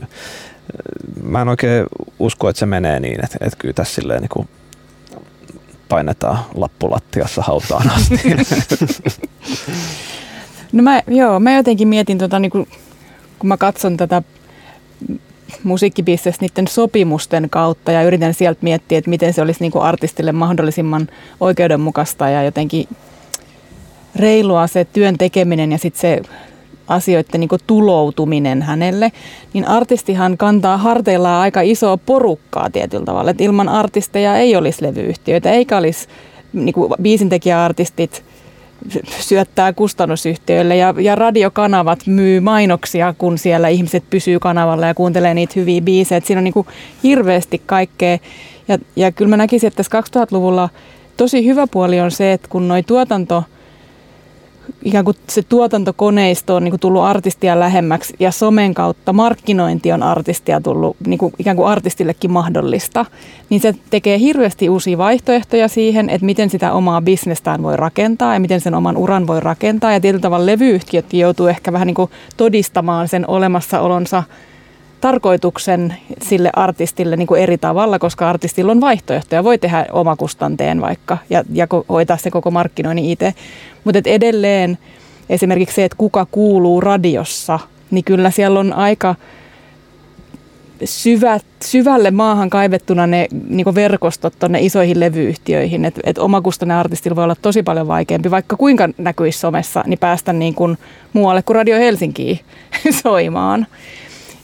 mä en oikein usko, että se menee niin, että, että kyllä tässä silleen niin kuin painetaan lappulattiassa hautaan asti. No mä, joo, mä jotenkin mietin, tota, niin kuin, kun mä katson tätä musiikkibisnes niiden sopimusten kautta ja yritän sieltä miettiä, että miten se olisi niin kuin artistille mahdollisimman oikeudenmukaista ja jotenkin reilua se työn tekeminen ja sitten se asioiden niin tuloutuminen hänelle, niin artistihan kantaa harteillaan aika isoa porukkaa tietyllä tavalla. Että ilman artisteja ei olisi levyyhtiöitä, eikä olisi niin biisintekijäartistit syöttää kustannusyhtiöille ja, ja radiokanavat myy mainoksia, kun siellä ihmiset pysyy kanavalla ja kuuntelee niitä hyviä biisejä. Et siinä on niin kuin hirveästi kaikkea. Ja, ja kyllä mä näkisin, että tässä 2000-luvulla tosi hyvä puoli on se, että kun noi tuotanto – ikään kuin se tuotantokoneisto on niin kuin tullut artistia lähemmäksi ja somen kautta markkinointi on artistia tullut niin kuin ikään kuin artistillekin mahdollista, niin se tekee hirveästi uusia vaihtoehtoja siihen, että miten sitä omaa bisnestään voi rakentaa ja miten sen oman uran voi rakentaa. Ja tietyllä tavalla levyyhtiöt joutuu ehkä vähän niin kuin todistamaan sen olemassaolonsa tarkoituksen sille artistille niin kuin eri tavalla, koska artistilla on vaihtoehtoja. Voi tehdä omakustanteen vaikka ja, ja hoitaa se koko markkinoinnin itse. Mutta edelleen esimerkiksi se, että kuka kuuluu radiossa, niin kyllä siellä on aika syvät, syvälle maahan kaivettuna ne niin verkostot tuonne isoihin levyyhtiöihin. Että et omakustainen artistilla voi olla tosi paljon vaikeampi, vaikka kuinka näkyisi somessa, niin päästä niin kuin muualle kuin Radio Helsinkiin soimaan.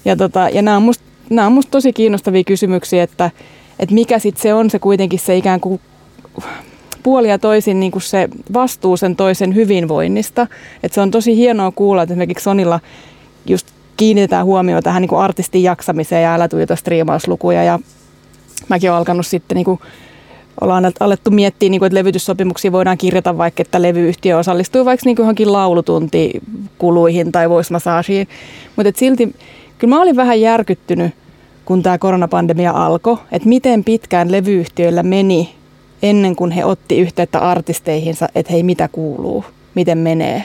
Ja, tota, ja nämä on musta nämä on musta tosi kiinnostavia kysymyksiä, että, että mikä sitten se on se kuitenkin se ikään kuin puoli ja toisin niin kuin se vastuu sen toisen hyvinvoinnista. Et se on tosi hienoa kuulla, että esimerkiksi Sonilla just kiinnitetään huomioon tähän niin kuin artistin jaksamiseen ja älä tuijota striimauslukuja. Ja mäkin olen alkanut sitten niin kuin ollaan alettu miettiä, niin kuin, että levytyssopimuksia voidaan kirjata vaikka, että levyyhtiö osallistuu vaikka niin johonkin laulutuntikuluihin tai voice massageen. Mutta silti kyllä mä olin vähän järkyttynyt, kun tämä koronapandemia alkoi, että miten pitkään levyyhtiöillä meni ennen kuin he otti yhteyttä artisteihinsa, että hei mitä kuuluu, miten menee.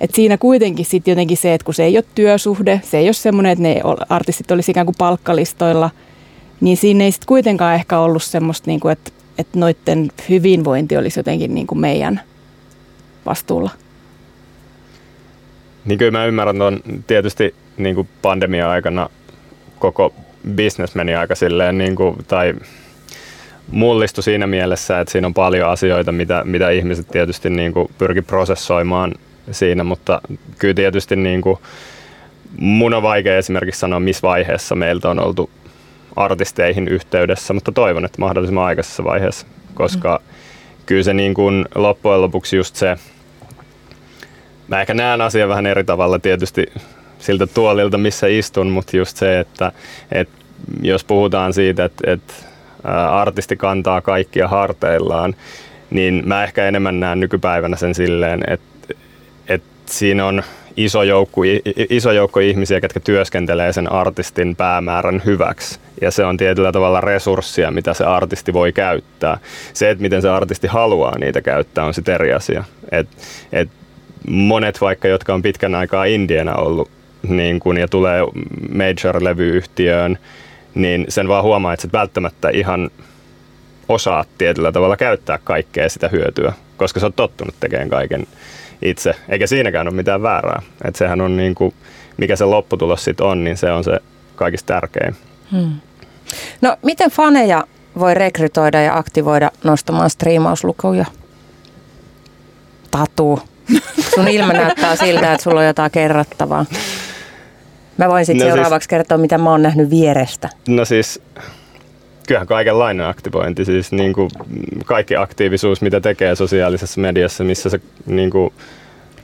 Et siinä kuitenkin sitten jotenkin se, että kun se ei ole työsuhde, se ei ole semmoinen, että ne artistit olisi ikään kuin palkkalistoilla, niin siinä ei sitten kuitenkaan ehkä ollut semmoista, niin kuin, että, että noiden hyvinvointi olisi jotenkin niin kuin meidän vastuulla. Niin kyllä mä ymmärrän on tietysti niin kuin pandemia-aikana koko business meni aika silleen, niin kuin, tai mullistu siinä mielessä, että siinä on paljon asioita, mitä, mitä ihmiset tietysti niin kuin pyrki prosessoimaan siinä, mutta kyllä tietysti niin kuin, mun on vaikea esimerkiksi sanoa, missä vaiheessa meiltä on oltu artisteihin yhteydessä, mutta toivon, että mahdollisimman aikaisessa vaiheessa, koska mm. kyllä se niin kuin loppujen lopuksi just se, mä ehkä näen asian vähän eri tavalla tietysti siltä tuolilta, missä istun, mutta just se, että, että jos puhutaan siitä, että, että artisti kantaa kaikkia harteillaan, niin mä ehkä enemmän näen nykypäivänä sen silleen, että, että siinä on iso joukko, iso joukko ihmisiä, jotka työskentelee sen artistin päämäärän hyväksi. Ja se on tietyllä tavalla resurssia, mitä se artisti voi käyttää. Se, että miten se artisti haluaa niitä käyttää, on sitten eri asia. Et, et monet vaikka, jotka on pitkän aikaa Indiana ollut niin kun, ja tulee major-levyyhtiöön, niin sen vaan huomaa, että et välttämättä ihan osaa tietyllä tavalla käyttää kaikkea sitä hyötyä, koska sä oot tottunut tekemään kaiken itse, eikä siinäkään ole mitään väärää. Että sehän on niin kuin, mikä se lopputulos sitten on, niin se on se kaikista tärkein. Hmm. No miten faneja voi rekrytoida ja aktivoida nostamaan striimauslukuja? Tatu. Sun ilme näyttää siltä, että sulla on jotain kerrottavaa. Mä voin sitten no siis- seuraavaksi siis, kertoa, mitä mä oon nähnyt vierestä. No siis, kyllähän kaikenlainen aktivointi, siis niin kuin kaikki aktiivisuus, mitä tekee sosiaalisessa mediassa, missä se niin kuin,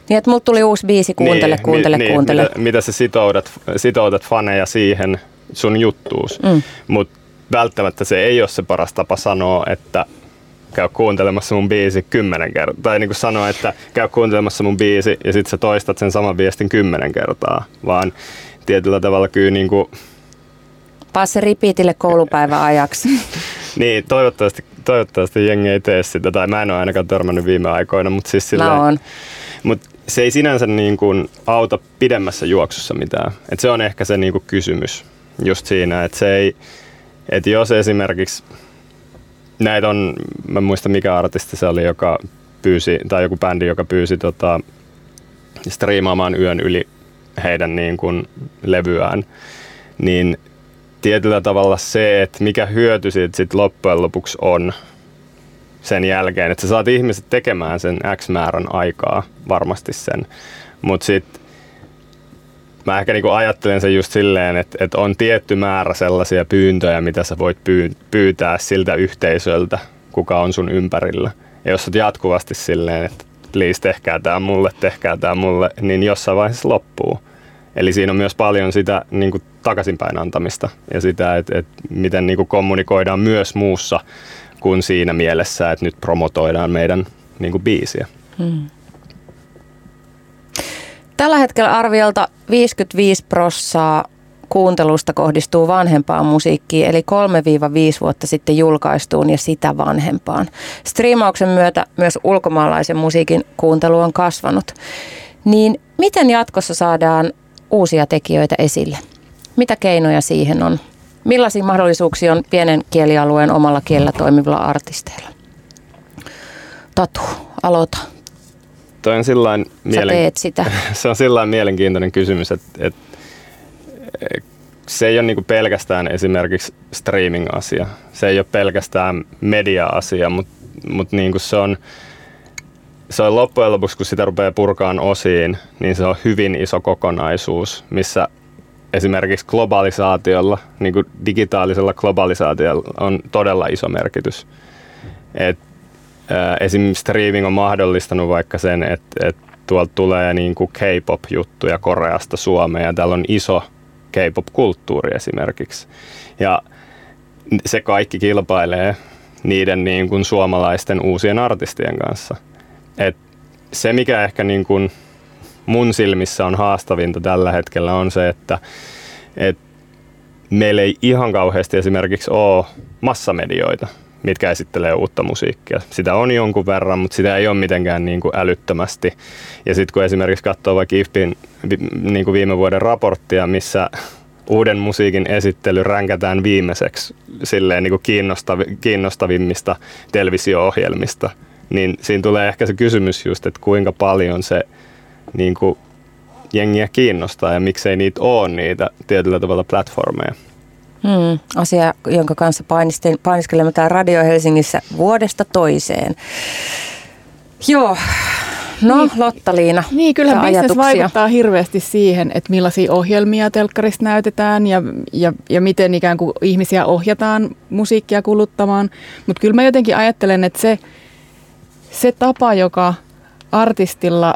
niin, että mulla tuli uusi biisi, kuuntele, niin, kuuntele, niin, kuuntele. Mitä, mitä sä sitoudat, sitoudat faneja siihen sun juttuus. Mm. Mutta välttämättä se ei ole se paras tapa sanoa, että käy kuuntelemassa mun biisi kymmenen kertaa. Tai niin kuin sanoa, että käy kuuntelemassa mun biisi ja sitten sä toistat sen saman viestin kymmenen kertaa. Vaan tietyllä tavalla kyllä niin kuin... Paa se repeatille koulupäivän ajaksi. niin, toivottavasti, toivottavasti jengi ei tee sitä, tai mä en ole ainakaan törmännyt viime aikoina, mutta siis silleen, mä oon. Mut se ei sinänsä niin kuin auta pidemmässä juoksussa mitään. Et se on ehkä se niin kuin kysymys just siinä, että se ei, että jos esimerkiksi näitä on, mä muistan mikä artisti se oli, joka pyysi, tai joku bändi, joka pyysi tota, striimaamaan yön yli heidän niin kuin levyään, niin tietyllä tavalla se, että mikä hyöty siitä sit loppujen lopuksi on sen jälkeen, että sä saat ihmiset tekemään sen X määrän aikaa varmasti sen, mutta sitten mä ehkä niinku ajattelen sen just silleen, että, että on tietty määrä sellaisia pyyntöjä, mitä sä voit pyytää siltä yhteisöltä, kuka on sun ympärillä. Ja jos sä jatkuvasti silleen, että please tehkää tämä mulle, tehkää tämä mulle, niin jossain vaiheessa loppuu. Eli siinä on myös paljon sitä niin kuin takaisinpäin antamista ja sitä, että, että miten niin kuin kommunikoidaan myös muussa kuin siinä mielessä, että nyt promotoidaan meidän niin kuin biisiä. Hmm. Tällä hetkellä arviolta 55 prossaa kuuntelusta kohdistuu vanhempaan musiikkiin, eli 3-5 vuotta sitten julkaistuun ja sitä vanhempaan. Striimauksen myötä myös ulkomaalaisen musiikin kuuntelu on kasvanut. Niin miten jatkossa saadaan uusia tekijöitä esille? Mitä keinoja siihen on? Millaisia mahdollisuuksia on pienen kielialueen omalla kielellä toimivilla artisteilla? Tatu, aloita. Toi on sillain mielen... teet sitä. se on sillain mielenkiintoinen kysymys, että, että se ei ole niin pelkästään esimerkiksi streaming-asia. Se ei ole pelkästään media-asia, mutta, mutta niin se on se on loppujen lopuksi, kun sitä rupeaa purkaan osiin, niin se on hyvin iso kokonaisuus, missä esimerkiksi globalisaatiolla, niin kuin digitaalisella globalisaatiolla on todella iso merkitys. Et Esimerkiksi streaming on mahdollistanut vaikka sen, että, että tuolta tulee niin kuin K-pop-juttuja Koreasta Suomeen ja täällä on iso K-pop-kulttuuri esimerkiksi. Ja se kaikki kilpailee niiden niin kuin suomalaisten uusien artistien kanssa. Et se, mikä ehkä niin kuin mun silmissä on haastavinta tällä hetkellä on se, että, että meillä ei ihan kauheasti esimerkiksi ole massamedioita mitkä esittelee uutta musiikkia. Sitä on jonkun verran, mutta sitä ei ole mitenkään niin kuin älyttömästi. Ja sitten kun esimerkiksi katsoo vaikka IFPin niin kuin viime vuoden raporttia, missä uuden musiikin esittely ränkätään viimeiseksi silleen niin kuin kiinnostav- kiinnostavimmista televisio-ohjelmista, niin siinä tulee ehkä se kysymys just, että kuinka paljon se niin kuin jengiä kiinnostaa ja miksei niitä ole niitä tietyllä tavalla platformeja. Hmm, asia, jonka kanssa painiskelemme täällä Radio Helsingissä vuodesta toiseen. Joo, no niin, Lotta-Liina, Niin, kyllä bisnes vaikuttaa hirveästi siihen, että millaisia ohjelmia telkkarista näytetään ja, ja, ja miten ikään kuin ihmisiä ohjataan musiikkia kuluttamaan. Mutta kyllä mä jotenkin ajattelen, että se, se tapa, joka artistilla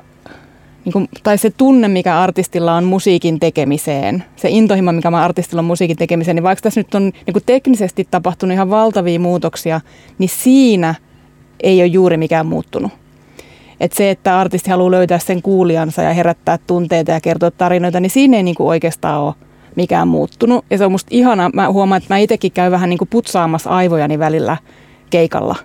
niin kuin, tai se tunne, mikä artistilla on musiikin tekemiseen, se intohimo, mikä artistilla on musiikin tekemiseen, niin vaikka tässä nyt on niin kuin teknisesti tapahtunut ihan valtavia muutoksia, niin siinä ei ole juuri mikään muuttunut. Että se, että artisti haluaa löytää sen kuulijansa ja herättää tunteita ja kertoa tarinoita, niin siinä ei niinku oikeastaan ole mikään muuttunut. Ja se on musta ihana. Mä huomaan, että mä itsekin käyn vähän niinku putsaamassa aivojani välillä keikalla.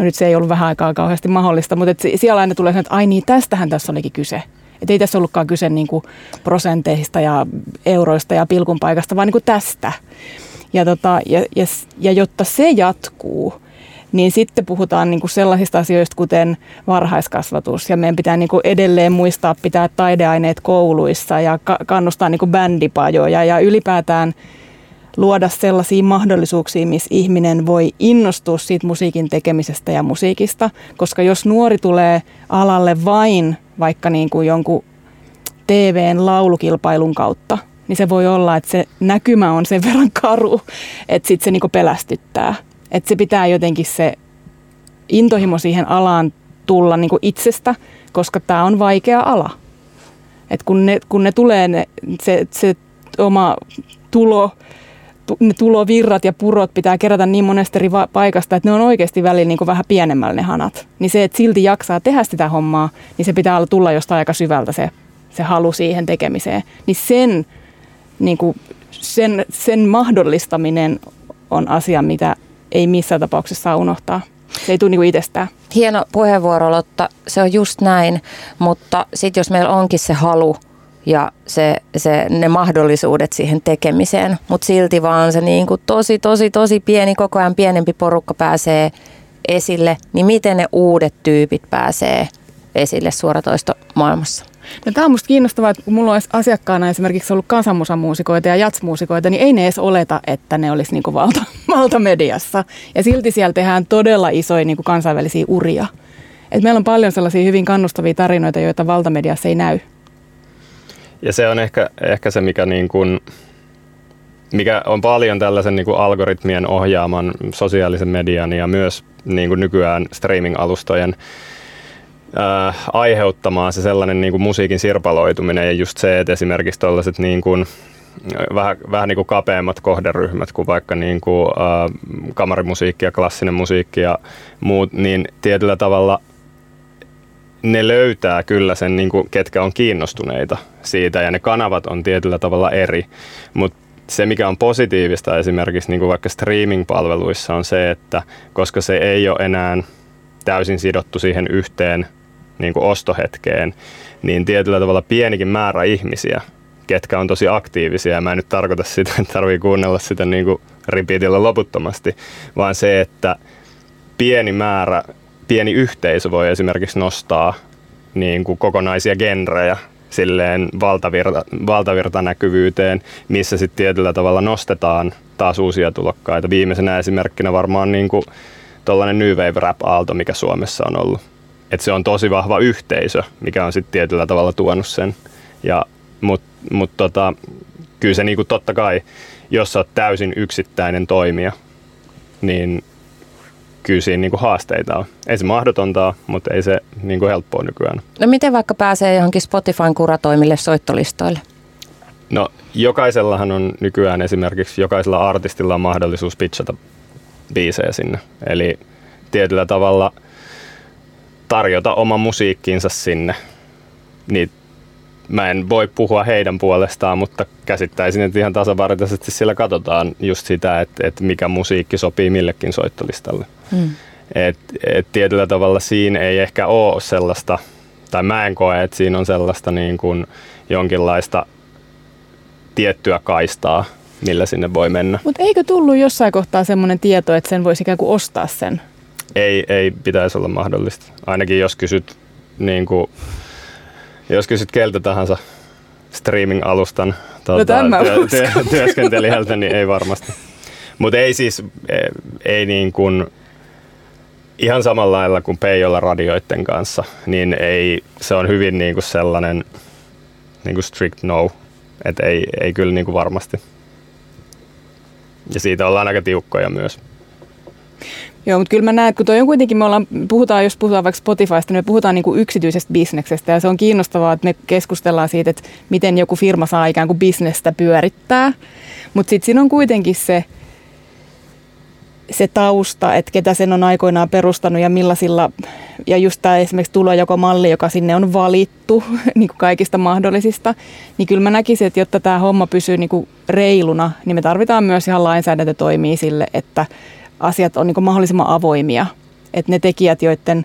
No nyt se ei ollut vähän aikaa kauheasti mahdollista, mutta et siellä aina tulee että ai niin, tästähän tässä olikin kyse. Että ei tässä ollutkaan kyse niinku prosenteista ja euroista ja pilkun paikasta, vaan niinku tästä. Ja, tota, ja, ja, ja jotta se jatkuu, niin sitten puhutaan niin kuin sellaisista asioista kuten varhaiskasvatus ja meidän pitää niin kuin edelleen muistaa pitää taideaineet kouluissa ja kannustaa niin kuin bändipajoja ja ylipäätään luoda sellaisia mahdollisuuksia, missä ihminen voi innostua siitä musiikin tekemisestä ja musiikista, koska jos nuori tulee alalle vain vaikka niin kuin jonkun TVn laulukilpailun kautta, niin se voi olla, että se näkymä on sen verran karu, että sitten se niin kuin pelästyttää. Että se pitää jotenkin se intohimo siihen alaan tulla niin kuin itsestä, koska tämä on vaikea ala. Et kun, ne, kun ne tulee ne, se, se oma tulo, ne tulovirrat ja purot pitää kerätä niin monesta eri paikasta, että ne on oikeasti välillä niin kuin vähän pienemmällä ne hanat. Niin se, että silti jaksaa tehdä sitä hommaa, niin se pitää tulla jostain aika syvältä se, se halu siihen tekemiseen. Niin sen, niin kuin, sen, sen mahdollistaminen on asia, mitä ei missään tapauksessa saa unohtaa. Se ei tule niin itsestään. Hieno puheenvuoro Lotta, se on just näin, mutta sitten jos meillä onkin se halu ja se, se, ne mahdollisuudet siihen tekemiseen, mutta silti vaan se niin kuin tosi, tosi, tosi pieni, koko ajan pienempi porukka pääsee esille, niin miten ne uudet tyypit pääsee esille suoratoisto maailmassa? No, tämä on minusta kiinnostavaa, että kun mulla on asiakkaana esimerkiksi ollut kansanmusamuusikoita ja jatsmuusikoita, niin ei ne edes oleta, että ne olisi niin valta, valtamediassa. Ja silti siellä tehdään todella isoja niin kansainvälisiä uria. Et meillä on paljon sellaisia hyvin kannustavia tarinoita, joita valtamediassa ei näy. Ja se on ehkä, ehkä se, mikä, niin kuin, mikä on paljon tällaisen niin kuin algoritmien ohjaaman sosiaalisen median ja myös niin kuin nykyään streaming-alustojen äh, aiheuttamaan se sellainen niin kuin musiikin sirpaloituminen ja just se, että esimerkiksi tällaiset niin kuin, vähän, vähän niin kuin kapeammat kohderyhmät kuin vaikka niin kuin, äh, kamarimusiikki ja klassinen musiikki ja muut, niin tietyllä tavalla ne löytää kyllä sen, niin kuin, ketkä on kiinnostuneita siitä ja ne kanavat on tietyllä tavalla eri, mutta se, mikä on positiivista esimerkiksi niin kuin vaikka streaming-palveluissa on se, että koska se ei ole enää täysin sidottu siihen yhteen niin kuin ostohetkeen, niin tietyllä tavalla pienikin määrä ihmisiä, ketkä on tosi aktiivisia, mä en nyt tarkoita sitä, että tarvii kuunnella sitä niin kuin repeatilla loputtomasti, vaan se, että pieni määrä, pieni yhteisö voi esimerkiksi nostaa niin kuin kokonaisia genrejä silleen valtavirta, valtavirtanäkyvyyteen, missä sitten tietyllä tavalla nostetaan taas uusia tulokkaita. Viimeisenä esimerkkinä varmaan niin kuin tuollainen New Wave Rap-aalto, mikä Suomessa on ollut että se on tosi vahva yhteisö, mikä on sitten tietyllä tavalla tuonut sen. Ja, Mutta mut tota, kyllä se niinku totta kai, jos olet täysin yksittäinen toimija, niin kyllä siinä niinku haasteita on. Ei se mahdotonta ole, mutta ei se niinku helppoa nykyään. No miten vaikka pääsee johonkin Spotifyn kuratoimille soittolistoille? No jokaisellahan on nykyään esimerkiksi, jokaisella artistilla on mahdollisuus pitchata biisejä sinne. Eli tietyllä tavalla – tarjota oma musiikkinsa sinne. Niin mä en voi puhua heidän puolestaan, mutta käsittäisin, että ihan tasavartaisesti sillä katsotaan just sitä, että, että mikä musiikki sopii millekin soittolistalle. Mm. Et, et tietyllä tavalla siinä ei ehkä ole sellaista, tai mä en koe, että siinä on sellaista niin kuin jonkinlaista tiettyä kaistaa, millä sinne voi mennä. Mutta eikö tullut jossain kohtaa semmoinen tieto, että sen voisi ikään kuin ostaa sen ei, ei pitäisi olla mahdollista. Ainakin jos kysyt, niin kuin, jos kysyt keltä tahansa streaming-alustan tuota, no, työ, työ, työskentelijältä, niin ei varmasti. Mutta ei siis, ei, ei niin kuin, ihan samalla lailla kuin Peijolla radioiden kanssa, niin ei, se on hyvin niin kuin sellainen niin kuin strict no, että ei, ei kyllä niin kuin varmasti. Ja siitä ollaan aika tiukkoja myös. Joo, mutta kyllä mä näen, että kun toi on kuitenkin, me ollaan, puhutaan, jos puhutaan vaikka Spotifysta, niin me puhutaan niin kuin yksityisestä bisneksestä ja se on kiinnostavaa, että me keskustellaan siitä, että miten joku firma saa ikään kuin bisnestä pyörittää. Mutta sitten siinä on kuitenkin se, se tausta, että ketä sen on aikoinaan perustanut ja millaisilla, ja just tämä esimerkiksi tulojakomalli, joka sinne on valittu niin kuin kaikista mahdollisista, niin kyllä mä näkisin, että jotta tämä homma pysyy niin kuin reiluna, niin me tarvitaan myös ihan lainsäädäntötoimia sille, että asiat on niin mahdollisimman avoimia. Että ne tekijät, joiden,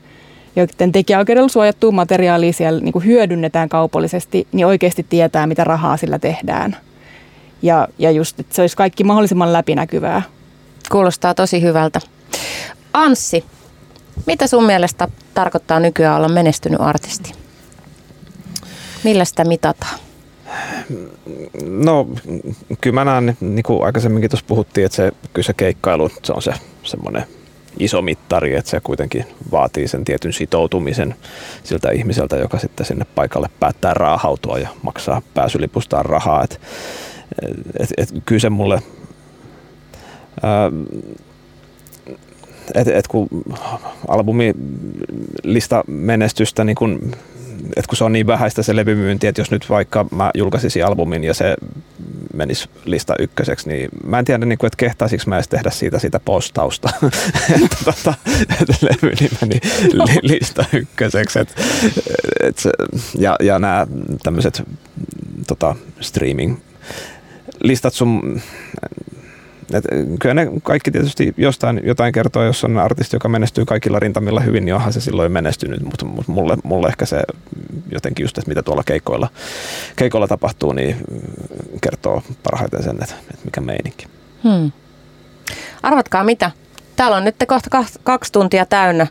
joiden tekijäoikeudella suojattua materiaalia siellä niin hyödynnetään kaupallisesti, niin oikeasti tietää, mitä rahaa sillä tehdään. Ja, ja just, että se olisi kaikki mahdollisimman läpinäkyvää. Kuulostaa tosi hyvältä. Anssi, mitä sun mielestä tarkoittaa nykyään olla menestynyt artisti? Millä sitä mitataan? No, kyllä mä näen, niin kuin aikaisemminkin tuossa puhuttiin, että se, kyllä se keikkailu, se on se semmoinen iso mittari, että se kuitenkin vaatii sen tietyn sitoutumisen siltä ihmiseltä, joka sitten sinne paikalle päättää raahautua ja maksaa pääsylipustaan rahaa. Et, et, et, kyllä se mulle että et kun albumilista menestystä, niin kun, et kun se on niin vähäistä se levymyynti, että jos nyt vaikka mä julkaisisin albumin ja se menisi lista ykköseksi, niin mä en tiedä, niin että kehtaisinko mä edes tehdä siitä sitä postausta, että, tota, että levyni meni li, lista ykköseksi. Et, et se, ja, ja nämä tämmöiset tota, streaming listat sun et kyllä ne kaikki tietysti jostain jotain kertoo, jos on artisti, joka menestyy kaikilla rintamilla hyvin, niin onhan se silloin menestynyt, mutta mulle, mulle ehkä se jotenkin just, että mitä tuolla keikoilla, keikoilla tapahtuu, niin kertoo parhaiten sen, että, että mikä meininki. Hmm. Arvatkaa mitä? Täällä on nyt kohta kaksi tuntia täynnä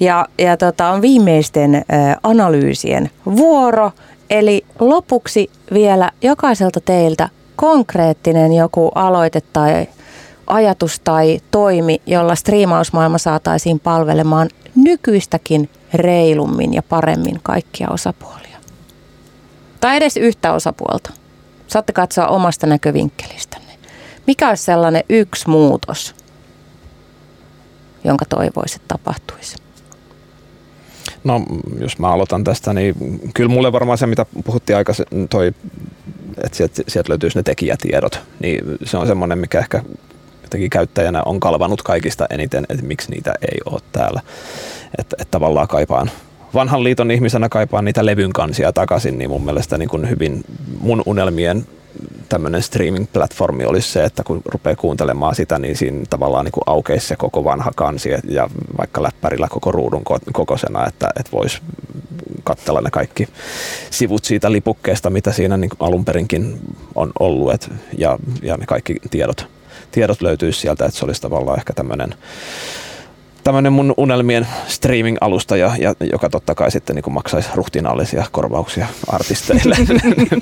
ja, ja tota, on viimeisten ä, analyysien vuoro. Eli lopuksi vielä jokaiselta teiltä konkreettinen joku aloite tai ajatus tai toimi, jolla striimausmaailma saataisiin palvelemaan nykyistäkin reilummin ja paremmin kaikkia osapuolia? Tai edes yhtä osapuolta. Saatte katsoa omasta näkövinkkelistänne. Mikä olisi sellainen yksi muutos, jonka toivoisit tapahtuisi? No, jos mä aloitan tästä, niin kyllä mulle varmaan se, mitä puhuttiin aikaisemmin, toi että sieltä, sieltä löytyisi ne tekijätiedot, niin se on semmoinen, mikä ehkä jotenkin käyttäjänä on kalvanut kaikista eniten, että miksi niitä ei ole täällä. Että, että tavallaan kaipaan vanhan liiton ihmisenä kaipaan niitä levyn kansia takaisin, niin mun mielestä niin kuin hyvin mun unelmien tämmöinen streaming-platformi olisi se, että kun rupeaa kuuntelemaan sitä, niin siinä tavallaan niin aukeisi se koko vanha kansi ja vaikka läppärillä koko ruudun kokoisena, että, että voisi katsella ne kaikki sivut siitä lipukkeesta, mitä siinä niin alun perinkin on ollut et, ja, ja ne kaikki tiedot, tiedot löytyisi sieltä, että se olisi tavallaan ehkä tämmöinen tämmöinen mun unelmien streaming-alusta, ja, ja, joka totta kai sitten niin maksaisi ruhtinaallisia korvauksia artisteille.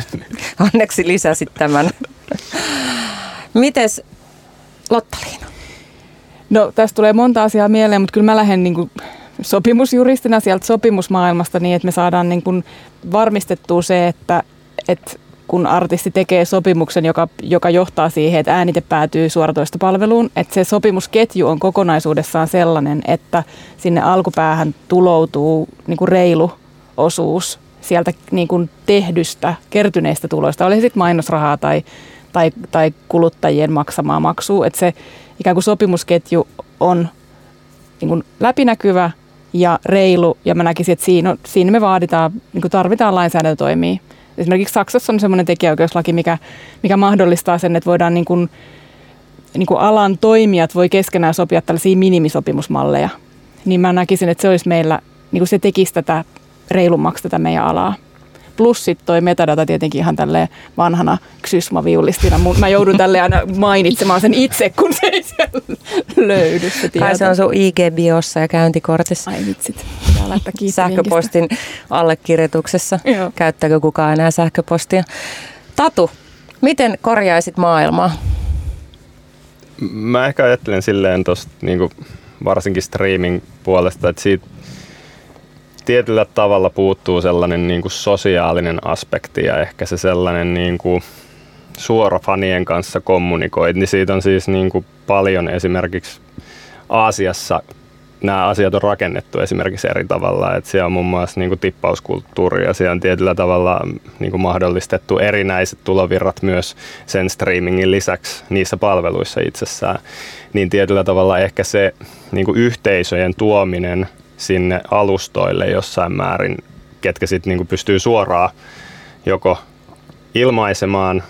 Onneksi lisäsit tämän. Mites Lotta-Liina? No tästä tulee monta asiaa mieleen, mutta kyllä mä lähden niin kuin sopimusjuristina sieltä sopimusmaailmasta niin, että me saadaan niin kuin varmistettua se, että, että kun artisti tekee sopimuksen, joka, joka johtaa siihen, että äänite päätyy suoratoistopalveluun, että se sopimusketju on kokonaisuudessaan sellainen, että sinne alkupäähän tuloutuu niin kuin reilu osuus sieltä niin kuin tehdystä, kertyneistä tuloista, oli sitten mainosrahaa tai, tai, tai kuluttajien maksamaa maksua, että se ikään kuin sopimusketju on niin kuin läpinäkyvä ja reilu, ja mä näkisin, että siinä, siinä me vaaditaan, niin kuin tarvitaan lainsäädäntötoimia. Esimerkiksi Saksassa on semmoinen tekijäoikeuslaki, mikä, mikä mahdollistaa sen, että voidaan niin kuin, niin kuin alan toimijat voi keskenään sopia tällaisia minimisopimusmalleja. Niin mä näkisin, että se olisi meillä, niin kuin se tekisi tätä reilummaksi tätä meidän alaa. Plus sitten toi metadata tietenkin ihan tälle vanhana ksysma-viulistina. Mä joudun tälle aina mainitsemaan sen itse, kun se ei löydy se tieto. Kai se on sun IG-biossa ja käyntikortissa. Ai vitsit. Sähköpostin allekirjoituksessa. Joo. Käyttääkö kukaan enää sähköpostia? Tatu, miten korjaisit maailmaa? Mä ehkä ajattelen silleen tuosta niin varsinkin streaming puolesta, että siitä tietyllä tavalla puuttuu sellainen niin kuin sosiaalinen aspekti ja ehkä se sellainen niin kuin suora fanien kanssa kommunikoit, niin siitä on siis niin kuin paljon esimerkiksi Aasiassa nämä asiat on rakennettu esimerkiksi eri tavalla. Että siellä on muun muassa niin kuin tippauskulttuuri ja siellä on tietyllä tavalla niin kuin mahdollistettu erinäiset tulovirrat myös sen streamingin lisäksi niissä palveluissa itsessään. Niin tietyllä tavalla ehkä se niin kuin yhteisöjen tuominen sinne alustoille jossain määrin, ketkä sitten niin pystyy suoraan joko ilmaisemaan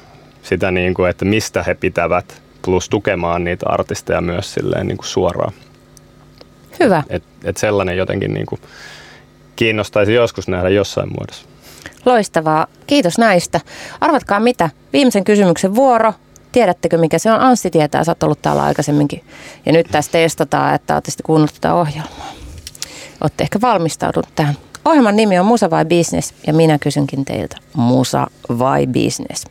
sitä, niin kuin, että mistä he pitävät, plus tukemaan niitä artisteja myös silleen niin kuin suoraan. Hyvä. Et, et sellainen jotenkin niin kuin kiinnostaisi joskus nähdä jossain muodossa. Loistavaa. Kiitos näistä. Arvatkaa mitä? Viimeisen kysymyksen vuoro. Tiedättekö mikä se on? Anssi tietää, sä oot ollut täällä aikaisemminkin. Ja nyt tässä testataan, että olette sitten kuunnellut tätä ohjelmaa. Olette ehkä valmistaudunut tähän. Ohjelman nimi on Musa vai Business ja minä kysynkin teiltä Musa vai Business.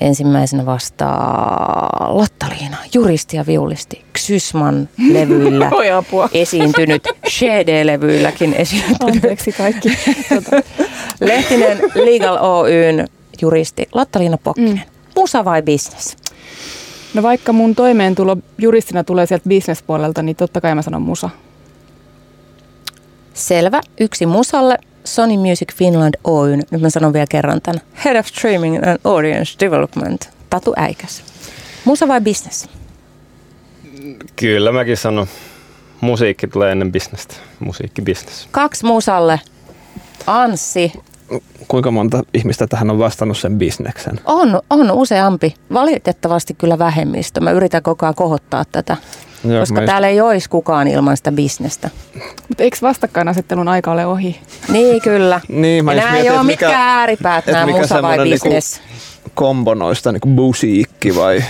Ensimmäisenä vastaa Lotta-Liina, juristi ja viulisti, Xysman levyillä esiintynyt, CD-levyilläkin esiintynyt. Anteeksi kaikki. Tota, Lehtinen Legal Oyn juristi Lotta-Liina Pokkinen. Mm. Musa vai business? No vaikka mun toimeentulo juristina tulee sieltä bisnespuolelta, niin totta kai mä sanon musa. Selvä. Yksi musalle. Sony Music Finland Oyn, nyt mä sanon vielä kerran tämän, Head of Streaming and Audience Development, Tatu Äikäs. Musa vai business? Kyllä mäkin sanon, musiikki tulee ennen bisnestä. Musiikki business. Kaksi musalle. Anssi, Kuinka monta ihmistä tähän on vastannut sen bisneksen? on, on useampi. Valitettavasti kyllä vähemmistö. Mä yritän koko ajan kohottaa tätä, Joo, koska mä täällä ei olisi kukaan ilman sitä bisnestä. Mutta eikö vastakkainasettelun aika ole ohi? Niin kyllä. Niin, mä ja just nämä ei ole mitkään ääripäät, nämä mikä musa vai niinku- business. kombo noista, niin kuin musiikki vai,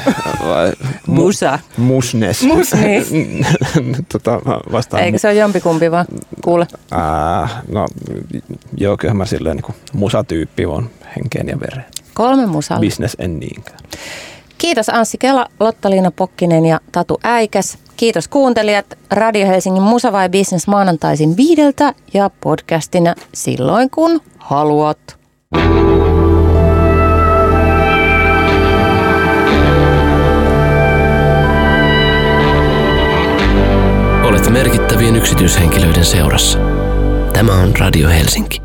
vai mu- Musa. musnes. Mus, niin. tota, vastaan. Eikö se ole jompikumpi vaan? Kuule. Ää, no joo, kyllähän mä silleen niin kuin musatyyppi on henkeen ja vereen. Kolme musalle. Business en niinkään. Kiitos Anssi Kela, Lotta-Liina Pokkinen ja Tatu Äikäs. Kiitos kuuntelijat. Radio Helsingin Musa vai Business maanantaisin viideltä ja podcastina silloin kun haluat. Olet merkittävien yksityishenkilöiden seurassa. Tämä on Radio Helsinki.